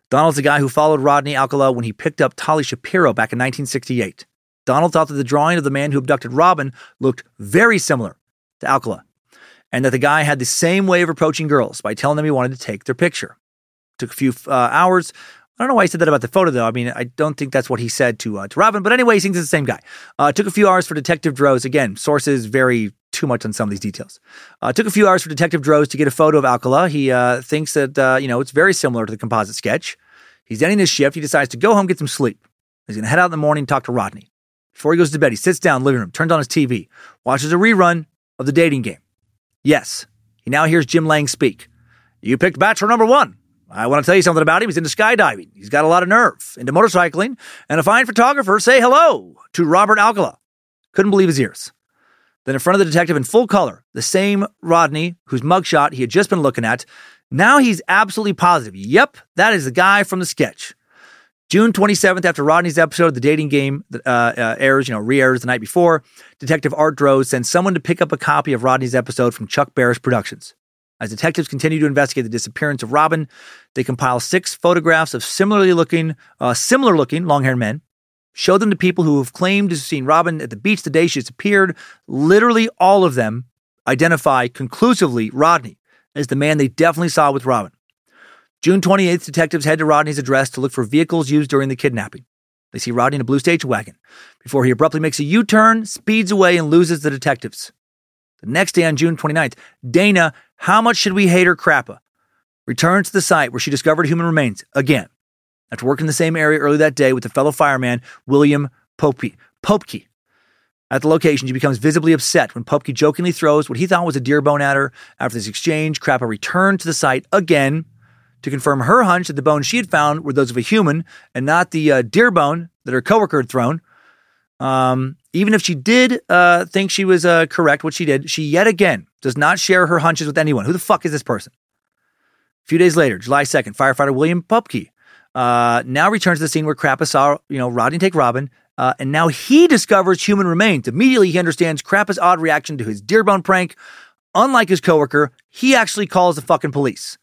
Donald's the guy who followed Rodney Alcala when he picked up Tali Shapiro back in 1968. Donald thought that the drawing of the man who abducted Robin looked very similar to Alcala, and that the guy had the same way of approaching girls by telling them he wanted to take their picture. Took a few uh, hours. I don't know why he said that about the photo, though. I mean, I don't think that's what he said to uh, to Robin. But anyway, he thinks it's the same guy. Uh, took a few hours for Detective Droz. Again, sources vary too much on some of these details. Uh, took a few hours for Detective Droz to get a photo of Alcala. He uh, thinks that uh, you know it's very similar to the composite sketch. He's ending his shift. He decides to go home, get some sleep. He's going to head out in the morning, talk to Rodney. Before he goes to bed, he sits down in the living room, turns on his TV, watches a rerun of the dating game. Yes, he now hears Jim Lange speak. You picked bachelor number one. I want to tell you something about him. He's into skydiving. He's got a lot of nerve, into motorcycling, and a fine photographer. Say hello to Robert Alcala. Couldn't believe his ears. Then, in front of the detective in full color, the same Rodney whose mugshot he had just been looking at, now he's absolutely positive. Yep, that is the guy from the sketch. June 27th, after Rodney's episode of the dating game uh, uh, airs, you know, re-airs the night before, Detective Art Droz sends someone to pick up a copy of Rodney's episode from Chuck Barris Productions. As detectives continue to investigate the disappearance of Robin, they compile six photographs of similarly looking, uh, similar looking long-haired men, show them to people who have claimed to have seen Robin at the beach the day she disappeared. Literally all of them identify conclusively Rodney as the man they definitely saw with Robin. June 28th, detectives head to Rodney's address to look for vehicles used during the kidnapping. They see Rodney in a blue station wagon before he abruptly makes a U turn, speeds away, and loses the detectives. The next day on June 29th, Dana, how much should we hate her crappa, returns to the site where she discovered human remains again. After working in the same area early that day with the fellow fireman, William Popke. Popke. At the location, she becomes visibly upset when Popke jokingly throws what he thought was a deer bone at her. After this exchange, Crappa returned to the site again to confirm her hunch that the bones she had found were those of a human and not the uh, deer bone that her coworker had thrown. Um, even if she did uh, think she was uh, correct, what she did, she yet again does not share her hunches with anyone. Who the fuck is this person? A few days later, July 2nd, firefighter William Popke uh, now returns to the scene where Crappa saw, you know, Rodney take Robin, uh, and now he discovers human remains. Immediately, he understands Crappa's odd reaction to his deerbone prank. Unlike his coworker, he actually calls the fucking police.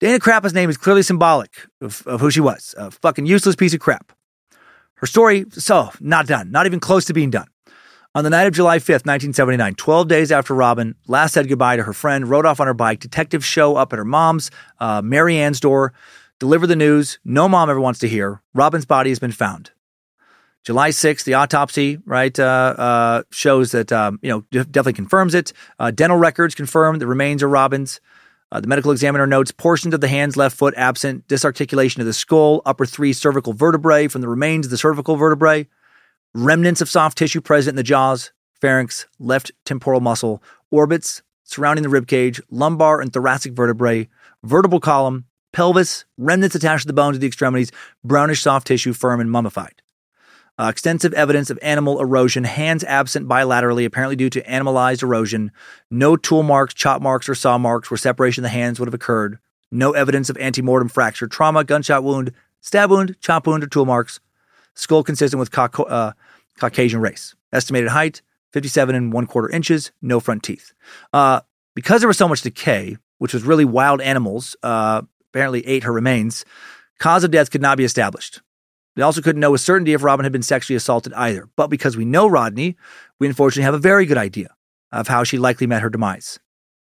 Dana Crappa's name is clearly symbolic of, of who she was a fucking useless piece of crap. Her story, so, not done, not even close to being done. On the night of July 5th, 1979, 12 days after Robin last said goodbye to her friend, rode off on her bike, detectives show up at her mom's, uh, Mary Ann's door, deliver the news no mom ever wants to hear. Robin's body has been found. July 6th, the autopsy, right, uh, uh, shows that, um, you know, definitely confirms it. Uh, dental records confirm the remains are Robin's. Uh, the medical examiner notes portions of the hands, left foot absent, disarticulation of the skull, upper three cervical vertebrae from the remains of the cervical vertebrae, remnants of soft tissue present in the jaws, pharynx, left temporal muscle, orbits surrounding the rib cage, lumbar and thoracic vertebrae, vertebral column, pelvis, remnants attached to the bones of the extremities, brownish soft tissue, firm and mummified. Uh, extensive evidence of animal erosion, hands absent bilaterally, apparently due to animalized erosion. No tool marks, chop marks, or saw marks where separation of the hands would have occurred. No evidence of antemortem fracture, trauma, gunshot wound, stab wound, chop wound, or tool marks. Skull consistent with uh, Caucasian race. Estimated height, 57 and one quarter inches, no front teeth. Uh, because there was so much decay, which was really wild animals, uh, apparently ate her remains, cause of death could not be established. We also couldn't know with certainty if Robin had been sexually assaulted either. But because we know Rodney, we unfortunately have a very good idea of how she likely met her demise.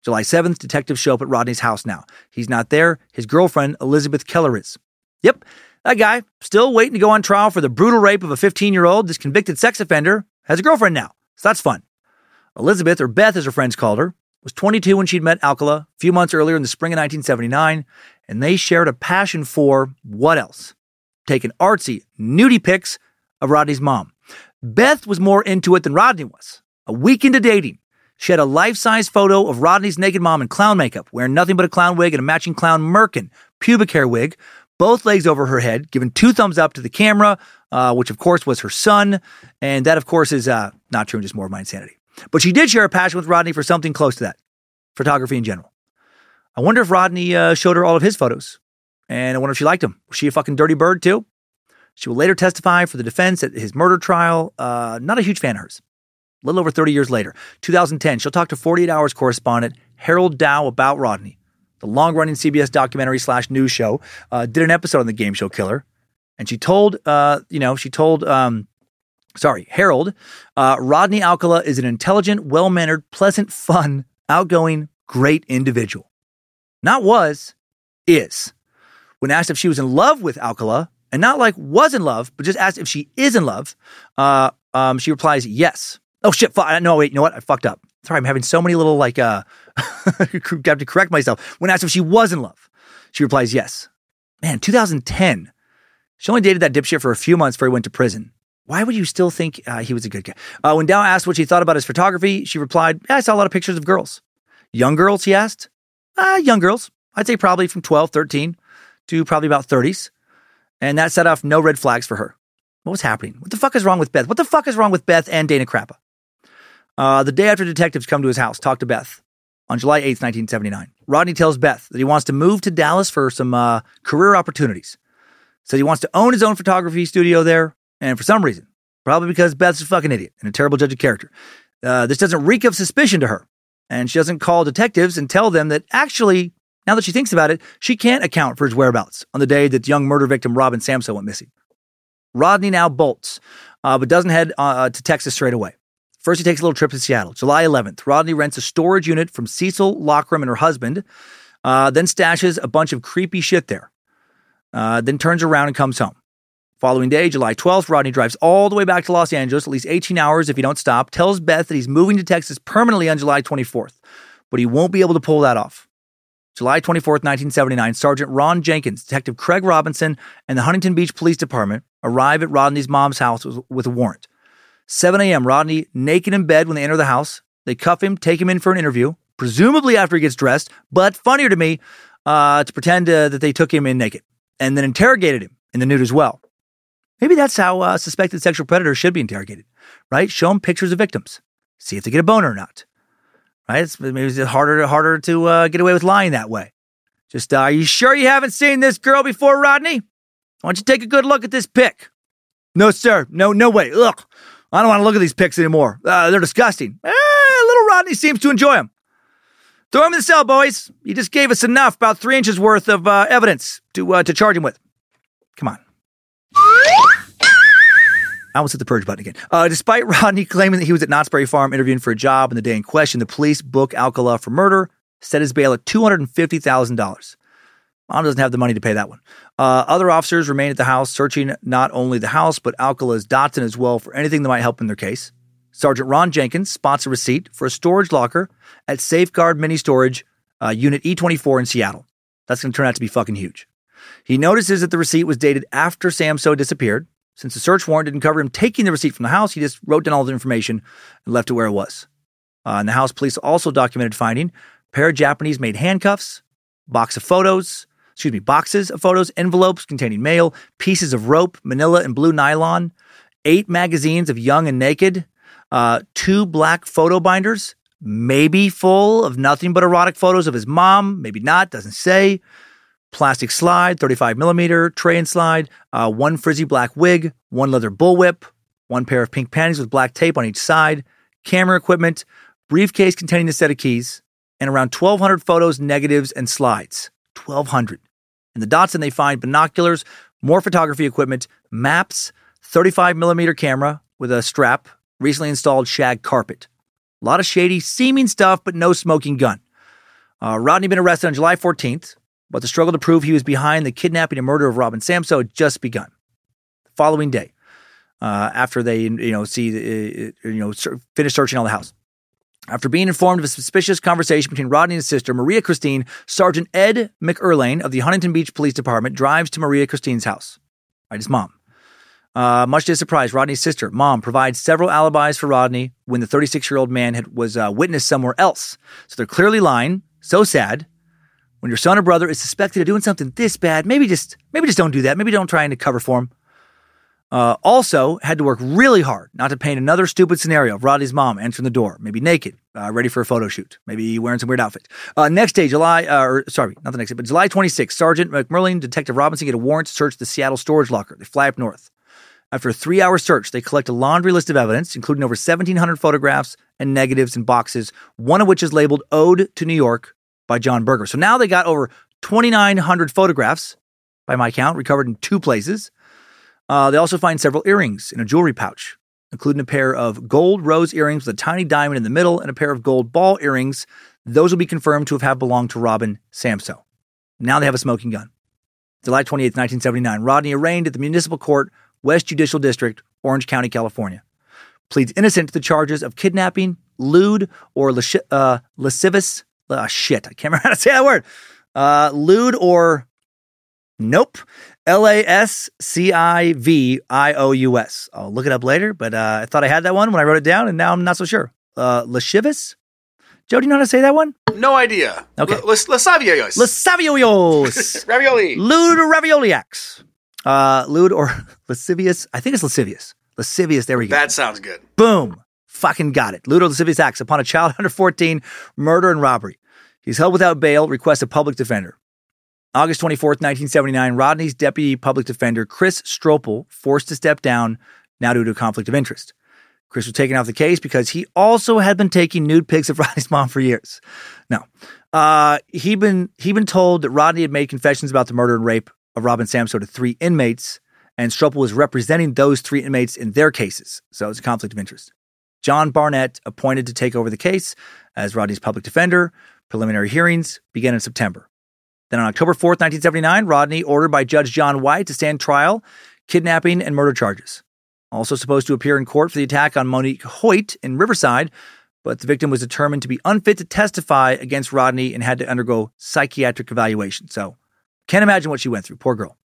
July 7th, detectives show up at Rodney's house now. He's not there. His girlfriend, Elizabeth Keller, is. Yep, that guy, still waiting to go on trial for the brutal rape of a 15 year old, this convicted sex offender, has a girlfriend now. So that's fun. Elizabeth, or Beth as her friends called her, was 22 when she'd met Alcala a few months earlier in the spring of 1979, and they shared a passion for what else? Taking artsy, nudie pics of Rodney's mom. Beth was more into it than Rodney was. A week into dating, she had a life size photo of Rodney's naked mom in clown makeup, wearing nothing but a clown wig and a matching clown merkin pubic hair wig, both legs over her head, giving two thumbs up to the camera, uh, which of course was her son. And that, of course, is uh, not true, just more of my insanity. But she did share a passion with Rodney for something close to that photography in general. I wonder if Rodney uh, showed her all of his photos. And I wonder if she liked him. Was she a fucking dirty bird, too? She will later testify for the defense at his murder trial. Uh, not a huge fan of hers. A little over 30 years later, 2010, she'll talk to 48 Hours correspondent Harold Dow about Rodney the long running CBS documentary slash news show, uh, did an episode on the game show killer. And she told, uh, you know, she told, um, sorry, Harold, uh, Rodney Alcala is an intelligent, well mannered, pleasant, fun, outgoing, great individual. Not was, is. When asked if she was in love with Alcala, and not like was in love, but just asked if she is in love, uh, um, she replies, yes. Oh shit, fu- no, wait, you know what? I fucked up. Sorry, I'm having so many little like uh I have to correct myself. When asked if she was in love, she replies yes. Man, 2010. She only dated that dipshit for a few months before he went to prison. Why would you still think uh, he was a good guy? Uh, when Dow asked what she thought about his photography, she replied, yeah, I saw a lot of pictures of girls. Young girls, he asked. Uh, young girls. I'd say probably from 12, 13 to probably about 30s. And that set off no red flags for her. What was happening? What the fuck is wrong with Beth? What the fuck is wrong with Beth and Dana Crappa? Uh, the day after detectives come to his house, talk to Beth on July 8th, 1979. Rodney tells Beth that he wants to move to Dallas for some uh, career opportunities. Says he wants to own his own photography studio there, and for some reason, probably because Beth's a fucking idiot and a terrible judge of character, uh, this doesn't reek of suspicion to her. And she doesn't call detectives and tell them that actually, now that she thinks about it, she can't account for his whereabouts on the day that young murder victim Robin Samsoe went missing. Rodney now bolts, uh, but doesn't head uh, to Texas straight away. First, he takes a little trip to Seattle. July 11th, Rodney rents a storage unit from Cecil Lockram and her husband, uh, then stashes a bunch of creepy shit there. Uh, then turns around and comes home. Following day, July 12th, Rodney drives all the way back to Los Angeles, at least 18 hours if he don't stop, tells Beth that he's moving to Texas permanently on July 24th, but he won't be able to pull that off. July 24th, 1979, Sergeant Ron Jenkins, Detective Craig Robinson, and the Huntington Beach Police Department arrive at Rodney's mom's house with a warrant. 7 a.m., Rodney, naked in bed when they enter the house. They cuff him, take him in for an interview, presumably after he gets dressed, but funnier to me, uh, to pretend uh, that they took him in naked and then interrogated him in the nude as well. Maybe that's how uh, suspected sexual predators should be interrogated, right? Show them pictures of victims, see if they get a boner or not, right? It's, maybe it's harder, harder to uh, get away with lying that way. Just, uh, are you sure you haven't seen this girl before, Rodney? Why don't you take a good look at this pic? No, sir. No, no way. Look, I don't want to look at these pics anymore. Uh, they're disgusting. Eh, little Rodney seems to enjoy them. Throw him in the cell, boys. You just gave us enough, about three inches worth of uh, evidence to uh, to charge him with. Come on. I almost hit the purge button again. Uh, despite Rodney claiming that he was at Knott's Berry Farm interviewing for a job in the day in question, the police book Alcala for murder, set his bail at $250,000. Mom doesn't have the money to pay that one. Uh, other officers remain at the house, searching not only the house, but Alcala's Datsun as well for anything that might help in their case. Sergeant Ron Jenkins spots a receipt for a storage locker at Safeguard Mini Storage, uh, Unit E24 in Seattle. That's going to turn out to be fucking huge. He notices that the receipt was dated after Samsoe disappeared. Since the search warrant didn't cover him taking the receipt from the house, he just wrote down all the information and left it where it was. Uh, and the house police also documented finding a pair of Japanese made handcuffs, box of photos, excuse me, boxes of photos, envelopes containing mail, pieces of rope, manila and blue nylon, eight magazines of Young and Naked, uh, two black photo binders, maybe full of nothing but erotic photos of his mom, maybe not, doesn't say. Plastic slide, 35 millimeter tray and slide, uh, one frizzy black wig, one leather bullwhip, one pair of pink panties with black tape on each side, camera equipment, briefcase containing a set of keys, and around 1,200 photos, negatives, and slides. 1,200. In the Datsun, they find binoculars, more photography equipment, maps, 35 millimeter camera with a strap, recently installed shag carpet. A lot of shady, seeming stuff, but no smoking gun. Uh, Rodney been arrested on July 14th, but the struggle to prove he was behind the kidnapping and murder of Robin Samsoe had just begun. The following day, uh, after they you know see uh, you know finish searching all the house, after being informed of a suspicious conversation between Rodney and his sister, Maria Christine, Sergeant Ed McErlane of the Huntington Beach Police Department drives to Maria Christine's house, right, his mom. Uh, much to his surprise, Rodney's sister, mom, provides several alibis for Rodney when the 36 year old man had, was uh, witnessed somewhere else. So they're clearly lying. So sad. When your son or brother is suspected of doing something this bad, maybe just maybe just don't do that. Maybe don't try and cover for him. Uh, also, had to work really hard not to paint another stupid scenario of Rodney's mom entering the door, maybe naked, uh, ready for a photo shoot, maybe wearing some weird outfit. Uh, next day, July, uh, or sorry, not the next day, but July 26th, Sergeant McMurlin, and Detective Robinson get a warrant to search the Seattle storage locker. They fly up north. After a three hour search, they collect a laundry list of evidence, including over 1,700 photographs and negatives in boxes, one of which is labeled Ode to New York by John Berger. So now they got over 2,900 photographs, by my count, recovered in two places. Uh, they also find several earrings in a jewelry pouch, including a pair of gold rose earrings with a tiny diamond in the middle and a pair of gold ball earrings. Those will be confirmed to have belonged to Robin Samsoe. Now they have a smoking gun. July 28, 1979, Rodney arraigned at the Municipal Court, West Judicial District, Orange County, California. Pleads innocent to the charges of kidnapping, lewd, or lasci- uh, lascivious. Uh, shit, I can't remember how to say that word. Uh, lewd or Nope. L A S C I V I O U S. I'll look it up later, but uh, I thought I had that one when I wrote it down, and now I'm not so sure. Uh, Lascivious? Joe, do you know how to say that one? No idea. Okay. L- Lasavios. Lasavios. Ravioli. Lewd ravioliacs. Uh, lewd or lascivious? I think it's lascivious. Lascivious. There we go. That sounds good. Boom. Fucking got it. Lewd or lascivious acts upon a child under 14, murder and robbery. He's held without bail, requests a public defender. August 24th, 1979, Rodney's deputy public defender, Chris Stropel, forced to step down now due to a conflict of interest. Chris was taken off the case because he also had been taking nude pics of Rodney's mom for years. No. Uh, he'd been he'd been told that Rodney had made confessions about the murder and rape of Robin Samsoe to three inmates, and Stropel was representing those three inmates in their cases. So it was a conflict of interest. John Barnett appointed to take over the case as Rodney's public defender. Preliminary hearings began in September. Then on October 4th, 1979, Rodney ordered by Judge John White to stand trial, kidnapping and murder charges. Also supposed to appear in court for the attack on Monique Hoyt in Riverside, but the victim was determined to be unfit to testify against Rodney and had to undergo psychiatric evaluation. So can't imagine what she went through. Poor girl.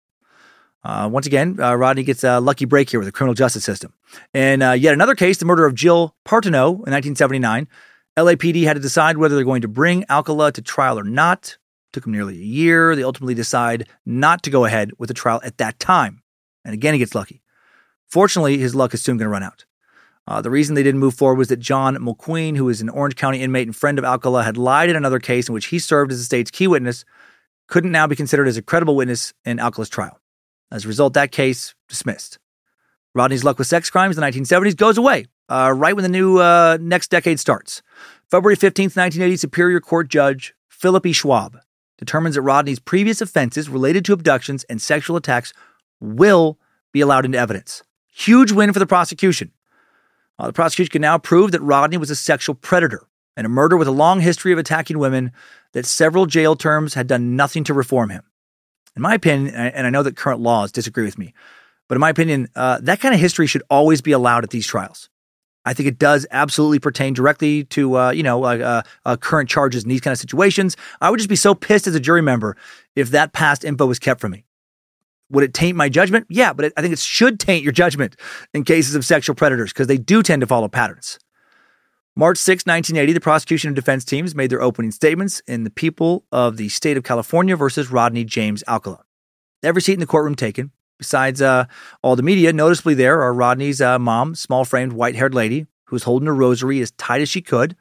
Uh, once again, uh, Rodney gets a lucky break here with the criminal justice system. And uh, yet another case, the murder of Jill Parenteau in 1979, LAPD had to decide whether they're going to bring Alcala to trial or not. It Took them nearly a year. They ultimately decide not to go ahead with the trial at that time. And again, he gets lucky. Fortunately, his luck is soon going to run out. Uh, the reason they didn't move forward was that John Mulqueen, who is an Orange County inmate and friend of Alcala, had lied in another case in which he served as the state's key witness, couldn't now be considered as a credible witness in Alcala's trial. As a result, that case dismissed. Rodney's luck with sex crimes in the 1970s goes away uh, right when the new uh, next decade starts. February 15th, 1980, Superior Court Judge Philip E. Schwab determines that Rodney's previous offenses related to abductions and sexual attacks will be allowed into evidence. Huge win for the prosecution. Uh, the prosecution can now prove that Rodney was a sexual predator and a murderer with a long history of attacking women, that several jail terms had done nothing to reform him. In my opinion, and I know that current laws disagree with me, but in my opinion, uh, that kind of history should always be allowed at these trials. I think it does absolutely pertain directly to uh, you know uh, uh, current charges in these kind of situations. I would just be so pissed as a jury member if that past info was kept from me. Would it taint my judgment? Yeah, but it, I think it should taint your judgment in cases of sexual predators because they do tend to follow patterns. March 6, 1980, the prosecution and defense teams made their opening statements in the People of the State of California versus Rodney James Alcala. Every seat in the courtroom taken, Besides uh, all the media, noticeably there are Rodney's uh, mom, small framed, white haired lady, who's holding a rosary as tight as she could.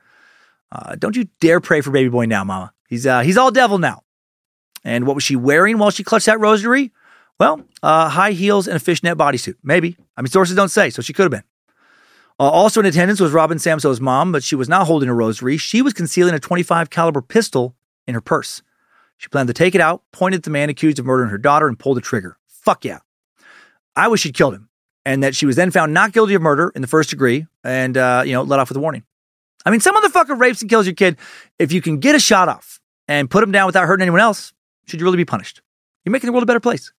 Uh, don't you dare pray for baby boy now, mama. He's, uh, he's all devil now. And what was she wearing while she clutched that rosary? Well, uh, high heels and a fishnet bodysuit. Maybe. I mean, sources don't say, so she could have been. Uh, also in attendance was Robin Samsoe's mom, but she was not holding a rosary. She was concealing a 25 caliber pistol in her purse. She planned to take it out, pointed at the man accused of murdering her daughter, and pulled the trigger. Fuck yeah. I wish she'd killed him and that she was then found not guilty of murder in the first degree and, uh, you know, let off with a warning. I mean, some motherfucker rapes and kills your kid. If you can get a shot off and put him down without hurting anyone else, should you really be punished? You're making the world a better place.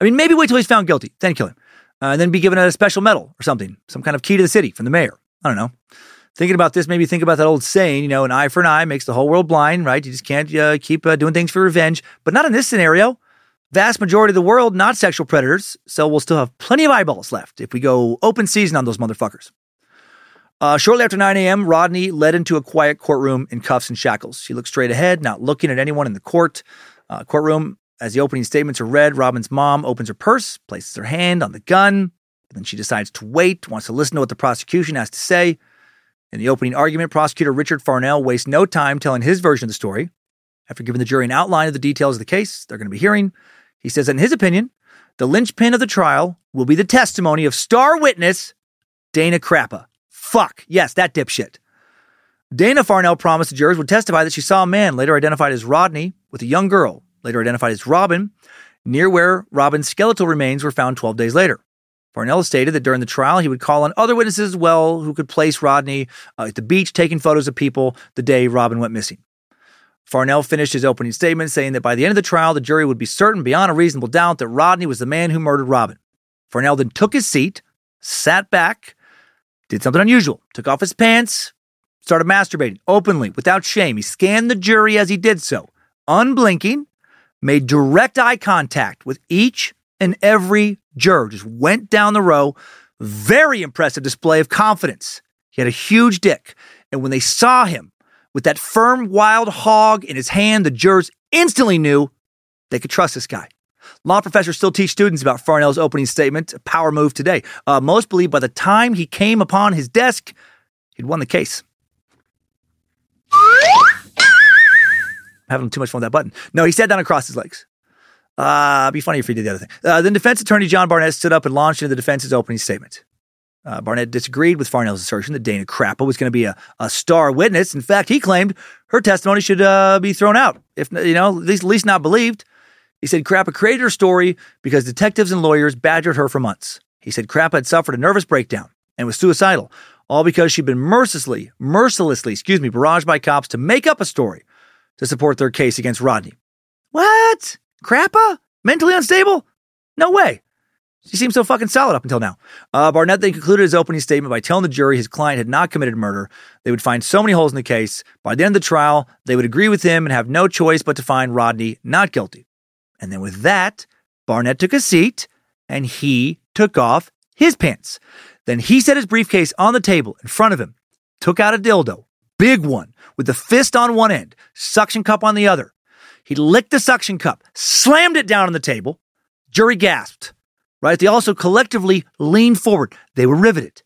I mean, maybe wait till he's found guilty, then kill him, uh, and then be given a special medal or something, some kind of key to the city from the mayor. I don't know. Thinking about this, maybe think about that old saying, you know, an eye for an eye makes the whole world blind, right? You just can't uh, keep uh, doing things for revenge, but not in this scenario. Vast majority of the world, not sexual predators, so we'll still have plenty of eyeballs left if we go open season on those motherfuckers. Uh, shortly after 9 a.m., Rodney led into a quiet courtroom in cuffs and shackles. She looked straight ahead, not looking at anyone in the court. Uh, courtroom, as the opening statements are read, Robin's mom opens her purse, places her hand on the gun, then she decides to wait, wants to listen to what the prosecution has to say. In the opening argument, prosecutor Richard Farnell wastes no time telling his version of the story. After giving the jury an outline of the details of the case they're going to be hearing, he says in his opinion, the linchpin of the trial will be the testimony of star witness Dana Crappa. Fuck. Yes, that dipshit. Dana Farnell promised the jurors would testify that she saw a man, later identified as Rodney, with a young girl, later identified as Robin, near where Robin's skeletal remains were found 12 days later. Farnell stated that during the trial, he would call on other witnesses as well who could place Rodney uh, at the beach taking photos of people the day Robin went missing. Farnell finished his opening statement saying that by the end of the trial, the jury would be certain beyond a reasonable doubt that Rodney was the man who murdered Robin. Farnell then took his seat, sat back, did something unusual, took off his pants, started masturbating openly, without shame. He scanned the jury as he did so, unblinking, made direct eye contact with each and every juror, just went down the row. Very impressive display of confidence. He had a huge dick. And when they saw him with that firm wild hog in his hand, the jurors instantly knew they could trust this guy. Law professors still teach students about Farnell's opening statement, a power move today. Uh, most believe by the time he came upon his desk, he'd won the case. having too much fun with that button. No, he sat down across his legs. Uh, it'd be funny if he did the other thing. Uh, then defense attorney John Barnett stood up and launched into the defense's opening statement. Uh, Barnett disagreed with Farnell's assertion that Dana Crappa was going to be a, a star witness. In fact, he claimed her testimony should uh, be thrown out, if you know, at least, at least not believed. He said Crappa created her story because detectives and lawyers badgered her for months. He said Crappa had suffered a nervous breakdown and was suicidal, all because she'd been mercilessly, mercilessly, excuse me, barraged by cops to make up a story to support their case against Rodney. What? Crappa? Mentally unstable? No way. She seemed so fucking solid up until now. Uh, Barnett then concluded his opening statement by telling the jury his client had not committed murder. They would find so many holes in the case. By the end of the trial, they would agree with him and have no choice but to find Rodney not guilty. And then with that, Barnett took a seat and he took off his pants. Then he set his briefcase on the table in front of him, took out a dildo, big one, with the fist on one end, suction cup on the other. He licked the suction cup, slammed it down on the table. Jury gasped right? They also collectively leaned forward. They were riveted.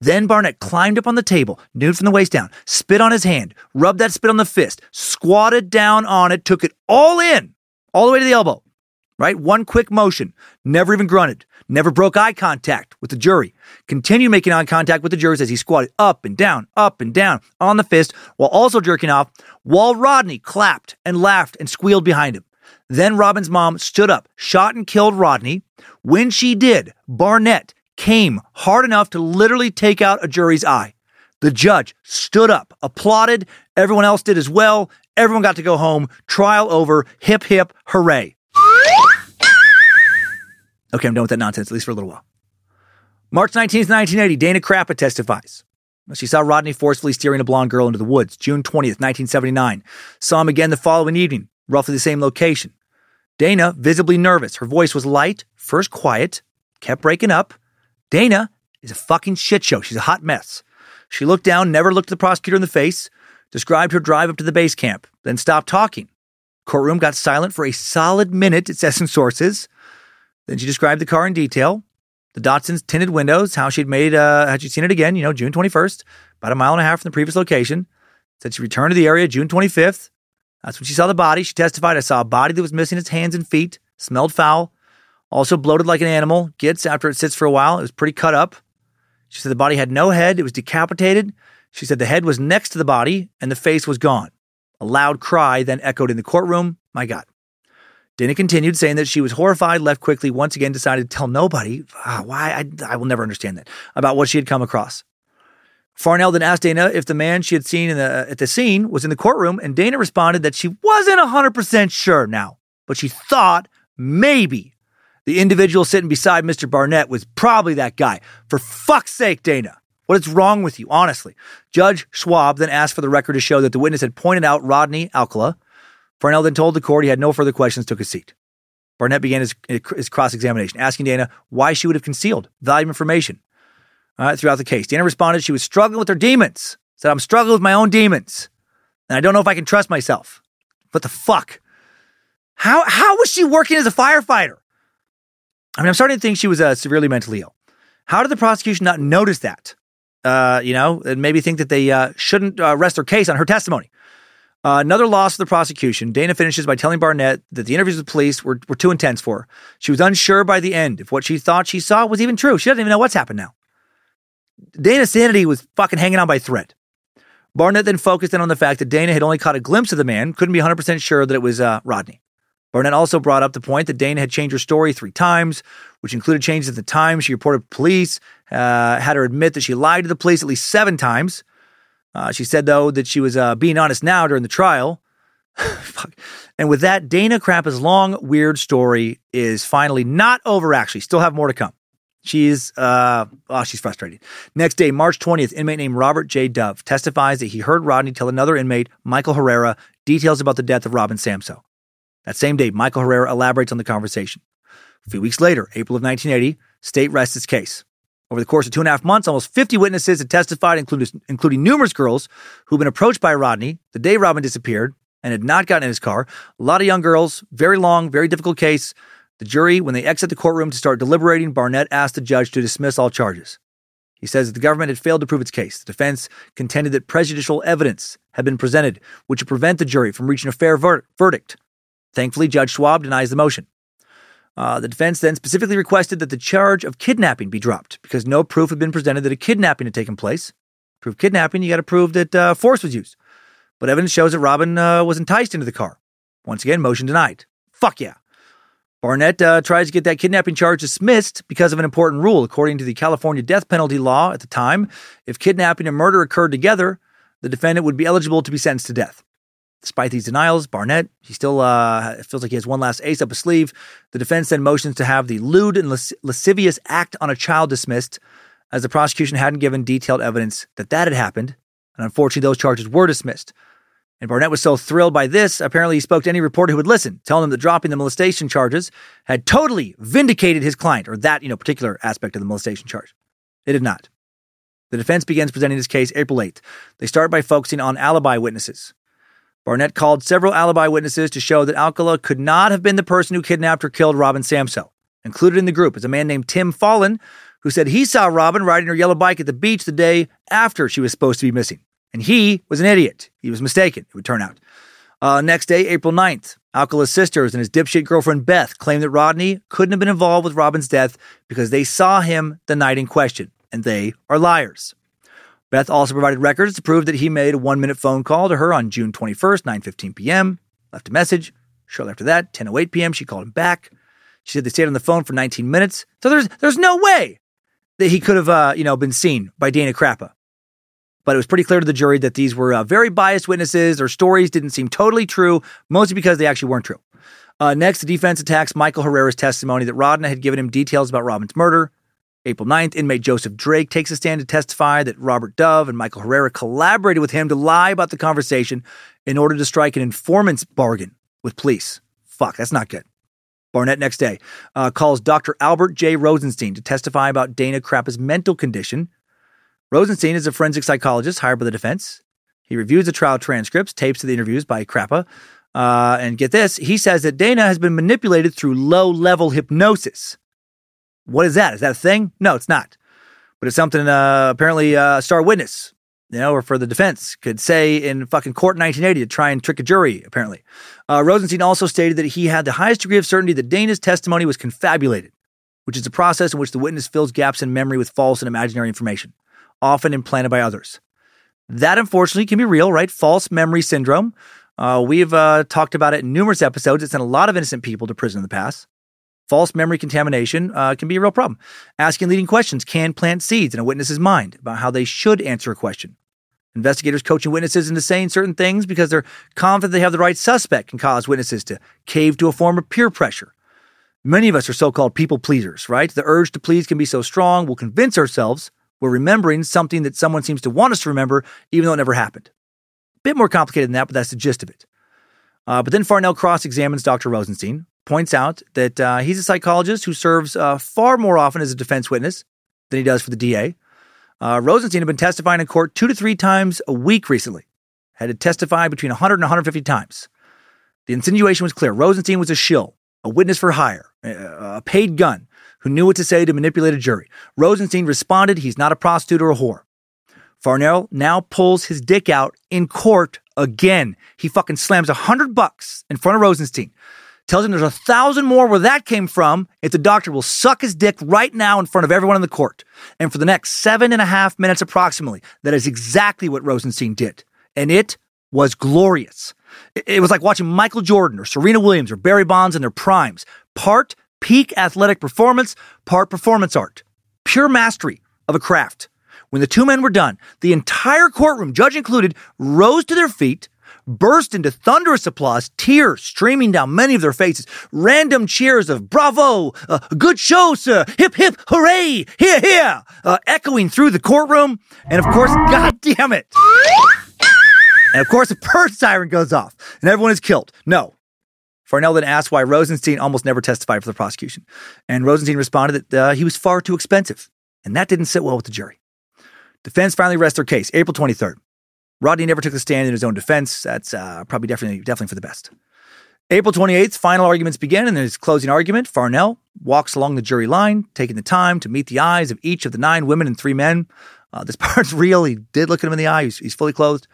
Then Barnett climbed up on the table, nude from the waist down, spit on his hand, rubbed that spit on the fist, squatted down on it, took it all in, all the way to the elbow, right? One quick motion, never even grunted, never broke eye contact with the jury. Continued making eye contact with the jurors as he squatted up and down, up and down on the fist while also jerking off, while Rodney clapped and laughed and squealed behind him. Then Robin's mom stood up, shot and killed Rodney. When she did, Barnett came hard enough to literally take out a jury's eye. The judge stood up, applauded. Everyone else did as well. Everyone got to go home. Trial over. Hip, hip, hooray. Okay, I'm done with that nonsense, at least for a little while. March 19th, 1980, Dana Crappa testifies. She saw Rodney forcefully steering a blonde girl into the woods. June 20th, 1979. Saw him again the following evening, roughly the same location. Dana, visibly nervous. Her voice was light, first quiet, kept breaking up. Dana is a fucking shit show. She's a hot mess. She looked down, never looked the prosecutor in the face, described her drive up to the base camp, then stopped talking. Courtroom got silent for a solid minute, it says in sources. Then she described the car in detail, the Datsun's tinted windows, how she'd made, uh, had she seen it again, you know, June 21st, about a mile and a half from the previous location. Said she returned to the area June 25th. That's when she saw the body. She testified, I saw a body that was missing its hands and feet, smelled foul, also bloated like an animal, gets after it sits for a while. It was pretty cut up. She said the body had no head, it was decapitated. She said the head was next to the body and the face was gone. A loud cry then echoed in the courtroom. My God. Dana continued, saying that she was horrified, left quickly, once again decided to tell nobody. Ah, why? I, I will never understand that. About what she had come across. Farnell then asked Dana if the man she had seen the, at the scene was in the courtroom, and Dana responded that she wasn't 100% sure now, but she thought maybe the individual sitting beside Mr. Barnett was probably that guy. For fuck's sake, Dana. What is wrong with you, honestly? Judge Schwab then asked for the record to show that the witness had pointed out Rodney Alcala. Farnell then told the court he had no further questions, took a seat. Barnett began his, his cross examination, asking Dana why she would have concealed valuable information uh, throughout the case. Dana responded she was struggling with her demons. Said, I'm struggling with my own demons. And I don't know if I can trust myself. What the fuck? How, how was she working as a firefighter? I mean, I'm starting to think she was uh, severely mentally ill. How did the prosecution not notice that? Uh, you know, and maybe think that they uh, shouldn't uh, rest their case on her testimony. Uh, another loss for the prosecution. Dana finishes by telling Barnett that the interviews with police were, were too intense for her. She was unsure by the end if what she thought she saw was even true. She doesn't even know what's happened now. Dana's sanity was fucking hanging on by thread. Barnett then focused in on the fact that Dana had only caught a glimpse of the man, couldn't be 100% sure that it was uh, Rodney. Barnett also brought up the point that Dana had changed her story three times, which included changes at the time she reported police, uh, had her admit that she lied to the police at least seven times. Uh, she said, though, that she was uh, being honest now during the trial. and with that, Dana Crappa's long, weird story is finally not over, actually. Still have more to come. She's uh oh, she's frustrated. Next day, March 20th, inmate named Robert J. Dove testifies that he heard Rodney tell another inmate, Michael Herrera, details about the death of Robin Samsoe. That same day, Michael Herrera elaborates on the conversation. A few weeks later, April of 1980, state rests its case. Over the course of two and a half months, almost 50 witnesses had testified, including, including numerous girls who'd been approached by Rodney the day Robin disappeared and had not gotten in his car. A lot of young girls, very long, very difficult case. The jury, when they exit the courtroom to start deliberating, Barnett asked the judge to dismiss all charges. He says that the government had failed to prove its case. The defense contended that prejudicial evidence had been presented, which would prevent the jury from reaching a fair ver- verdict. Thankfully, Judge Schwab denies the motion. Uh, the defense then specifically requested that the charge of kidnapping be dropped because no proof had been presented that a kidnapping had taken place. Prove kidnapping, you got to prove that uh, force was used. But evidence shows that Robin uh, was enticed into the car. Once again, motion denied. Fuck yeah. Barnett uh, tries to get that kidnapping charge dismissed because of an important rule. According to the California death penalty law at the time, if kidnapping and murder occurred together, the defendant would be eligible to be sentenced to death. Despite these denials, Barnett, he still uh, feels like he has one last ace up his sleeve. The defense then motions to have the lewd and lascivious act on a child dismissed, as the prosecution hadn't given detailed evidence that that had happened. And unfortunately, those charges were dismissed. And Barnett was so thrilled by this, apparently he spoke to any reporter who would listen, telling them that dropping the molestation charges had totally vindicated his client, or that, you know, particular aspect of the molestation charge. It did not. The defense begins presenting this case April 8th. They start by focusing on alibi witnesses. Barnett called several alibi witnesses to show that Alcala could not have been the person who kidnapped or killed Robin Samsoe. Included in the group is a man named Tim Fallon, who said he saw Robin riding her yellow bike at the beach the day after she was supposed to be missing. And he was an idiot. He was mistaken, it would turn out. Uh, next day, April 9th, Alcala's sisters and his dipshit girlfriend Beth claimed that Rodney couldn't have been involved with Robin's death because they saw him the night in question, and they are liars. Beth also provided records to prove that he made a one minute phone call to her on June 21st, 9.15 p.m., left a message. Shortly after that, 10.08 p.m., she called him back. She said they stayed on the phone for 19 minutes. So there's, there's no way that he could have, uh, you know, been seen by Dana Crappa but it was pretty clear to the jury that these were uh, very biased witnesses. Their stories didn't seem totally true, mostly because they actually weren't true. Uh, next, the defense attacks Michael Herrera's testimony that Rodney had given him details about Robin's murder. April 9th, inmate Joseph Drake takes a stand to testify that Robert Dove and Michael Herrera collaborated with him to lie about the conversation in order to strike an informant's bargain with police. Fuck, that's not good. Barnett next day uh, calls Dr. Albert J. Rosenstein to testify about Dana Crappa's mental condition Rosenstein is a forensic psychologist hired by the defense. He reviews the trial transcripts, tapes of the interviews by Crappa. Uh, and get this, he says that Dana has been manipulated through low level hypnosis. What is that? Is that a thing? No, it's not. But it's something uh, apparently uh, a star witness, you know, or for the defense could say in fucking court in 1980 to try and trick a jury, apparently. Uh, Rosenstein also stated that he had the highest degree of certainty that Dana's testimony was confabulated, which is a process in which the witness fills gaps in memory with false and imaginary information often implanted by others. That unfortunately can be real, right? False memory syndrome. Uh, we've uh, talked about it in numerous episodes. It's sent a lot of innocent people to prison in the past. False memory contamination uh, can be a real problem. Asking leading questions can plant seeds in a witness's mind about how they should answer a question. Investigators coaching witnesses into saying certain things because they're confident they have the right suspect can cause witnesses to cave to a form of peer pressure. Many of us are so called people pleasers, right? The urge to please can be so strong, we'll convince ourselves we're remembering something that someone seems to want us to remember, even though it never happened. A bit more complicated than that, but that's the gist of it. Uh, but then Farnell cross examines Dr. Rosenstein. points out that uh, he's a psychologist who serves uh, far more often as a defense witness than he does for the DA. Uh, Rosenstein had been testifying in court two to three times a week recently, had to testify between 100 and 150 times. The insinuation was clear. Rosenstein was a shill, a witness for hire, a paid gun who knew what to say to manipulate a jury. Rosenstein responded he's not a prostitute or a whore. Farnell now pulls his dick out in court again. He fucking slams a hundred bucks in front of Rosenstein. Tells him there's a thousand more where that came from if the doctor will suck his dick right now in front of everyone in the court. And for the next seven and a half minutes approximately, that is exactly what Rosenstein did. And it was glorious. It was like watching Michael Jordan or Serena Williams or Barry Bonds in their primes. Part peak athletic performance, part performance art. Pure mastery of a craft. When the two men were done, the entire courtroom, judge included, rose to their feet, burst into thunderous applause, tears streaming down many of their faces, random cheers of bravo, uh, good show, sir, hip hip, hooray, hear, hear, uh, echoing through the courtroom. And of course, God damn it. And of course, a purge siren goes off and everyone is killed. No. Farnell then asked why Rosenstein almost never testified for the prosecution. And Rosenstein responded that uh, he was far too expensive. And that didn't sit well with the jury. Defense finally rests their case, April 23rd. Rodney never took the stand in his own defense. That's uh, probably definitely definitely for the best. April 28th, final arguments begin, and in his closing argument, Farnell walks along the jury line, taking the time to meet the eyes of each of the nine women and three men. Uh, this part's real. He did look at him in the eye. He's, he's fully clothed.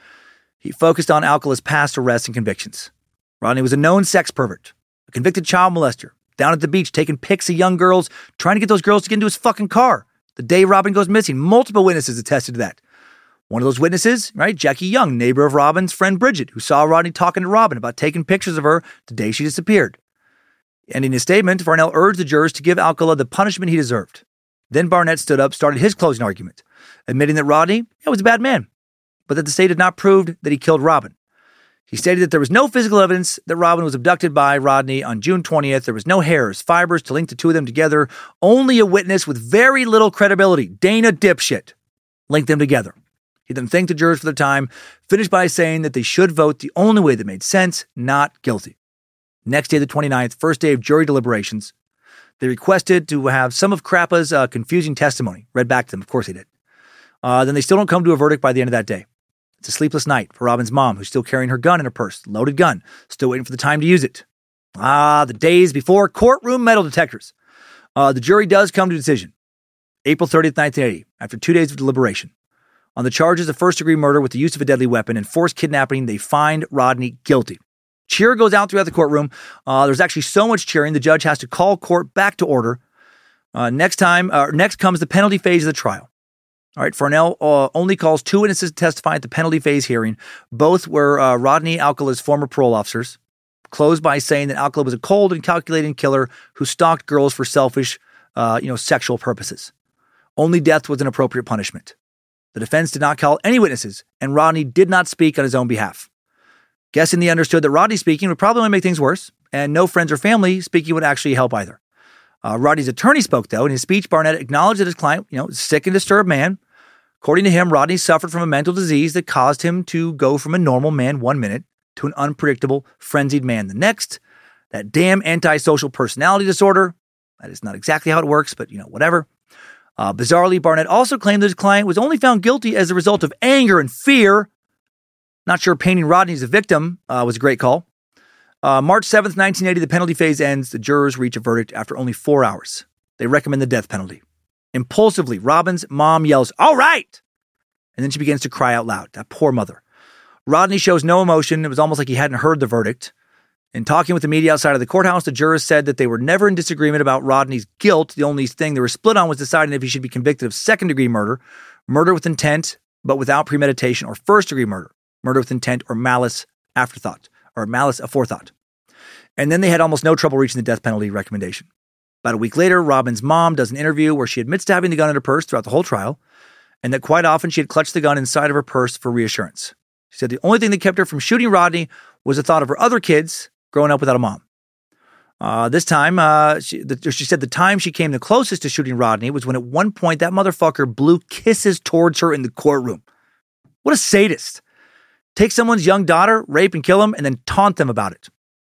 He focused on Alcala's past arrests and convictions. Rodney was a known sex pervert, a convicted child molester, down at the beach taking pics of young girls, trying to get those girls to get into his fucking car. The day Robin goes missing, multiple witnesses attested to that. One of those witnesses, right, Jackie Young, neighbor of Robin's friend Bridget, who saw Rodney talking to Robin about taking pictures of her the day she disappeared. And in his statement, Farnell urged the jurors to give Alcala the punishment he deserved. Then Barnett stood up, started his closing argument, admitting that Rodney yeah, was a bad man, but that the state had not proved that he killed Robin. He stated that there was no physical evidence that Robin was abducted by Rodney on June 20th. There was no hairs, fibers to link the two of them together. Only a witness with very little credibility, Dana Dipshit, linked them together. He then thanked the jurors for their time, finished by saying that they should vote the only way that made sense, not guilty. Next day, the 29th, first day of jury deliberations, they requested to have some of Crappa's uh, confusing testimony read back to them. Of course, they did. Uh, then they still don't come to a verdict by the end of that day. It's a sleepless night for Robin's mom, who's still carrying her gun in her purse, loaded gun, still waiting for the time to use it. Ah, the days before courtroom metal detectors. Uh, the jury does come to a decision. April 30th, 1980, after two days of deliberation. On the charges of first degree murder with the use of a deadly weapon and forced kidnapping, they find Rodney guilty. Cheer goes out throughout the courtroom. Uh, there's actually so much cheering, the judge has to call court back to order. Uh, next time, uh, next comes the penalty phase of the trial. All right, Farnell uh, only calls two witnesses to testify at the penalty phase hearing. Both were uh, Rodney Alcala's former parole officers. Closed by saying that Alcala was a cold and calculating killer who stalked girls for selfish, uh, you know, sexual purposes. Only death was an appropriate punishment. The defense did not call any witnesses, and Rodney did not speak on his own behalf. Guessing they understood that Rodney speaking would probably only make things worse, and no friends or family speaking would actually help either. Uh, Rodney's attorney spoke, though. In his speech, Barnett acknowledged that his client, you know, sick and disturbed man. According to him, Rodney suffered from a mental disease that caused him to go from a normal man one minute to an unpredictable, frenzied man the next. That damn antisocial personality disorder. That is not exactly how it works, but you know, whatever. Uh, bizarrely, Barnett also claimed that his client was only found guilty as a result of anger and fear. Not sure painting Rodney as a victim uh, was a great call. Uh, March 7th, 1980, the penalty phase ends. The jurors reach a verdict after only four hours. They recommend the death penalty. Impulsively, Robin's mom yells, All right! And then she begins to cry out loud. That poor mother. Rodney shows no emotion. It was almost like he hadn't heard the verdict. In talking with the media outside of the courthouse, the jurors said that they were never in disagreement about Rodney's guilt. The only thing they were split on was deciding if he should be convicted of second degree murder, murder with intent, but without premeditation, or first degree murder, murder with intent, or malice afterthought, or malice aforethought. And then they had almost no trouble reaching the death penalty recommendation. About a week later, Robin's mom does an interview where she admits to having the gun in her purse throughout the whole trial, and that quite often she had clutched the gun inside of her purse for reassurance. She said the only thing that kept her from shooting Rodney was the thought of her other kids growing up without a mom. Uh, this time, uh, she, the, she said the time she came the closest to shooting Rodney was when at one point that motherfucker blew kisses towards her in the courtroom. What a sadist. Take someone's young daughter, rape and kill them, and then taunt them about it.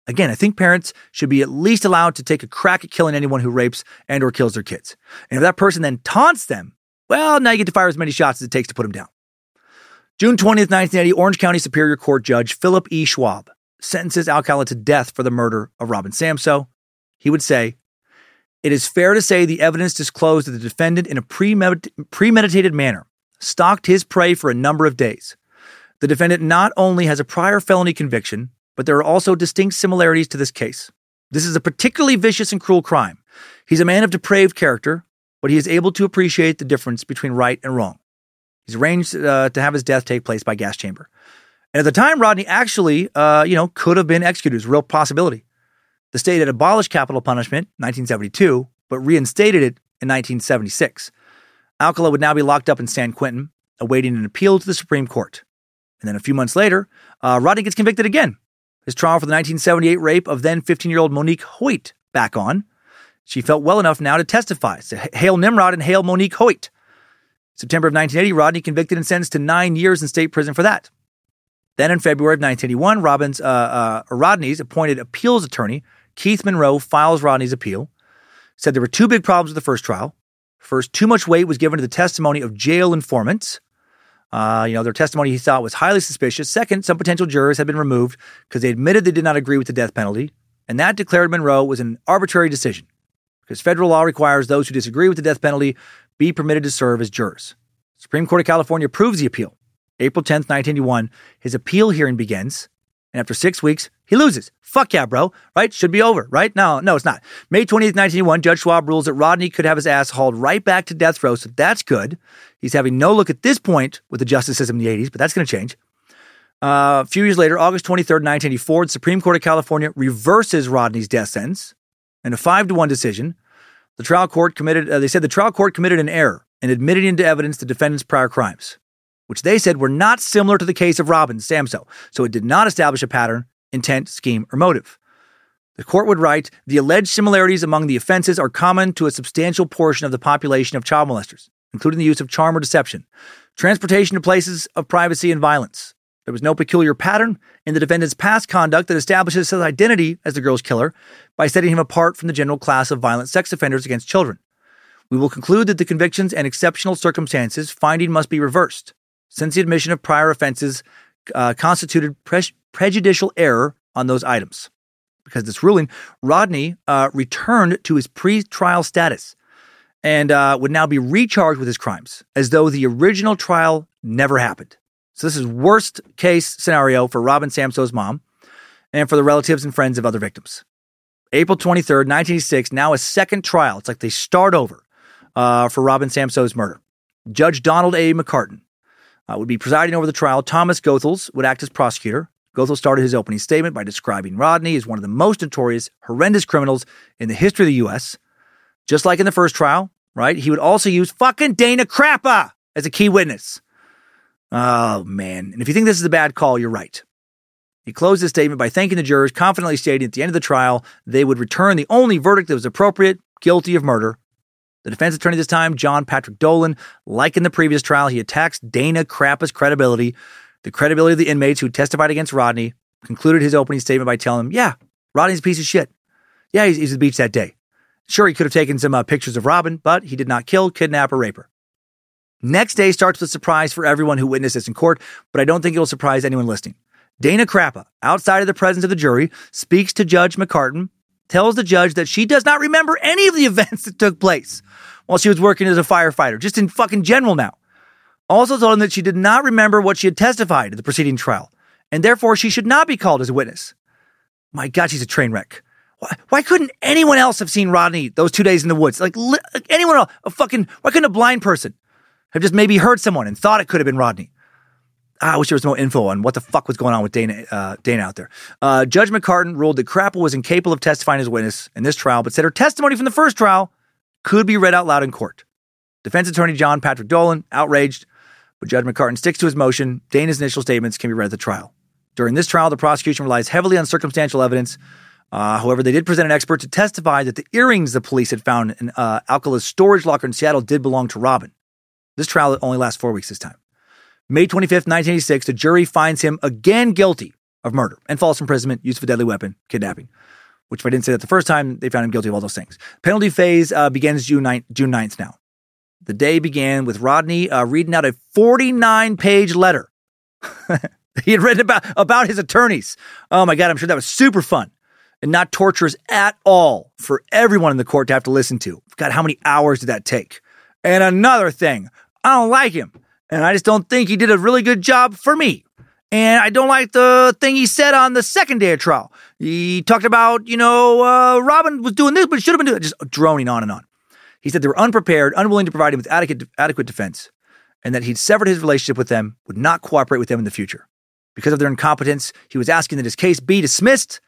Again, I think parents should be at least allowed to take a crack at killing anyone who rapes and or kills their kids. And if that person then taunts them, well, now you get to fire as many shots as it takes to put them down. June 20th, 1980, Orange County Superior Court Judge Philip E. Schwab sentences Alcala to death for the murder of Robin Samsoe. He would say, It is fair to say the evidence disclosed that the defendant, in a premedit- premeditated manner, stalked his prey for a number of days. The defendant not only has a prior felony conviction, but there are also distinct similarities to this case. This is a particularly vicious and cruel crime. He's a man of depraved character, but he is able to appreciate the difference between right and wrong. He's arranged uh, to have his death take place by gas chamber. And at the time, Rodney actually, uh, you know, could have been executed. It was a real possibility. The state had abolished capital punishment in 1972, but reinstated it in 1976. Alcala would now be locked up in San Quentin, awaiting an appeal to the Supreme Court. And then a few months later, uh, Rodney gets convicted again. His trial for the 1978 rape of then 15 year old Monique Hoyt back on. She felt well enough now to testify. So, hail Nimrod and hail Monique Hoyt. September of 1980, Rodney convicted and sentenced to nine years in state prison for that. Then in February of 1981, Robbins, uh, uh, Rodney's appointed appeals attorney, Keith Monroe, files Rodney's appeal. Said there were two big problems with the first trial. First, too much weight was given to the testimony of jail informants. Uh, you know, their testimony he thought was highly suspicious. Second, some potential jurors had been removed because they admitted they did not agree with the death penalty. And that declared Monroe was an arbitrary decision because federal law requires those who disagree with the death penalty be permitted to serve as jurors. Supreme Court of California approves the appeal. April 10th, 1981, his appeal hearing begins. And after six weeks, he loses. Fuck yeah, bro. Right? Should be over, right? No, no, it's not. May 20th, 1981, Judge Schwab rules that Rodney could have his ass hauled right back to death row, so that's good. He's having no look at this point with the justice system in the 80s, but that's going to change. Uh, a few years later, August 23rd, 1984, the Supreme Court of California reverses Rodney's death sentence in a 5 to 1 decision. The trial court committed, uh, they said the trial court committed an error in admitting into evidence the defendant's prior crimes, which they said were not similar to the case of Robin Samsoe, so it did not establish a pattern, intent, scheme, or motive. The court would write the alleged similarities among the offenses are common to a substantial portion of the population of child molesters, including the use of charm or deception, transportation to places of privacy and violence. There was no peculiar pattern in the defendant's past conduct that establishes his identity as the girl's killer by setting him apart from the general class of violent sex offenders against children. We will conclude that the convictions and exceptional circumstances finding must be reversed, since the admission of prior offenses uh, constituted pre- prejudicial error on those items. Because this ruling, Rodney uh, returned to his pre-trial status and uh, would now be recharged with his crimes, as though the original trial never happened. So this is worst case scenario for Robin Samsoe's mom and for the relatives and friends of other victims. April 23rd, 1986, now a second trial. It's like they start over uh, for Robin Samsoe's murder. Judge Donald A. McCartin uh, would be presiding over the trial. Thomas Goethals would act as prosecutor. Goethals started his opening statement by describing Rodney as one of the most notorious, horrendous criminals in the history of the U.S. Just like in the first trial, right? He would also use fucking Dana Crappa as a key witness. Oh, man. And if you think this is a bad call, you're right. He closed his statement by thanking the jurors, confidently stating at the end of the trial they would return the only verdict that was appropriate guilty of murder. The defense attorney this time, John Patrick Dolan, like in the previous trial, he attacks Dana Crappa's credibility, the credibility of the inmates who testified against Rodney, concluded his opening statement by telling him, Yeah, Rodney's a piece of shit. Yeah, he's, he's at the beach that day. Sure, he could have taken some uh, pictures of Robin, but he did not kill, kidnap, or rape her. Next day starts with a surprise for everyone who witnessed this in court, but I don't think it will surprise anyone listening. Dana Crappa, outside of the presence of the jury, speaks to Judge McCartin, tells the judge that she does not remember any of the events that took place while she was working as a firefighter, just in fucking general now. Also told him that she did not remember what she had testified at the preceding trial, and therefore she should not be called as a witness. My God, she's a train wreck. Why, why couldn't anyone else have seen Rodney those two days in the woods? Like, li- like anyone else, a fucking, why couldn't a blind person have just maybe heard someone and thought it could have been Rodney? Ah, I wish there was more info on what the fuck was going on with Dana, uh, Dana out there. Uh, Judge McCartin ruled that Crappa was incapable of testifying as a witness in this trial, but said her testimony from the first trial could be read out loud in court. Defense attorney John Patrick Dolan, outraged, but Judge McCartin sticks to his motion. Dana's initial statements can be read at the trial. During this trial, the prosecution relies heavily on circumstantial evidence. Uh, however, they did present an expert to testify that the earrings the police had found in uh, Alcala's storage locker in Seattle did belong to Robin. This trial only lasts four weeks this time. May 25th, 1986, the jury finds him again guilty of murder and false imprisonment, use of a deadly weapon, kidnapping. Which, if I didn't say that the first time, they found him guilty of all those things. Penalty phase uh, begins June 9th, June 9th now. The day began with Rodney uh, reading out a 49 page letter he had written about, about his attorneys. Oh my God, I'm sure that was super fun and not torturous at all for everyone in the court to have to listen to. God, how many hours did that take? And another thing, I don't like him. And I just don't think he did a really good job for me. And I don't like the thing he said on the second day of trial. He talked about, you know, uh, Robin was doing this, but should have been doing just droning on and on. He said they were unprepared, unwilling to provide him with adequate, adequate defense, and that he'd severed his relationship with them, would not cooperate with them in the future. Because of their incompetence, he was asking that his case be dismissed.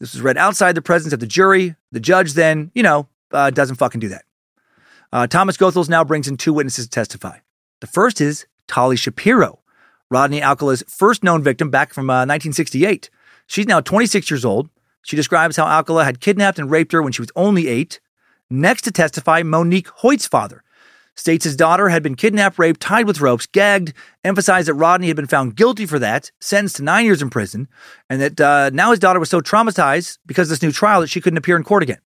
This was read outside the presence of the jury. The judge then, you know, uh, doesn't fucking do that. Uh, Thomas Goethals now brings in two witnesses to testify. The first is Tali Shapiro, Rodney Alcala's first known victim back from uh, 1968. She's now 26 years old. She describes how Alcala had kidnapped and raped her when she was only eight. Next to testify, Monique Hoyt's father states his daughter had been kidnapped, raped, tied with ropes, gagged, emphasized that Rodney had been found guilty for that, sentenced to nine years in prison, and that uh, now his daughter was so traumatized because of this new trial that she couldn't appear in court again.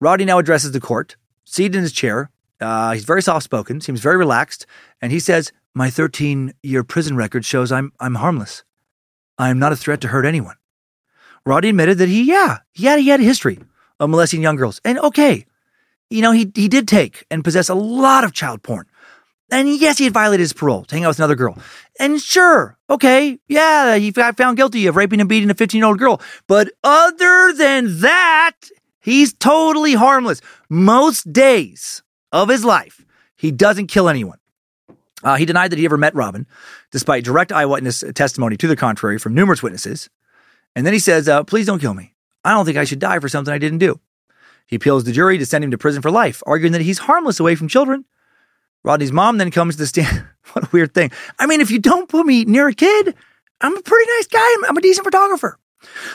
Rodney now addresses the court, seated in his chair. Uh, he's very soft spoken, seems very relaxed, and he says, My 13 year prison record shows I'm, I'm harmless. I am not a threat to hurt anyone. Roddy admitted that he, yeah, he had, he had a history of molesting young girls. And okay, you know, he, he did take and possess a lot of child porn. And yes, he had violated his parole to hang out with another girl. And sure, okay, yeah, he got found guilty of raping and beating a 15 year old girl. But other than that, he's totally harmless. Most days of his life, he doesn't kill anyone. Uh, he denied that he ever met Robin, despite direct eyewitness testimony to the contrary from numerous witnesses. And then he says, uh, Please don't kill me. I don't think I should die for something I didn't do. He appeals the jury to send him to prison for life, arguing that he's harmless away from children. Rodney's mom then comes to the stand. what a weird thing. I mean, if you don't put me near a kid, I'm a pretty nice guy. I'm, I'm a decent photographer.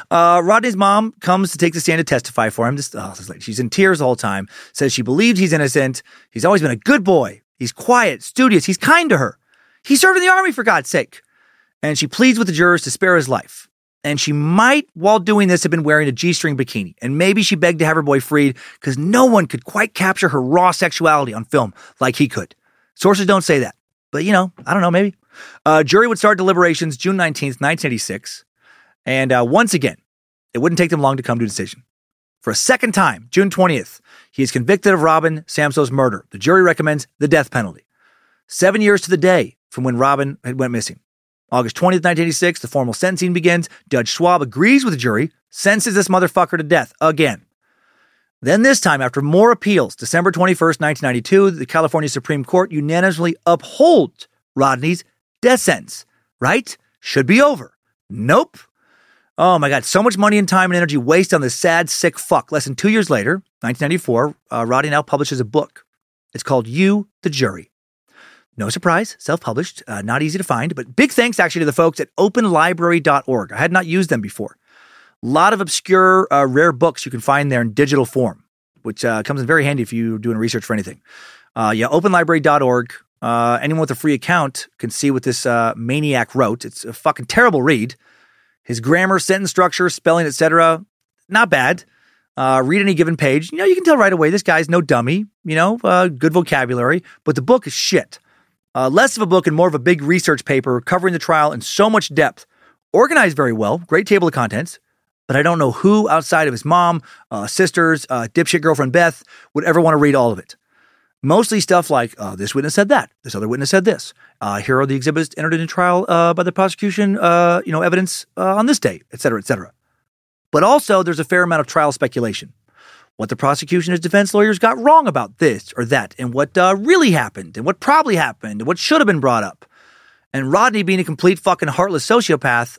Uh, Rodney's mom comes to take the stand to testify for him. This, oh, this she's in tears the whole time. Says she believes he's innocent. He's always been a good boy. He's quiet, studious. He's kind to her. He served in the army for God's sake. And she pleads with the jurors to spare his life. And she might, while doing this, have been wearing a G string bikini. And maybe she begged to have her boy freed because no one could quite capture her raw sexuality on film like he could. Sources don't say that. But, you know, I don't know, maybe. Uh, jury would start deliberations June 19th, 1986. And uh, once again, it wouldn't take them long to come to a decision. For a second time, June 20th, he is convicted of Robin Samsoe's murder. The jury recommends the death penalty. Seven years to the day from when Robin had went missing. August 20th, 1986, the formal sentencing begins. Judge Schwab agrees with the jury, sentences this motherfucker to death again. Then, this time, after more appeals, December 21st, 1992, the California Supreme Court unanimously upholds Rodney's death sentence. Right? Should be over. Nope. Oh my God, so much money and time and energy wasted on this sad, sick fuck. Less than two years later, 1994, uh, Rodney now publishes a book. It's called You, the Jury. No surprise, self published, uh, not easy to find, but big thanks actually to the folks at openlibrary.org. I had not used them before. A lot of obscure, uh, rare books you can find there in digital form, which uh, comes in very handy if you're doing research for anything. Uh, yeah, openlibrary.org. Uh, anyone with a free account can see what this maniac wrote. It's a fucking terrible read. His grammar, sentence structure, spelling, etc., not bad. Uh, read any given page. You know, you can tell right away this guy's no dummy. You know, uh, good vocabulary, but the book is shit. Uh, less of a book and more of a big research paper covering the trial in so much depth. Organized very well, great table of contents, but I don't know who outside of his mom, uh, sisters, uh, dipshit girlfriend Beth would ever want to read all of it. Mostly stuff like uh, this witness said that, this other witness said this. Uh, here are the exhibits entered into trial uh, by the prosecution, uh, you know, evidence uh, on this date, et cetera, et cetera. But also, there's a fair amount of trial speculation what the prosecution and defense lawyers got wrong about this or that, and what uh, really happened, and what probably happened, and what should have been brought up. And Rodney, being a complete fucking heartless sociopath,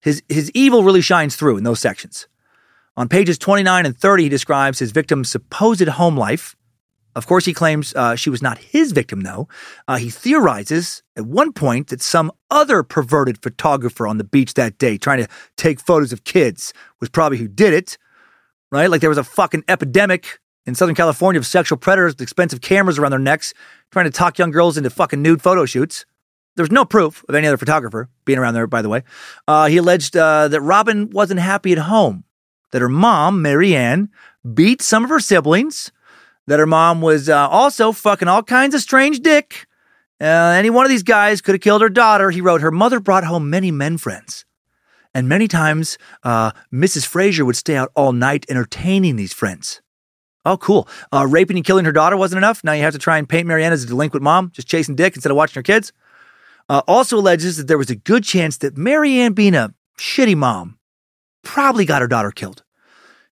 his his evil really shines through in those sections. On pages 29 and 30, he describes his victim's supposed home life. Of course, he claims uh, she was not his victim, though. Uh, he theorizes at one point that some other perverted photographer on the beach that day, trying to take photos of kids, was probably who did it right? Like there was a fucking epidemic in Southern California of sexual predators with expensive cameras around their necks trying to talk young girls into fucking nude photo shoots. There was no proof of any other photographer being around there, by the way. Uh, he alleged uh, that Robin wasn't happy at home, that her mom, Marianne, beat some of her siblings, that her mom was uh, also fucking all kinds of strange dick. Uh, any one of these guys could have killed her daughter. He wrote, Her mother brought home many men friends. And many times, uh, Mrs. Fraser would stay out all night entertaining these friends. Oh, cool. Uh, raping and killing her daughter wasn't enough. Now you have to try and paint Marianne as a delinquent mom, just chasing dick instead of watching her kids. Uh, also alleges that there was a good chance that Marianne, being a shitty mom, probably got her daughter killed.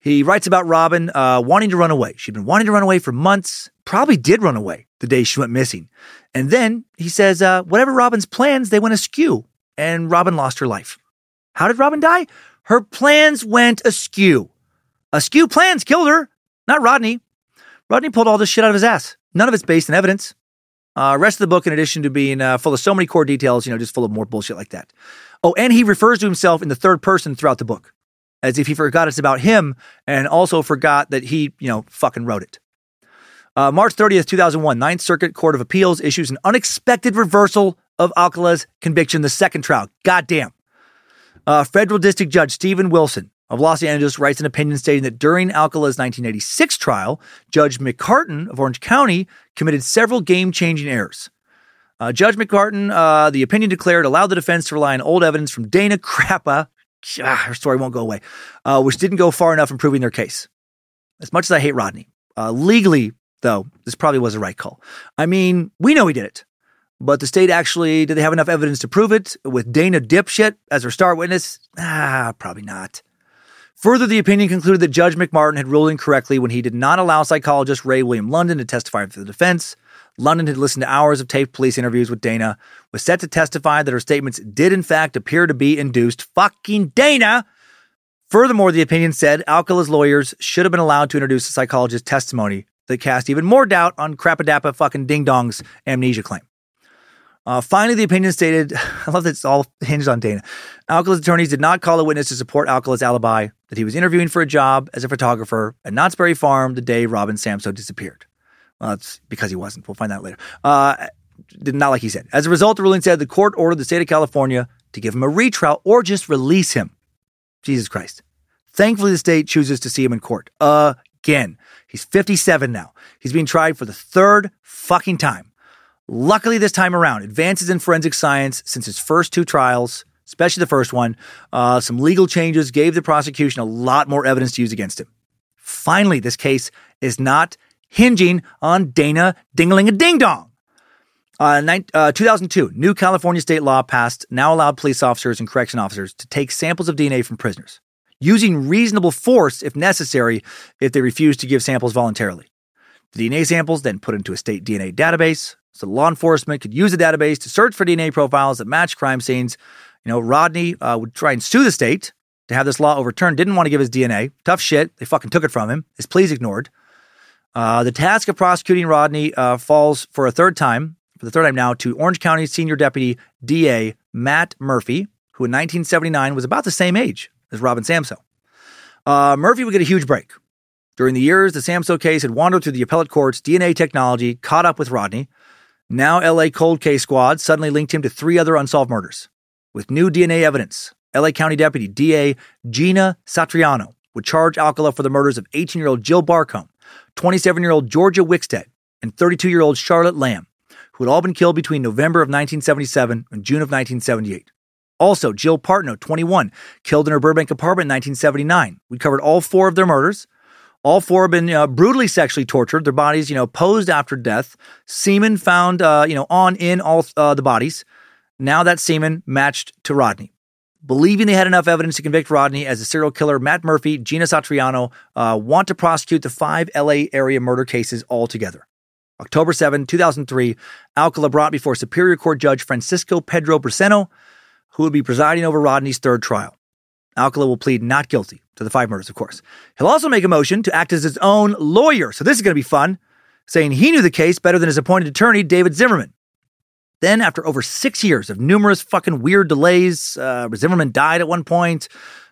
He writes about Robin uh, wanting to run away. She'd been wanting to run away for months, probably did run away the day she went missing. And then he says, uh, whatever Robin's plans, they went askew, and Robin lost her life. How did Robin die? Her plans went askew. Askew plans killed her, not Rodney. Rodney pulled all this shit out of his ass. None of it's based in evidence. Uh, rest of the book, in addition to being uh, full of so many core details, you know, just full of more bullshit like that. Oh, and he refers to himself in the third person throughout the book, as if he forgot it's about him and also forgot that he, you know, fucking wrote it. Uh, March 30th, 2001, Ninth Circuit Court of Appeals issues an unexpected reversal of Alcala's conviction, the second trial. Goddamn. Uh, Federal District Judge Stephen Wilson of Los Angeles writes an opinion stating that during Alcala's 1986 trial, Judge McCartin of Orange County committed several game changing errors. Uh, Judge McCartin, uh, the opinion declared, allowed the defense to rely on old evidence from Dana Crappa. Ah, her story won't go away, uh, which didn't go far enough in proving their case. As much as I hate Rodney, uh, legally, though, this probably was the right call. I mean, we know he did it. But the state actually, did they have enough evidence to prove it? With Dana Dipshit as her star witness? Ah, probably not. Further, the opinion concluded that Judge McMartin had ruled incorrectly when he did not allow psychologist Ray William London to testify for the defense. London had listened to hours of taped police interviews with Dana, was set to testify that her statements did in fact appear to be induced. Fucking Dana! Furthermore, the opinion said Alcala's lawyers should have been allowed to introduce a psychologist's testimony that cast even more doubt on Crapadappa fucking Ding Dong's amnesia claim. Uh, finally, the opinion stated, I love that it's all hinged on Dana. Alcala's attorneys did not call a witness to support Alcala's alibi that he was interviewing for a job as a photographer at Knott's Berry Farm the day Robin Samsoe disappeared. Well, that's because he wasn't. We'll find that later. Uh, not like he said. As a result, the ruling said the court ordered the state of California to give him a retrial or just release him. Jesus Christ. Thankfully, the state chooses to see him in court again. He's 57 now. He's being tried for the third fucking time. Luckily, this time around, advances in forensic science since his first two trials, especially the first one, uh, some legal changes gave the prosecution a lot more evidence to use against him. Finally, this case is not hinging on Dana Dingling a Ding Dong. Uh, uh, 2002, new California state law passed now allowed police officers and correction officers to take samples of DNA from prisoners, using reasonable force if necessary if they refuse to give samples voluntarily. The DNA samples then put into a state DNA database, so law enforcement could use the database to search for DNA profiles that match crime scenes. You know, Rodney uh, would try and sue the state to have this law overturned. Didn't want to give his DNA. Tough shit. They fucking took it from him. His pleas ignored. Uh, the task of prosecuting Rodney uh, falls for a third time, for the third time now, to Orange County Senior Deputy DA Matt Murphy, who in 1979 was about the same age as Robin Samsoe. Uh, Murphy would get a huge break. During the years the Samsoe case had wandered through the appellate courts, DNA technology caught up with Rodney. Now, LA Cold Case Squad suddenly linked him to three other unsolved murders. With new DNA evidence, LA County Deputy DA Gina Satriano would charge Alcala for the murders of 18 year old Jill Barcomb, 27 year old Georgia Wixted, and 32 year old Charlotte Lamb, who had all been killed between November of 1977 and June of 1978. Also, Jill Parenteau, 21, killed in her Burbank apartment in 1979. We covered all four of their murders. All four have been uh, brutally sexually tortured. Their bodies, you know, posed after death. Semen found, uh, you know, on in all uh, the bodies. Now that semen matched to Rodney. Believing they had enough evidence to convict Rodney as a serial killer, Matt Murphy, Gina Satriano uh, want to prosecute the five LA area murder cases altogether. October 7, 2003, Alcala brought before Superior Court Judge Francisco Pedro Briseño, who would be presiding over Rodney's third trial. Alcala will plead not guilty to the five murders, of course. He'll also make a motion to act as his own lawyer. So this is going to be fun, saying he knew the case better than his appointed attorney, David Zimmerman. Then, after over six years of numerous fucking weird delays, uh, Zimmerman died at one point,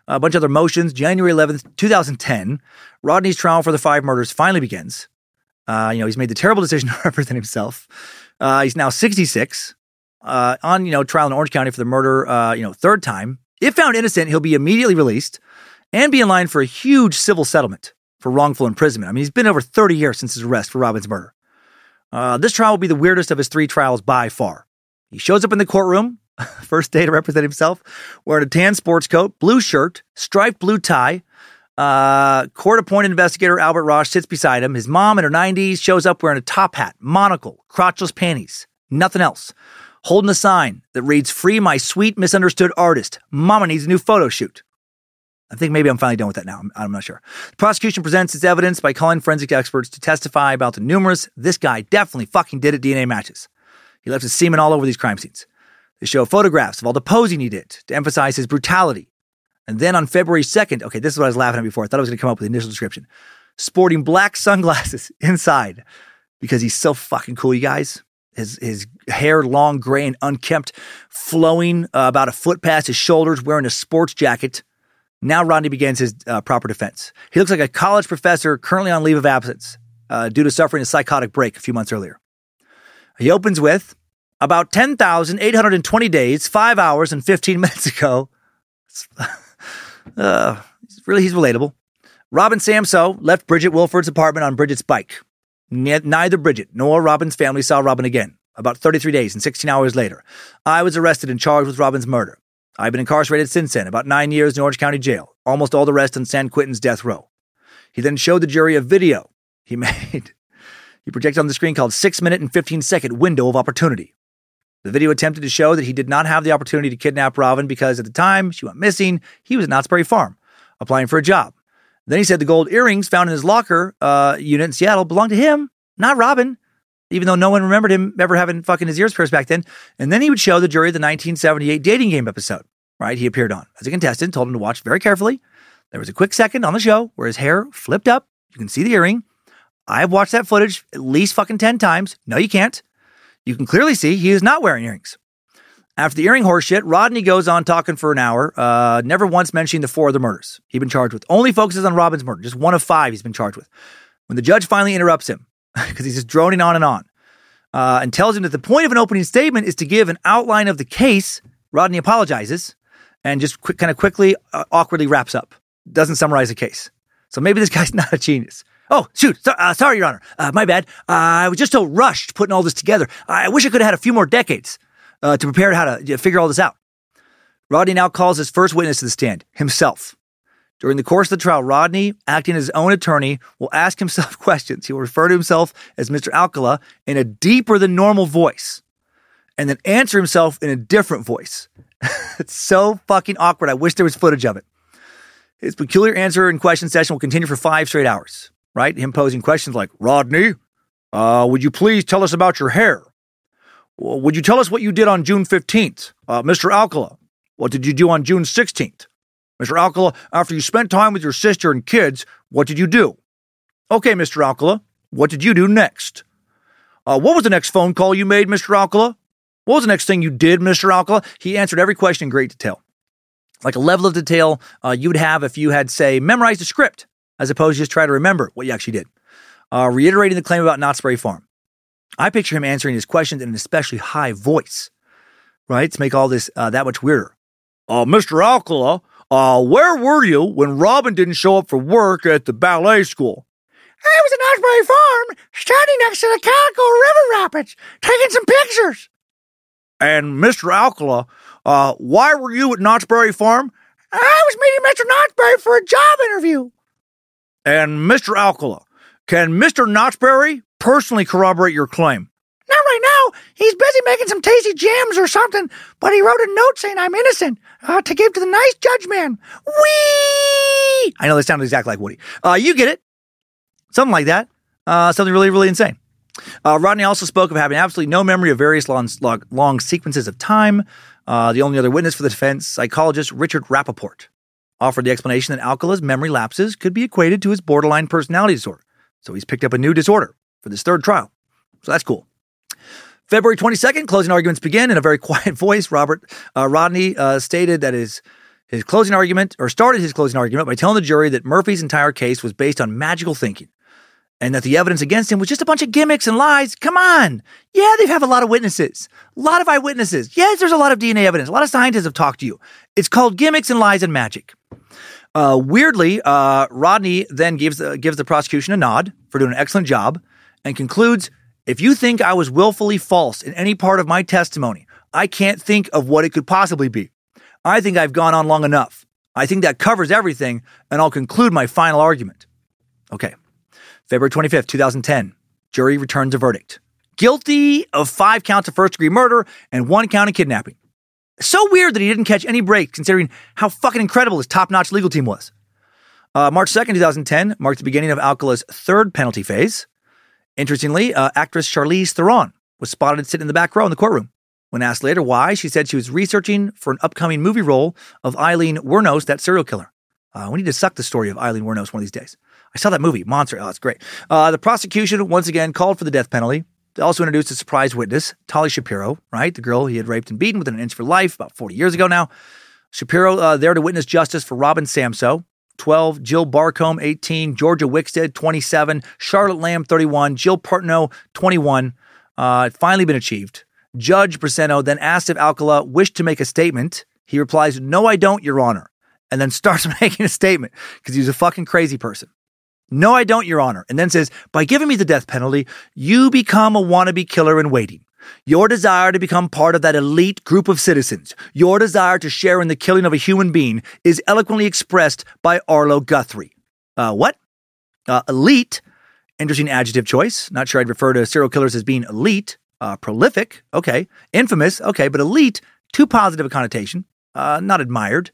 a bunch of other motions. January 11th, 2010, Rodney's trial for the five murders finally begins. Uh, you know, he's made the terrible decision to represent himself. Uh, he's now 66. uh, on you know trial in Orange County for the murder, uh, you know, third time. If found innocent, he'll be immediately released and be in line for a huge civil settlement for wrongful imprisonment. I mean, he's been over 30 years since his arrest for Robin's murder. Uh, this trial will be the weirdest of his three trials by far. He shows up in the courtroom, first day to represent himself, wearing a tan sports coat, blue shirt, striped blue tie. Uh, court appointed investigator Albert Ross sits beside him. His mom in her 90s shows up wearing a top hat, monocle, crotchless panties, nothing else. Holding a sign that reads, Free my sweet misunderstood artist. Mama needs a new photo shoot. I think maybe I'm finally done with that now. I'm, I'm, not sure. The prosecution presents its evidence by calling forensic experts to testify about the numerous, this guy definitely fucking did it DNA matches. He left his semen all over these crime scenes. They show photographs of all the posing he did to emphasize his brutality. And then on February 2nd, okay, this is what I was laughing at before. I thought I was going to come up with the initial description. Sporting black sunglasses inside because he's so fucking cool, you guys. His, his hair long, gray, and unkempt, flowing uh, about a foot past his shoulders, wearing a sports jacket. Now Rodney begins his uh, proper defense. He looks like a college professor currently on leave of absence uh, due to suffering a psychotic break a few months earlier. He opens with about 10,820 days, 5 hours, and 15 minutes ago. uh, really, he's relatable. Robin Samsoe left Bridget Wilford's apartment on Bridget's bike. Neither Bridget nor Robin's family saw Robin again. About 33 days and 16 hours later, I was arrested and charged with Robin's murder. I've been incarcerated since then, about nine years in Orange County Jail, almost all the rest in San Quentin's death row. He then showed the jury a video he made. He projected on the screen called 6 minute and 15 second window of opportunity. The video attempted to show that he did not have the opportunity to kidnap Robin because at the time she went missing, he was at Knott's Berry Farm applying for a job. Then he said the gold earrings found in his locker uh, unit in Seattle belonged to him, not Robin, even though no one remembered him ever having fucking his ears pierced back then. And then he would show the jury the 1978 dating game episode, right? He appeared on as a contestant, told him to watch very carefully. There was a quick second on the show where his hair flipped up. You can see the earring. I've watched that footage at least fucking 10 times. No, you can't. You can clearly see he is not wearing earrings. After the earring horseshit, Rodney goes on talking for an hour, uh, never once mentioning the four other murders he'd been charged with. Only focuses on Robin's murder, just one of five he's been charged with. When the judge finally interrupts him, because he's just droning on and on, uh, and tells him that the point of an opening statement is to give an outline of the case, Rodney apologizes and just quick, kind of quickly, uh, awkwardly wraps up. Doesn't summarize the case. So maybe this guy's not a genius. Oh, shoot. So, uh, sorry, Your Honor. Uh, my bad. Uh, I was just so rushed putting all this together. I wish I could have had a few more decades uh, to prepare how to figure all this out. Rodney now calls his first witness to the stand, himself. During the course of the trial, Rodney, acting as his own attorney, will ask himself questions. He will refer to himself as Mr. Alcala in a deeper than normal voice, and then answer himself in a different voice. it's so fucking awkward. I wish there was footage of it. His peculiar answer and question session will continue for five straight hours right? Him posing questions like, Rodney, uh, would you please tell us about your hair? Well, would you tell us what you did on June 15th? Uh, Mr. Alcala, what did you do on June 16th? Mr. Alcala, after you spent time with your sister and kids, what did you do? Okay, Mr. Alcala, what did you do next? Uh, what was the next phone call you made, Mr. Alcala? What was the next thing you did, Mr. Alcala? He answered every question in great detail. Like a level of detail uh, you would have if you had, say, memorized a script as opposed to just try to remember what you actually did. Uh, reiterating the claim about Knott's Berry Farm. I picture him answering his questions in an especially high voice, right? To make all this uh, that much weirder. Uh, Mr. Alcala, uh, where were you when Robin didn't show up for work at the ballet school? I was at Knott's Berry Farm, standing next to the Calico River Rapids, taking some pictures. And Mr. Alcala, uh, why were you at Knott's Berry Farm? I was meeting Mr. Knott's Berry for a job interview. And Mr. Alcala, can Mr. Knott's Berry personally corroborate your claim? He's busy making some tasty jams or something, but he wrote a note saying I'm innocent uh, to give to the nice judge man. Wee! I know they sounded exactly like Woody. Uh, you get it. Something like that. Uh, something really, really insane. Uh, Rodney also spoke of having absolutely no memory of various long, long, long sequences of time. Uh, the only other witness for the defense, psychologist Richard Rappaport offered the explanation that Alcala's memory lapses could be equated to his borderline personality disorder. So he's picked up a new disorder for this third trial. So that's cool. February 22nd, closing arguments begin in a very quiet voice. Robert uh, Rodney uh, stated that his his closing argument, or started his closing argument by telling the jury that Murphy's entire case was based on magical thinking, and that the evidence against him was just a bunch of gimmicks and lies. Come on. Yeah, they have a lot of witnesses, a lot of eyewitnesses. Yes, there's a lot of DNA evidence. A lot of scientists have talked to you. It's called gimmicks and lies and magic. Uh, weirdly, uh, Rodney then gives gives the prosecution a nod for doing an excellent job and concludes if you think I was willfully false in any part of my testimony, I can't think of what it could possibly be. I think I've gone on long enough. I think that covers everything, and I'll conclude my final argument. Okay. February 25th, 2010. Jury returns a verdict. Guilty of five counts of first degree murder and one count of kidnapping. So weird that he didn't catch any breaks considering how fucking incredible his top notch legal team was. Uh, March 2nd, 2010 marked the beginning of Alcala's third penalty phase. Interestingly, uh, actress Charlize Theron was spotted sitting in the back row in the courtroom. When asked later why, she said she was researching for an upcoming movie role of Aileen Wuornos, that serial killer. Uh, we need to suck the story of Aileen Wuornos one of these days. I saw that movie, Monster. Oh, it's great. Uh, the prosecution once again called for the death penalty. They also introduced a surprise witness, Tali Shapiro, right? The girl he had raped and beaten within an inch of her life about 40 years ago now. Shapiro uh, there to witness justice for Robin Samsoe, 12, Jill Barcomb, 18, Georgia Wixted, 27, Charlotte Lamb, 31, Jill Parenteau, 21. Uh, finally been achieved. Judge Briseño then asked if Alcala wished to make a statement. He replies, No, I don't, Your Honor, and then starts making a statement because he's a fucking crazy person. No, I don't, Your Honor. And then says, By giving me the death penalty, you become a wannabe killer in waiting. Your desire to become part of that elite group of citizens, your desire to share in the killing of a human being, is eloquently expressed by Arlo Guthrie. Uh, what? Uh, elite. Interesting adjective choice. Not sure I'd refer to serial killers as being elite. Uh, prolific. Okay. Infamous. Okay. But elite, too positive a connotation. Uh, not admired.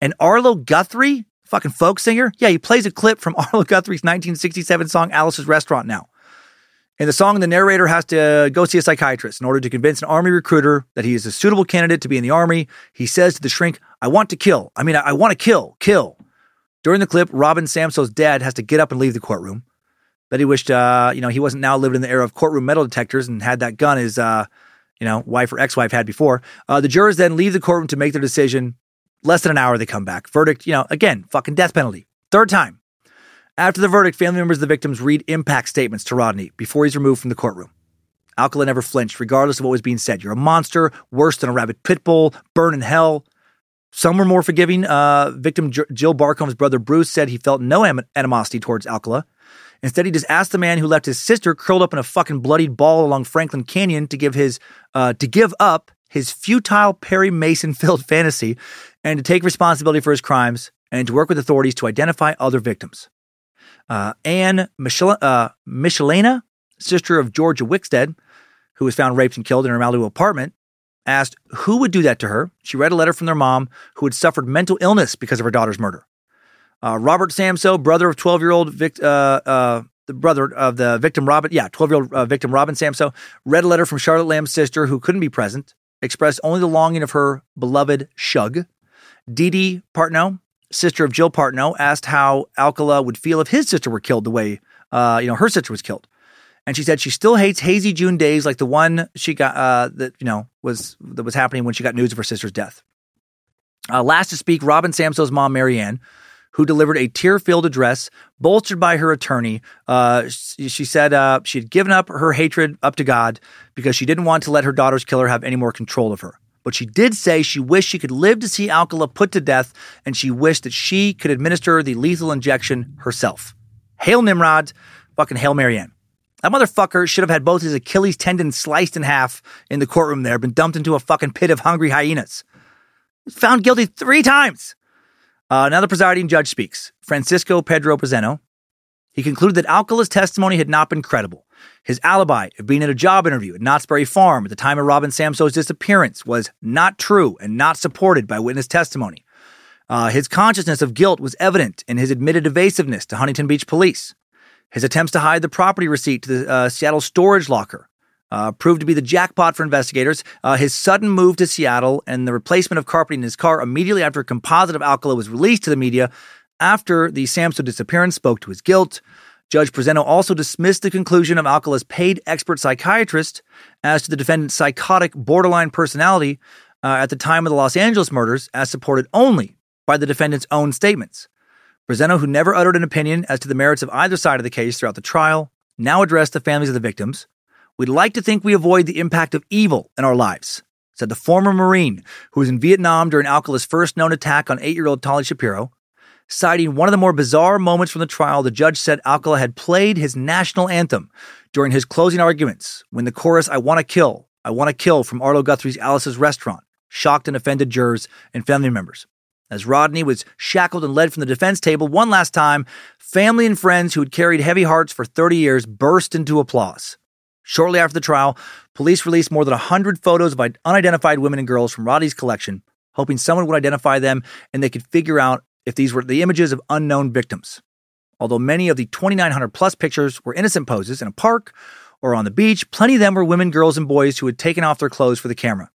And Arlo Guthrie, fucking folk singer. Yeah, he plays a clip from Arlo Guthrie's 1967 song Alice's Restaurant now. In the song, the narrator has to go see a psychiatrist in order to convince an army recruiter that he is a suitable candidate to be in the army. He says to the shrink, I want to kill. I mean, I, I want to kill, kill. During the clip, Robin Samsoe's dad has to get up and leave the courtroom. He wished, uh, you know, he wasn't now living in the era of courtroom metal detectors and had that gun his, uh, you know, wife or ex-wife had before. Uh, the jurors then leave the courtroom to make their decision. Less than an hour, they come back. Verdict, you know, again, fucking death penalty. Third time. After the verdict, family members of the victims read impact statements to Rodney before he's removed from the courtroom. Alcala never flinched, regardless of what was being said. You're a monster, worse than a rabid pit bull, burn in hell. Some were more forgiving. Uh, victim J- Jill Barcomb's brother Bruce said he felt no am- animosity towards Alcala. Instead, he just asked the man who left his sister curled up in a fucking bloodied ball along Franklin Canyon to give his uh, to give up his futile Perry Mason filled fantasy and to take responsibility for his crimes and to work with authorities to identify other victims. Uh, Anne Michel- uh, Michelena, sister of Georgia Wixted, who was found raped and killed in her Malibu apartment, asked who would do that to her. She read a letter from their mom who had suffered mental illness because of her daughter's murder. Uh, Robert Samsoe, brother of 12 year old vic- uh, uh, the brother of the victim Robin, yeah, 12 year old uh, victim Robin Samsoe, read a letter from Charlotte Lamb's sister who couldn't be present, expressed only the longing of her beloved Shug. Dee Dee Parenteau, sister of Jill Parenteau, asked how Alcala would feel if his sister were killed the way, uh, you know, her sister was killed. And she said she still hates hazy June days like the one she got, uh, that, you know, was, that was happening when she got news of her sister's death. Uh, last to speak, Robin Samsoe's mom, Marianne, who delivered a tear filled address bolstered by her attorney. Uh, she, she said uh, she had given up her hatred up to God because she didn't want to let her daughter's killer have any more control of her. But she did say she wished she could live to see Alcala put to death, and she wished that she could administer the lethal injection herself. Hail Nimrod, fucking Hail Marianne. That motherfucker should have had both his Achilles tendon sliced in half in the courtroom there, been dumped into a fucking pit of hungry hyenas. Found guilty three times. Uh, now the presiding judge speaks, Francisco Pedro Briseño. He concluded that Alcala's testimony had not been credible. His alibi of being at a job interview at Knott's Berry Farm at the time of Robin Samsoe's disappearance was not true and not supported by witness testimony. Uh, his consciousness of guilt was evident in his admitted evasiveness to Huntington Beach police. His attempts to hide the property receipt to the uh, Seattle storage locker uh, proved to be the jackpot for investigators. Uh, his sudden move to Seattle and the replacement of carpeting in his car immediately after a composite of Alcala was released to the media after the Samsoe disappearance spoke to his guilt. Judge Briseño also dismissed the conclusion of Alcala's paid expert psychiatrist as to the defendant's psychotic borderline personality uh, at the time of the Los Angeles murders, as supported only by the defendant's own statements. Briseño, who never uttered an opinion as to the merits of either side of the case throughout the trial, now addressed the families of the victims. We'd like to think we avoid the impact of evil in our lives, said the former Marine who was in Vietnam during Alcala's first known attack on eight year old Tali Shapiro. Citing one of the more bizarre moments from the trial, the judge said Alcala had played his national anthem during his closing arguments when the chorus, I want to kill, I want to kill from Arlo Guthrie's Alice's restaurant, shocked and offended jurors and family members. As Rodney was shackled and led from the defense table one last time, family and friends who had carried heavy hearts for 30 years burst into applause. Shortly after the trial, police released more than 100 photos of unidentified women and girls from Rodney's collection, hoping someone would identify them and they could figure out if these were the images of unknown victims. Although many of the 2,900 plus pictures were innocent poses in a park or on the beach, plenty of them were women, girls, and boys who had taken off their clothes for the camera.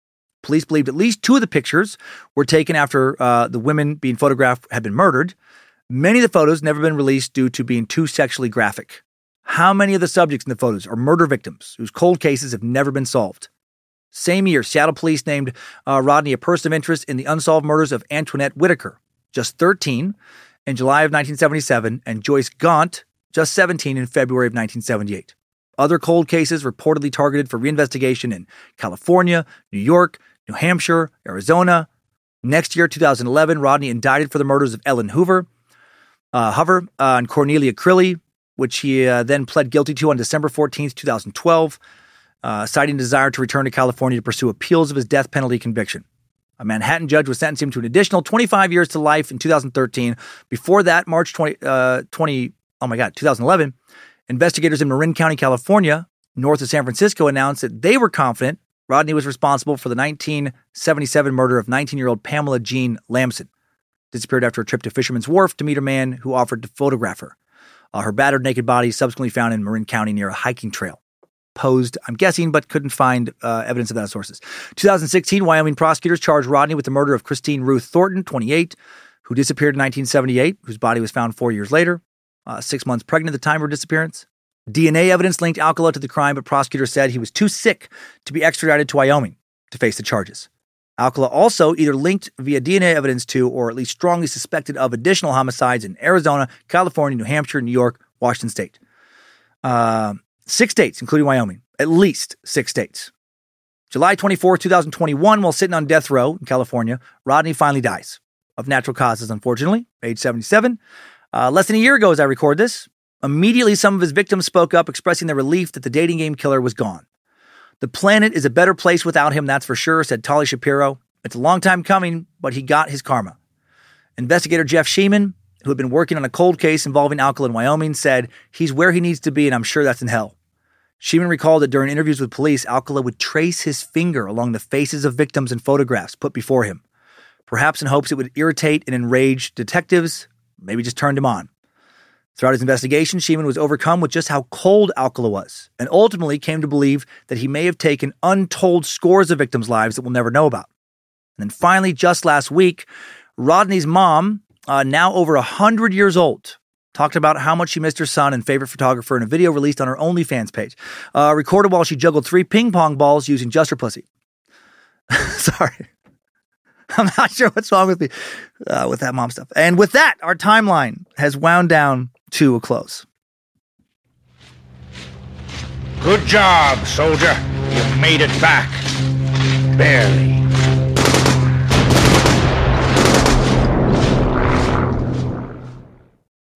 Police believed at least two of the pictures were taken after uh, the women being photographed had been murdered. Many of the photos never been released due to being too sexually graphic. How many of the subjects in the photos are murder victims whose cold cases have never been solved? Same year, Seattle police named uh, Rodney a person of interest in the unsolved murders of Antoinette Whitaker, just 13, in July of 1977, and Joyce Gaunt, just 17, in February of 1978. Other cold cases reportedly targeted for reinvestigation in California, New York, New Hampshire, Arizona. Next year, 2011, Rodney indicted for the murders of Ellen Hoover, uh, Hover, uh, and Cornelia Crilly, which he uh, then pled guilty to on December 14, 2012, uh, citing desire to return to California to pursue appeals of his death penalty conviction. A Manhattan judge was sentencing him to an additional 25 years to life in 2013. Before that, March 20, uh, 20 oh my God, 2011, investigators in Marin County, California, north of San Francisco, announced that they were confident Rodney was responsible for the 1977 murder of 19 year old Pamela Jean Lamson. Disappeared after a trip to Fisherman's Wharf to meet a man who offered to photograph her. Uh, her battered naked body subsequently found in Marin County near a hiking trail. Posed, I'm guessing, but couldn't find uh, evidence of that sources. 2016, Wyoming prosecutors charged Rodney with the murder of Christine Ruth Thornton, 28, who disappeared in 1978, whose body was found four years later, uh, six months pregnant at the time of her disappearance. DNA evidence linked Alcala to the crime, but prosecutors said he was too sick to be extradited to Wyoming to face the charges. Alcala also either linked via DNA evidence to, or at least strongly suspected of, additional homicides in Arizona, California, New Hampshire, New York, Washington State. Uh, six states, including Wyoming, at least six states. July 24, 2021, while sitting on death row in California, Rodney finally dies of natural causes, unfortunately, age 77. Uh, less than a year ago, as I record this, immediately some of his victims spoke up, expressing their relief that the dating game killer was gone. The planet is a better place without him, that's for sure, said Tali Shapiro. It's a long time coming, but he got his karma. Investigator Jeff Sheeman, who had been working on a cold case involving Alcala in Wyoming, said he's where he needs to be, and I'm sure that's in hell. Sheeman recalled that during interviews with police, Alcala would trace his finger along the faces of victims in photographs put before him, perhaps in hopes it would irritate and enrage detectives, maybe just turned him on. Throughout his investigation, Sheeman was overcome with just how cold Alcala was, and ultimately came to believe that he may have taken untold scores of victims' lives that we'll never know about. And then finally, just last week, Rodney's mom, uh, now over 100 years old, talked about how much she missed her son and favorite photographer in a video released on her OnlyFans page, uh, recorded while she juggled three ping pong balls using just her pussy. Sorry. I'm not sure what's wrong with me uh, with that mom stuff. And with that, our timeline has wound down to a close. Good job, soldier. You made it back. Barely.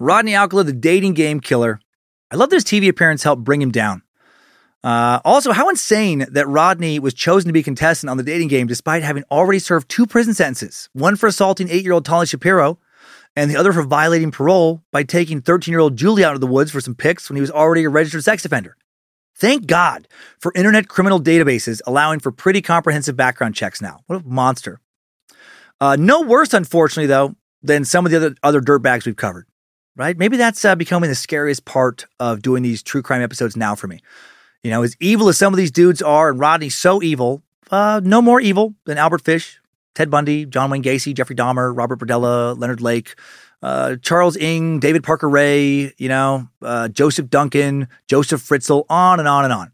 Rodney Alcala, the dating game killer. I love that his TV appearance helped bring him down. Uh, also, how insane that Rodney was chosen to be contestant on the dating game despite having already served two prison sentences one for assaulting eight year old Tali Shapiro and the other for violating parole by taking 13 year old Julie out of the woods for some pics when he was already a registered sex offender. Thank God for internet criminal databases allowing for pretty comprehensive background checks now. What a monster. Uh, no worse, unfortunately, though, than some of the other, other dirtbags we've covered, right? Maybe that's uh, becoming the scariest part of doing these true crime episodes now for me. You know, as evil as some of these dudes are, and Rodney's so evil, uh, no more evil than Albert Fish, Ted Bundy, John Wayne Gacy, Jeffrey Dahmer, Robert Berdella, Leonard Lake, uh, Charles Ng, David Parker Ray, you know, uh, Joseph Duncan, Joseph Fritzl, on and on and on.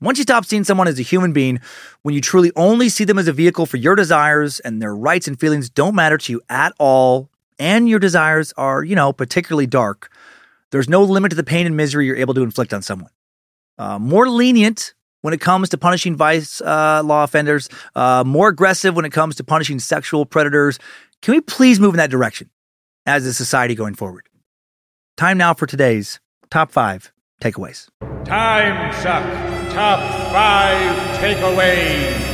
Once you stop seeing someone as a human being, when you truly only see them as a vehicle for your desires and their rights and feelings don't matter to you at all, and your desires are, you know, particularly dark, there's no limit to the pain and misery you're able to inflict on someone. Uh, more lenient when it comes to punishing vice uh, law offenders, uh, more aggressive when it comes to punishing sexual predators. Can we please move in that direction as a society going forward? Time now for today's top five takeaways. Time suck. Top five takeaways.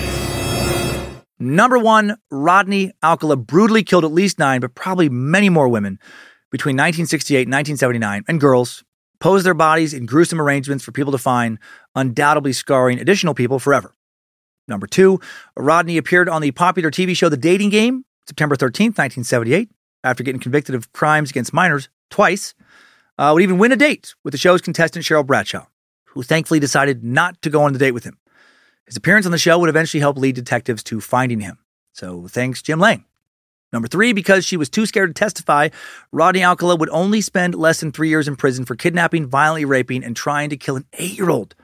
Number one, Rodney Alcala brutally killed at least nine, but probably many more women between 1968 and 1979, and girls posed their bodies in gruesome arrangements for people to find, undoubtedly scarring additional people forever. Number two, Rodney appeared on the popular TV show The Dating Game, September 13th, 1978, after getting convicted of crimes against minors twice, uh, would even win a date with the show's contestant Cheryl Bradshaw, who thankfully decided not to go on the date with him. His appearance on the show would eventually help lead detectives to finding him. So thanks, Jim Lange. Number three, because she was too scared to testify, Rodney Alcala would only spend less than three years in prison for kidnapping, violently raping, and trying to kill an eight year old.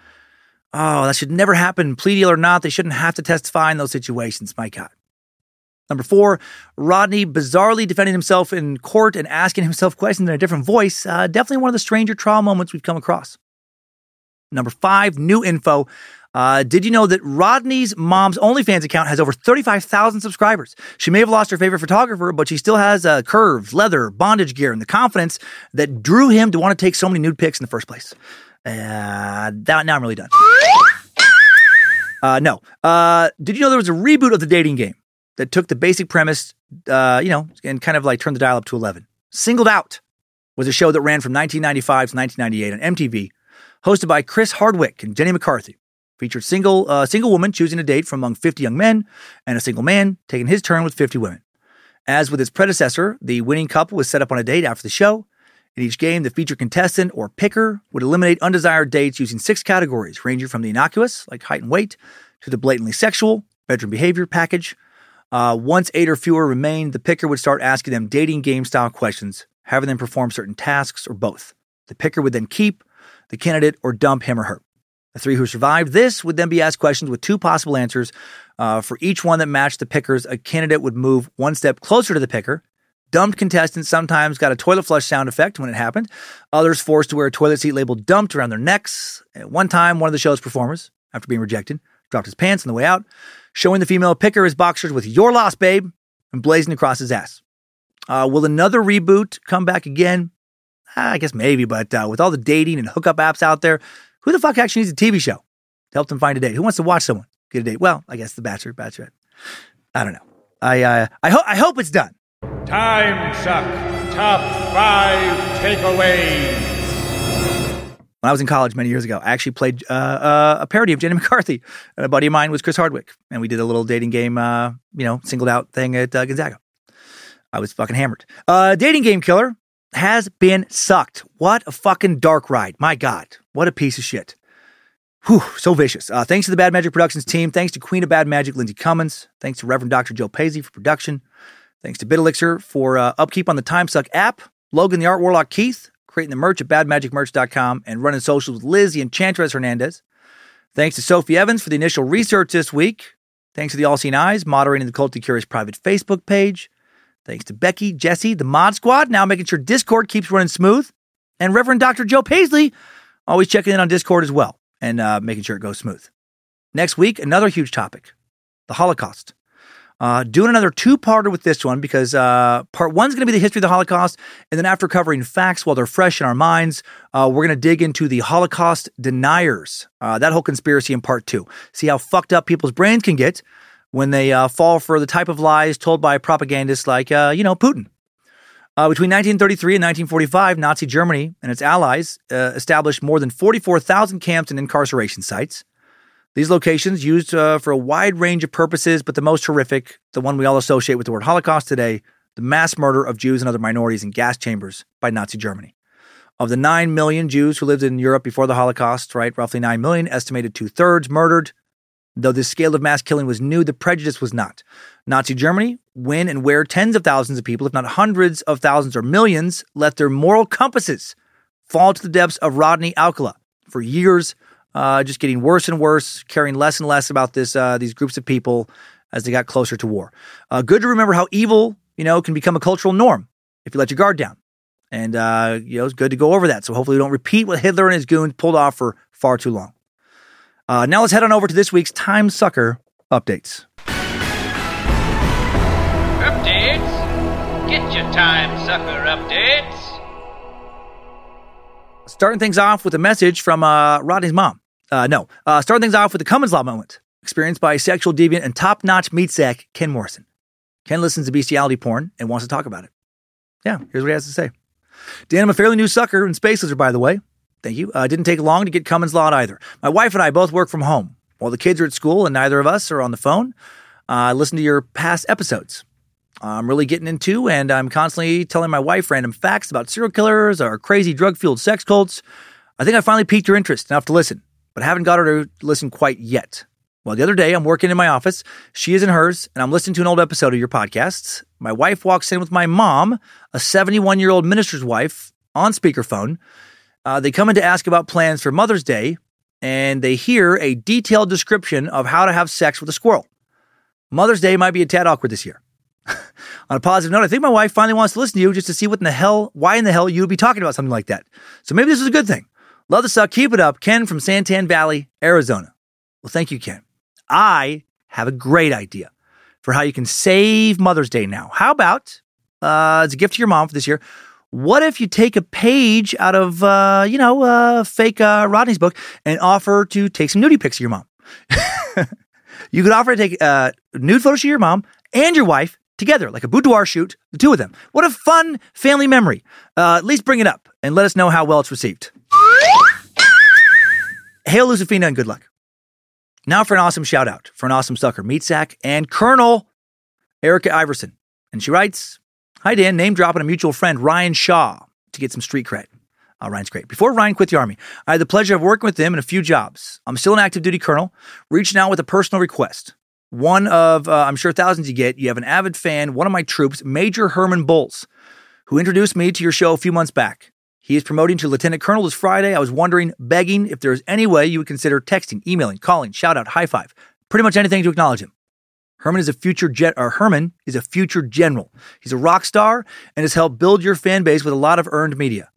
Oh, that should never happen. Plea deal or not, they shouldn't have to testify in those situations. My God. Number four, Rodney bizarrely defending himself in court and asking himself questions in a different voice. Uh, definitely one of the stranger trial moments we've come across. Number five, new info. Uh, did you know that Rodney's mom's OnlyFans account has over 35,000 subscribers? She may have lost her favorite photographer, but she still has uh, curves, leather, bondage gear, and the confidence that drew him to want to take so many nude pics in the first place. Uh, that, now I'm really done. Uh, no. Uh, did you know there was a reboot of the dating game that took the basic premise, uh, you know, and kind of like turned the dial up to 11? Singled Out was a show that ran from 1995 to 1998 on MTV, hosted by Chris Hardwick and Jenny McCarthy. Featured single uh, single woman choosing a date from among 50 young men, and a single man taking his turn with 50 women. As with its predecessor, the winning couple was set up on a date after the show. In each game, the featured contestant or picker would eliminate undesired dates using six categories, ranging from the innocuous, like height and weight, to the blatantly sexual, bedroom behavior package. Uh, once eight or fewer remained, the picker would start asking them dating game style questions, having them perform certain tasks or both. The picker would then keep the candidate or dump him or her. The three who survived this would then be asked questions with two possible answers. Uh, for each one that matched the pickers, a candidate would move one step closer to the picker. Dumped contestants sometimes got a toilet flush sound effect when it happened. Others forced to wear a toilet seat labeled dumped around their necks. At one time, one of the show's performers, after being rejected, dropped his pants on the way out, showing the female picker his boxers with your loss, babe, and blazing across his ass. Uh, will another reboot come back again? Ah, I guess maybe, but uh, with all the dating and hookup apps out there, who the fuck actually needs a TV show to help them find a date? Who wants to watch someone get a date? Well, I guess the Bachelor, Bachelorette. I don't know. I uh, I hope I hope it's done. Time suck. Top five takeaways. When I was in college many years ago, I actually played uh, uh, a parody of Jenny McCarthy, and a buddy of mine was Chris Hardwick, and we did a little dating game, uh, you know, singled out thing at uh, Gonzaga. I was fucking hammered. Uh, dating game killer has been sucked. What a fucking dark ride. My God. What a piece of shit. Whew, so vicious. Uh, thanks to the Bad Magic Productions team. Thanks to Queen of Bad Magic, Lindsay Cummins. Thanks to Reverend Dr. Joe Paisley for production. Thanks to BitElixir for uh, upkeep on the TimeSuck app. Logan the Art Warlock Keith, creating the merch at badmagicmerch.com and running socials with Liz the Enchantress Hernandez. Thanks to Sophie Evans for the initial research this week. Thanks to the All Seen Eyes, moderating the Culty Curious private Facebook page. Thanks to Becky, Jesse, the Mod Squad, now making sure Discord keeps running smooth. And Reverend Dr. Joe Paisley, always checking in on Discord as well and uh, making sure it goes smooth. Next week, another huge topic the Holocaust. Uh, doing another two parter with this one because uh, part one's going to be the history of the Holocaust. And then after covering facts while they're fresh in our minds, uh, we're going to dig into the Holocaust deniers, uh, that whole conspiracy in part two. See how fucked up people's brains can get when they uh, fall for the type of lies told by propagandists like, uh, you know, Putin. Uh, between 1933 and 1945, Nazi Germany and its allies uh, established more than 44,000 camps and incarceration sites. These locations used uh, for a wide range of purposes, but the most horrific, the one we all associate with the word Holocaust today, the mass murder of Jews and other minorities in gas chambers by Nazi Germany. Of the 9 million Jews who lived in Europe before the Holocaust, right, roughly 9 million, estimated two thirds murdered, Though this scale of mass killing was new, the prejudice was not. Nazi Germany, when and where tens of thousands of people, if not hundreds of thousands or millions, let their moral compasses fall to the depths of Rodney Alcala for years, uh, just getting worse and worse, caring less and less about this uh, these groups of people as they got closer to war. Uh, good to remember how evil, you know, can become a cultural norm. if you let your guard down. And, uh, you know, it's good to go over that. So hopefully we don't repeat what Hitler and his goons pulled off for far too long. Uh, now let's head on over to this week's Time Sucker updates. Get your time sucker updates. Starting things off with a message from uh, Rodney's mom. Uh, no, uh, starting things off with the Cummins Law moment, experienced by sexual deviant and top notch meat sack Ken Morrison. Ken listens to bestiality porn and wants to talk about it. Yeah, here's what he has to say. Dan, I'm a fairly new sucker in Space Lizard, by the way. Thank you. Uh, didn't take long to get Cummins Law either. My wife and I both work from home. While the kids are at school and neither of us are on the phone, uh, I listen to your past episodes. I'm really getting into, and I'm constantly telling my wife random facts about serial killers or crazy drug fueled sex cults. I think I finally piqued her interest enough to listen, but I haven't got her to listen quite yet. Well, the other day, I'm working in my office. She is in hers, and I'm listening to an old episode of your podcasts. My wife walks in with my mom, a 71 year old minister's wife, on speakerphone. Uh, they come in to ask about plans for Mother's Day, and they hear a detailed description of how to have sex with a squirrel. Mother's Day might be a tad awkward this year. On a positive note, I think my wife finally wants to listen to you just to see what in the hell, why in the hell you would be talking about something like that. So maybe this is a good thing. Love the suck. Keep it up. Ken from Santan Valley, Arizona. Well, thank you, Ken. I have a great idea for how you can save Mother's Day now. How about, uh, as a gift to your mom for this year, what if you take a page out of, uh, you know, uh, fake uh, Rodney's book and offer to take some nudie pics of your mom? you could offer to take uh, nude photos of your mom and your wife together, like a boudoir shoot, the two of them. What a fun family memory. Uh, at least bring it up and let us know how well it's received. Hail Lucifina and good luck. Now for an awesome shout out for an awesome sucker, Meat Sack and Colonel Erica Iverson. And she writes, Hi Dan, name dropping a mutual friend, Ryan Shaw, to get some street cred. Uh, Ryan's great. Before Ryan quit the Army, I had the pleasure of working with him in a few jobs. I'm still an active duty colonel, reaching out with a personal request. One of, uh, I'm sure, thousands you get. You have an avid fan, one of my troops, Major Herman Bowles, who introduced me to your show a few months back. He is promoting to Lieutenant Colonel this Friday. I was wondering, begging, if there's any way you would consider texting, emailing, calling, shout out, high five, pretty much anything to acknowledge him. Herman is a future jet, or Herman is a future general. He's a rock star and has helped build your fan base with a lot of earned media.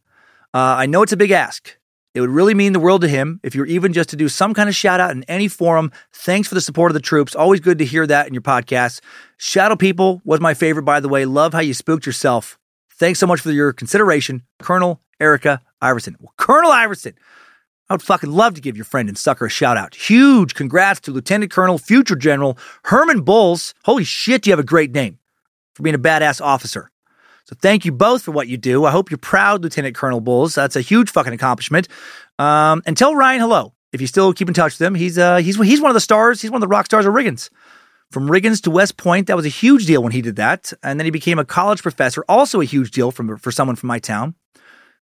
Uh, I know it's a big ask. It would really mean the world to him if you're even just to do some kind of shout out in any forum. Thanks for the support of the troops. Always good to hear that in your podcast. Shadow People was my favorite, by the way. Love how you spooked yourself. Thanks so much for your consideration, Colonel Erica Iverson. Well, Colonel Iverson, I would fucking love to give your friend and sucker a shout out. Huge congrats to Lieutenant Colonel, future General Herman Bowles. Holy shit, you have a great name for being a badass officer. So thank you both for what you do. I hope you're proud, Lieutenant Colonel Bowles. That's a huge fucking accomplishment. Um, and tell Ryan hello if you still keep in touch with him. He's uh, he's he's one of the stars. He's one of the rock stars of Riggins. From Riggins to West Point, that was a huge deal when he did that. And then he became a college professor, also a huge deal from for someone from my town.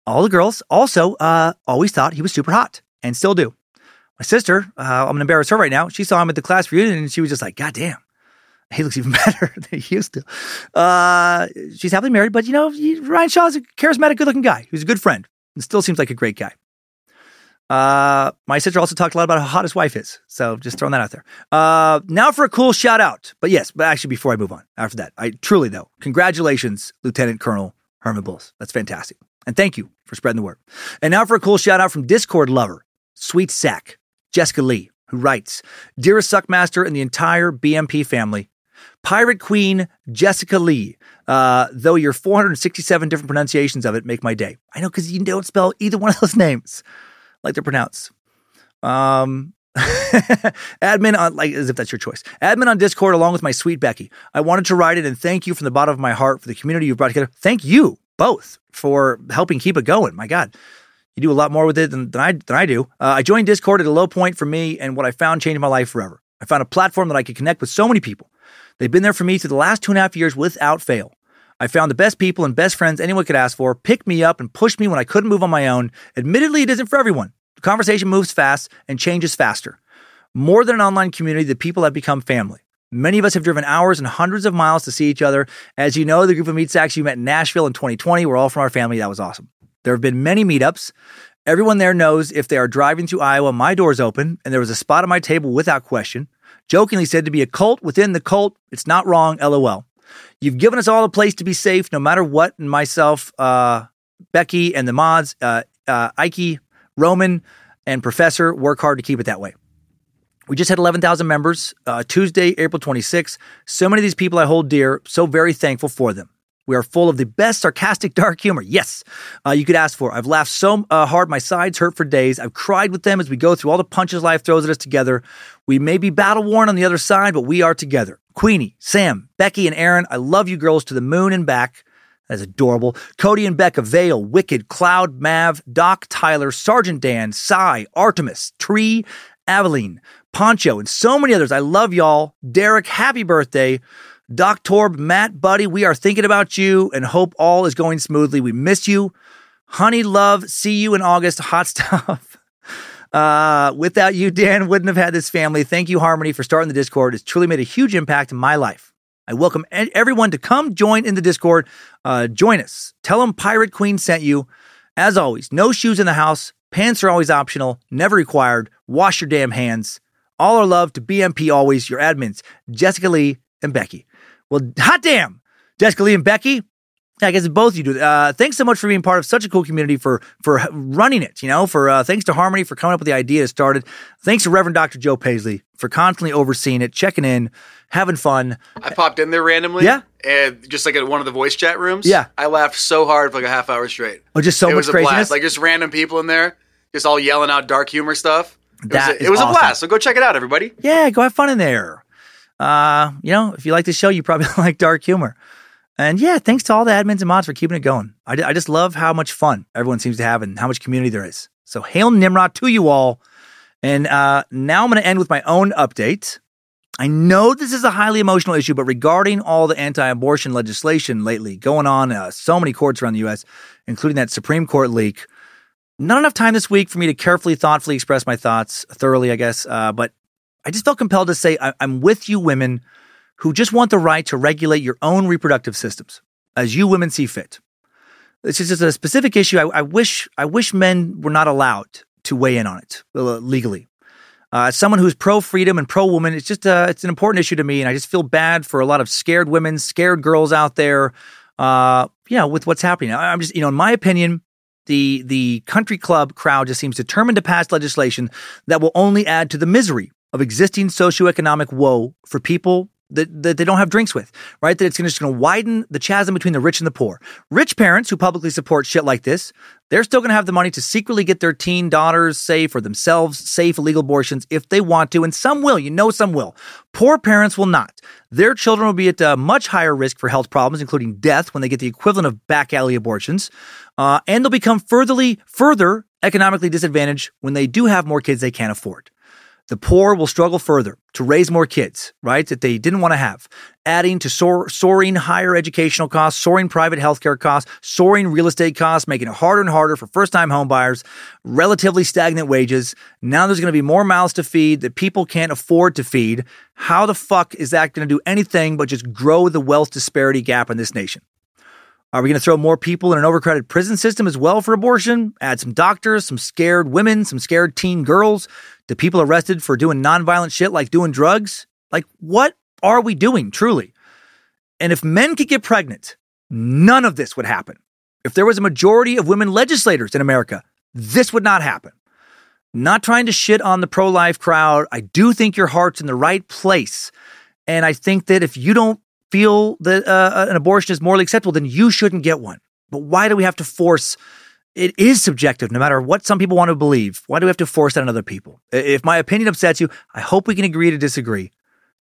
All the girls also uh, always thought he was super hot and still do. My sister, uh, I'm gonna embarrass her right now. She saw him at the class reunion and she was just like, God damn, he looks even better than he used to. Uh, she's happily married, but you know, Ryan Shaw is a charismatic, good looking guy. He's a good friend and still seems like a great guy. Uh, my sister also talked a lot about how hot his wife is. So just throwing that out there. Uh, now for a cool shout out. But yes, but actually, before I move on, after that, I truly though, congratulations, Lieutenant Colonel Herman Bowles. That's fantastic. And thank you for spreading the word. And now for a cool shout out from Discord lover, Sweet Sack, Jessica Lee, who writes Dearest Suckmaster and the entire BMP family, Pirate Queen Jessica Lee. Uh, though your 467 different pronunciations of it make my day. I know because you don't spell either one of those names like they're pronounced. Um, admin on like as if that's your choice. Admin on Discord along with my sweet Becky. I wanted to write it and thank you from the bottom of my heart for the community you've brought together. Thank you both for helping keep it going. My God, you do a lot more with it than, than I than I do. Uh, I joined Discord at a low point for me, and what I found changed my life forever. I found a platform that I could connect with so many people. They've been there for me through the last two and a half years without fail. I found the best people and best friends anyone could ask for, picked me up and pushed me when I couldn't move on my own. Admittedly, it isn't for everyone. The conversation moves fast and changes faster. More than an online community, the people have become family. Many of us have driven hours and hundreds of miles to see each other. As you know, the group of meat sacks you met in Nashville in 2020 were all from our family. That was awesome. There have been many meetups. Everyone there knows if they are driving through Iowa, my door's open, and there was a spot at my table without question. Jokingly said to be a cult within the cult. It's not wrong, lol. You've given us all a place to be safe no matter what. And myself, uh, Becky, and the mods, uh, uh, Ike, Roman, and Professor work hard to keep it that way. We just had 11,000 members uh, Tuesday, April 26th. So many of these people I hold dear, so very thankful for them. We are full of the best sarcastic dark humor. Yes, uh, you could ask for. I've laughed so uh, hard, my sides hurt for days. I've cried with them as we go through all the punches life throws at us together. We may be battle worn on the other side, but we are together. Queenie, Sam, Becky, and Aaron, I love you girls to the moon and back. That's adorable. Cody and Becca, Vale, Wicked, Cloud, Mav, Doc, Tyler, Sergeant Dan, Cy, Artemis, Tree, Aveline, Poncho, and so many others. I love y'all. Derek, happy birthday. Doc Torb, Matt, buddy, we are thinking about you and hope all is going smoothly. We miss you. Honey, love, see you in August. Hot stuff. Uh, without you, Dan wouldn't have had this family. Thank you, Harmony, for starting the Discord. It's truly made a huge impact in my life. I welcome everyone to come join in the Discord. Uh, join us. Tell them Pirate Queen sent you. As always, no shoes in the house. Pants are always optional, never required. Wash your damn hands. All our love to BMP always, your admins, Jessica Lee and Becky. Well, hot damn, Jessica Lee and Becky. I guess both you do. Uh, thanks so much for being part of such a cool community for for running it. You know, for uh, thanks to Harmony for coming up with the idea to start it. Thanks to Reverend Dr. Joe Paisley for constantly overseeing it, checking in, having fun. I popped in there randomly. Yeah. And just like at one of the voice chat rooms. Yeah. I laughed so hard for like a half hour straight. Oh, just so it much was a craziness? blast. Like just random people in there, just all yelling out dark humor stuff. It That was, a, it was a blast. So go check it out, everybody. Yeah, go have fun in there. Uh, you know, if you like the show, you probably like dark humor. And yeah, thanks to all the admins and mods for keeping it going. I, I just love how much fun everyone seems to have and how much community there is. So hail Nimrod to you all. And uh, now I'm going to end with my own update. I know this is a highly emotional issue, but regarding all the anti-abortion legislation lately going on, uh, so many courts around the U.S., including that Supreme Court leak, not enough time this week for me to carefully, thoughtfully express my thoughts thoroughly, I guess. Uh, but I just felt compelled to say I- I'm with you, women who just want the right to regulate your own reproductive systems as you women see fit. This is just a specific issue. I, I wish I wish men were not allowed to weigh in on it uh, legally. Uh, as someone who's pro freedom and pro woman, it's just uh, it's an important issue to me, and I just feel bad for a lot of scared women, scared girls out there. Uh, know, with what's happening. I- I'm just you know, in my opinion, the the country club crowd just seems determined to pass legislation that will only add to the misery of existing socioeconomic woe for people that, that they don't have drinks with, right? That it's just going to widen the chasm between the rich and the poor. Rich parents who publicly support shit like this, they're still going to have the money to secretly get their teen daughters safe or themselves safe illegal abortions if they want to, and some will. You know, some will. Poor parents will not. Their children will be at a much higher risk for health problems, including death, when they get the equivalent of back alley abortions, uh, and they'll become furtherly, further economically disadvantaged when they do have more kids they can't afford. The poor will struggle further to raise more kids, right, that they didn't want to have, adding to soar, soaring higher educational costs, soaring private healthcare costs, soaring real estate costs, making it harder and harder for first time homebuyers, relatively stagnant wages. Now there's going to be more mouths to feed that people can't afford to feed. How the fuck is that going to do anything but just grow the wealth disparity gap in this nation? Are we going to throw more people in an overcrowded prison system as well for abortion? Add some doctors, some scared women, some scared teen girls? Do people arrested for doing nonviolent shit like doing drugs? Like, what are we doing truly? And if men could get pregnant, none of this would happen. If there was a majority of women legislators in America, this would not happen. Not trying to shit on the pro life crowd. I do think your heart's in the right place. And I think that if you don't feel that uh, an abortion is morally acceptable, then you shouldn't get one. But why do we have to force? It is subjective, no matter what some people want to believe. Why do we have to force that on other people? If my opinion upsets you, I hope we can agree to disagree.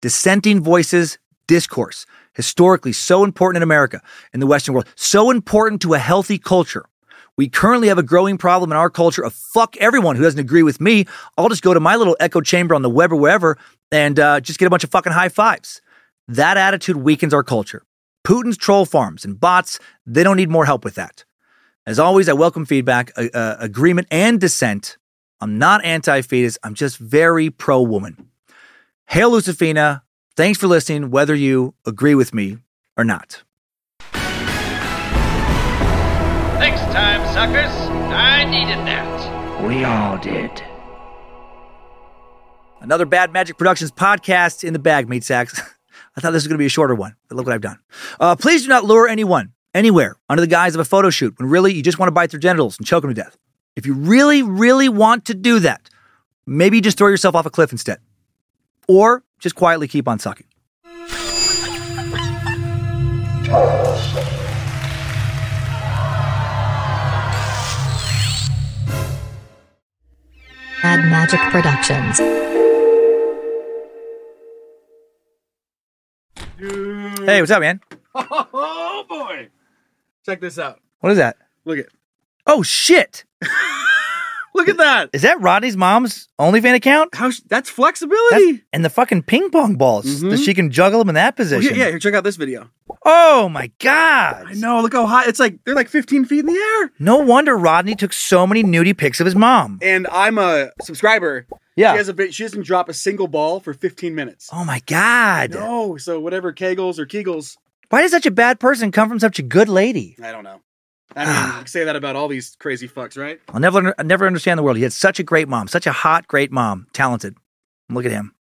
Dissenting voices, discourse, historically so important in America, in the Western world, so important to a healthy culture. We currently have a growing problem in our culture of fuck everyone who doesn't agree with me. I'll just go to my little echo chamber on the web or wherever and uh, just get a bunch of fucking high fives. That attitude weakens our culture. Putin's troll farms and bots, they don't need more help with that. As always, I welcome feedback, uh, uh, agreement, and dissent. I'm not anti fetus, I'm just very pro woman. Hail Lucifina. Thanks for listening, whether you agree with me or not. Next time, suckers. I needed that. We all did. Another Bad Magic Productions podcast in the bag, meat sacks. I thought this was going to be a shorter one, but look what I've done. Uh, please do not lure anyone anywhere under the guise of a photo shoot when really you just want to bite their genitals and choke them to death. If you really, really want to do that, maybe just throw yourself off a cliff instead. Or just quietly keep on sucking. Mad Magic Productions. Hey, what's up, man? Oh boy! Check this out. What is that? Look at Oh, shit. look at that. Is that Rodney's mom's OnlyFans account? How sh- that's flexibility. That's- and the fucking ping pong balls mm-hmm. that she can juggle them in that Oh, position. yeah, yeah, here, check out this video. Oh my god! I know. Look how high. It's like they're like 15 feet in the air. No wonder Rodney took so many nudie pics of his mom. And I'm a subscriber. Yeah. She has a bit. She doesn't drop a single ball for 15 minutes. Oh my god! No. So whatever Kegels or Kegels, Why does such a bad person come from such a good lady? I don't know. I mean, you can say that about all these crazy fucks, right? I'll never, I'll never understand the world. He had such a great mom, such a hot, great mom, talented. Look at him.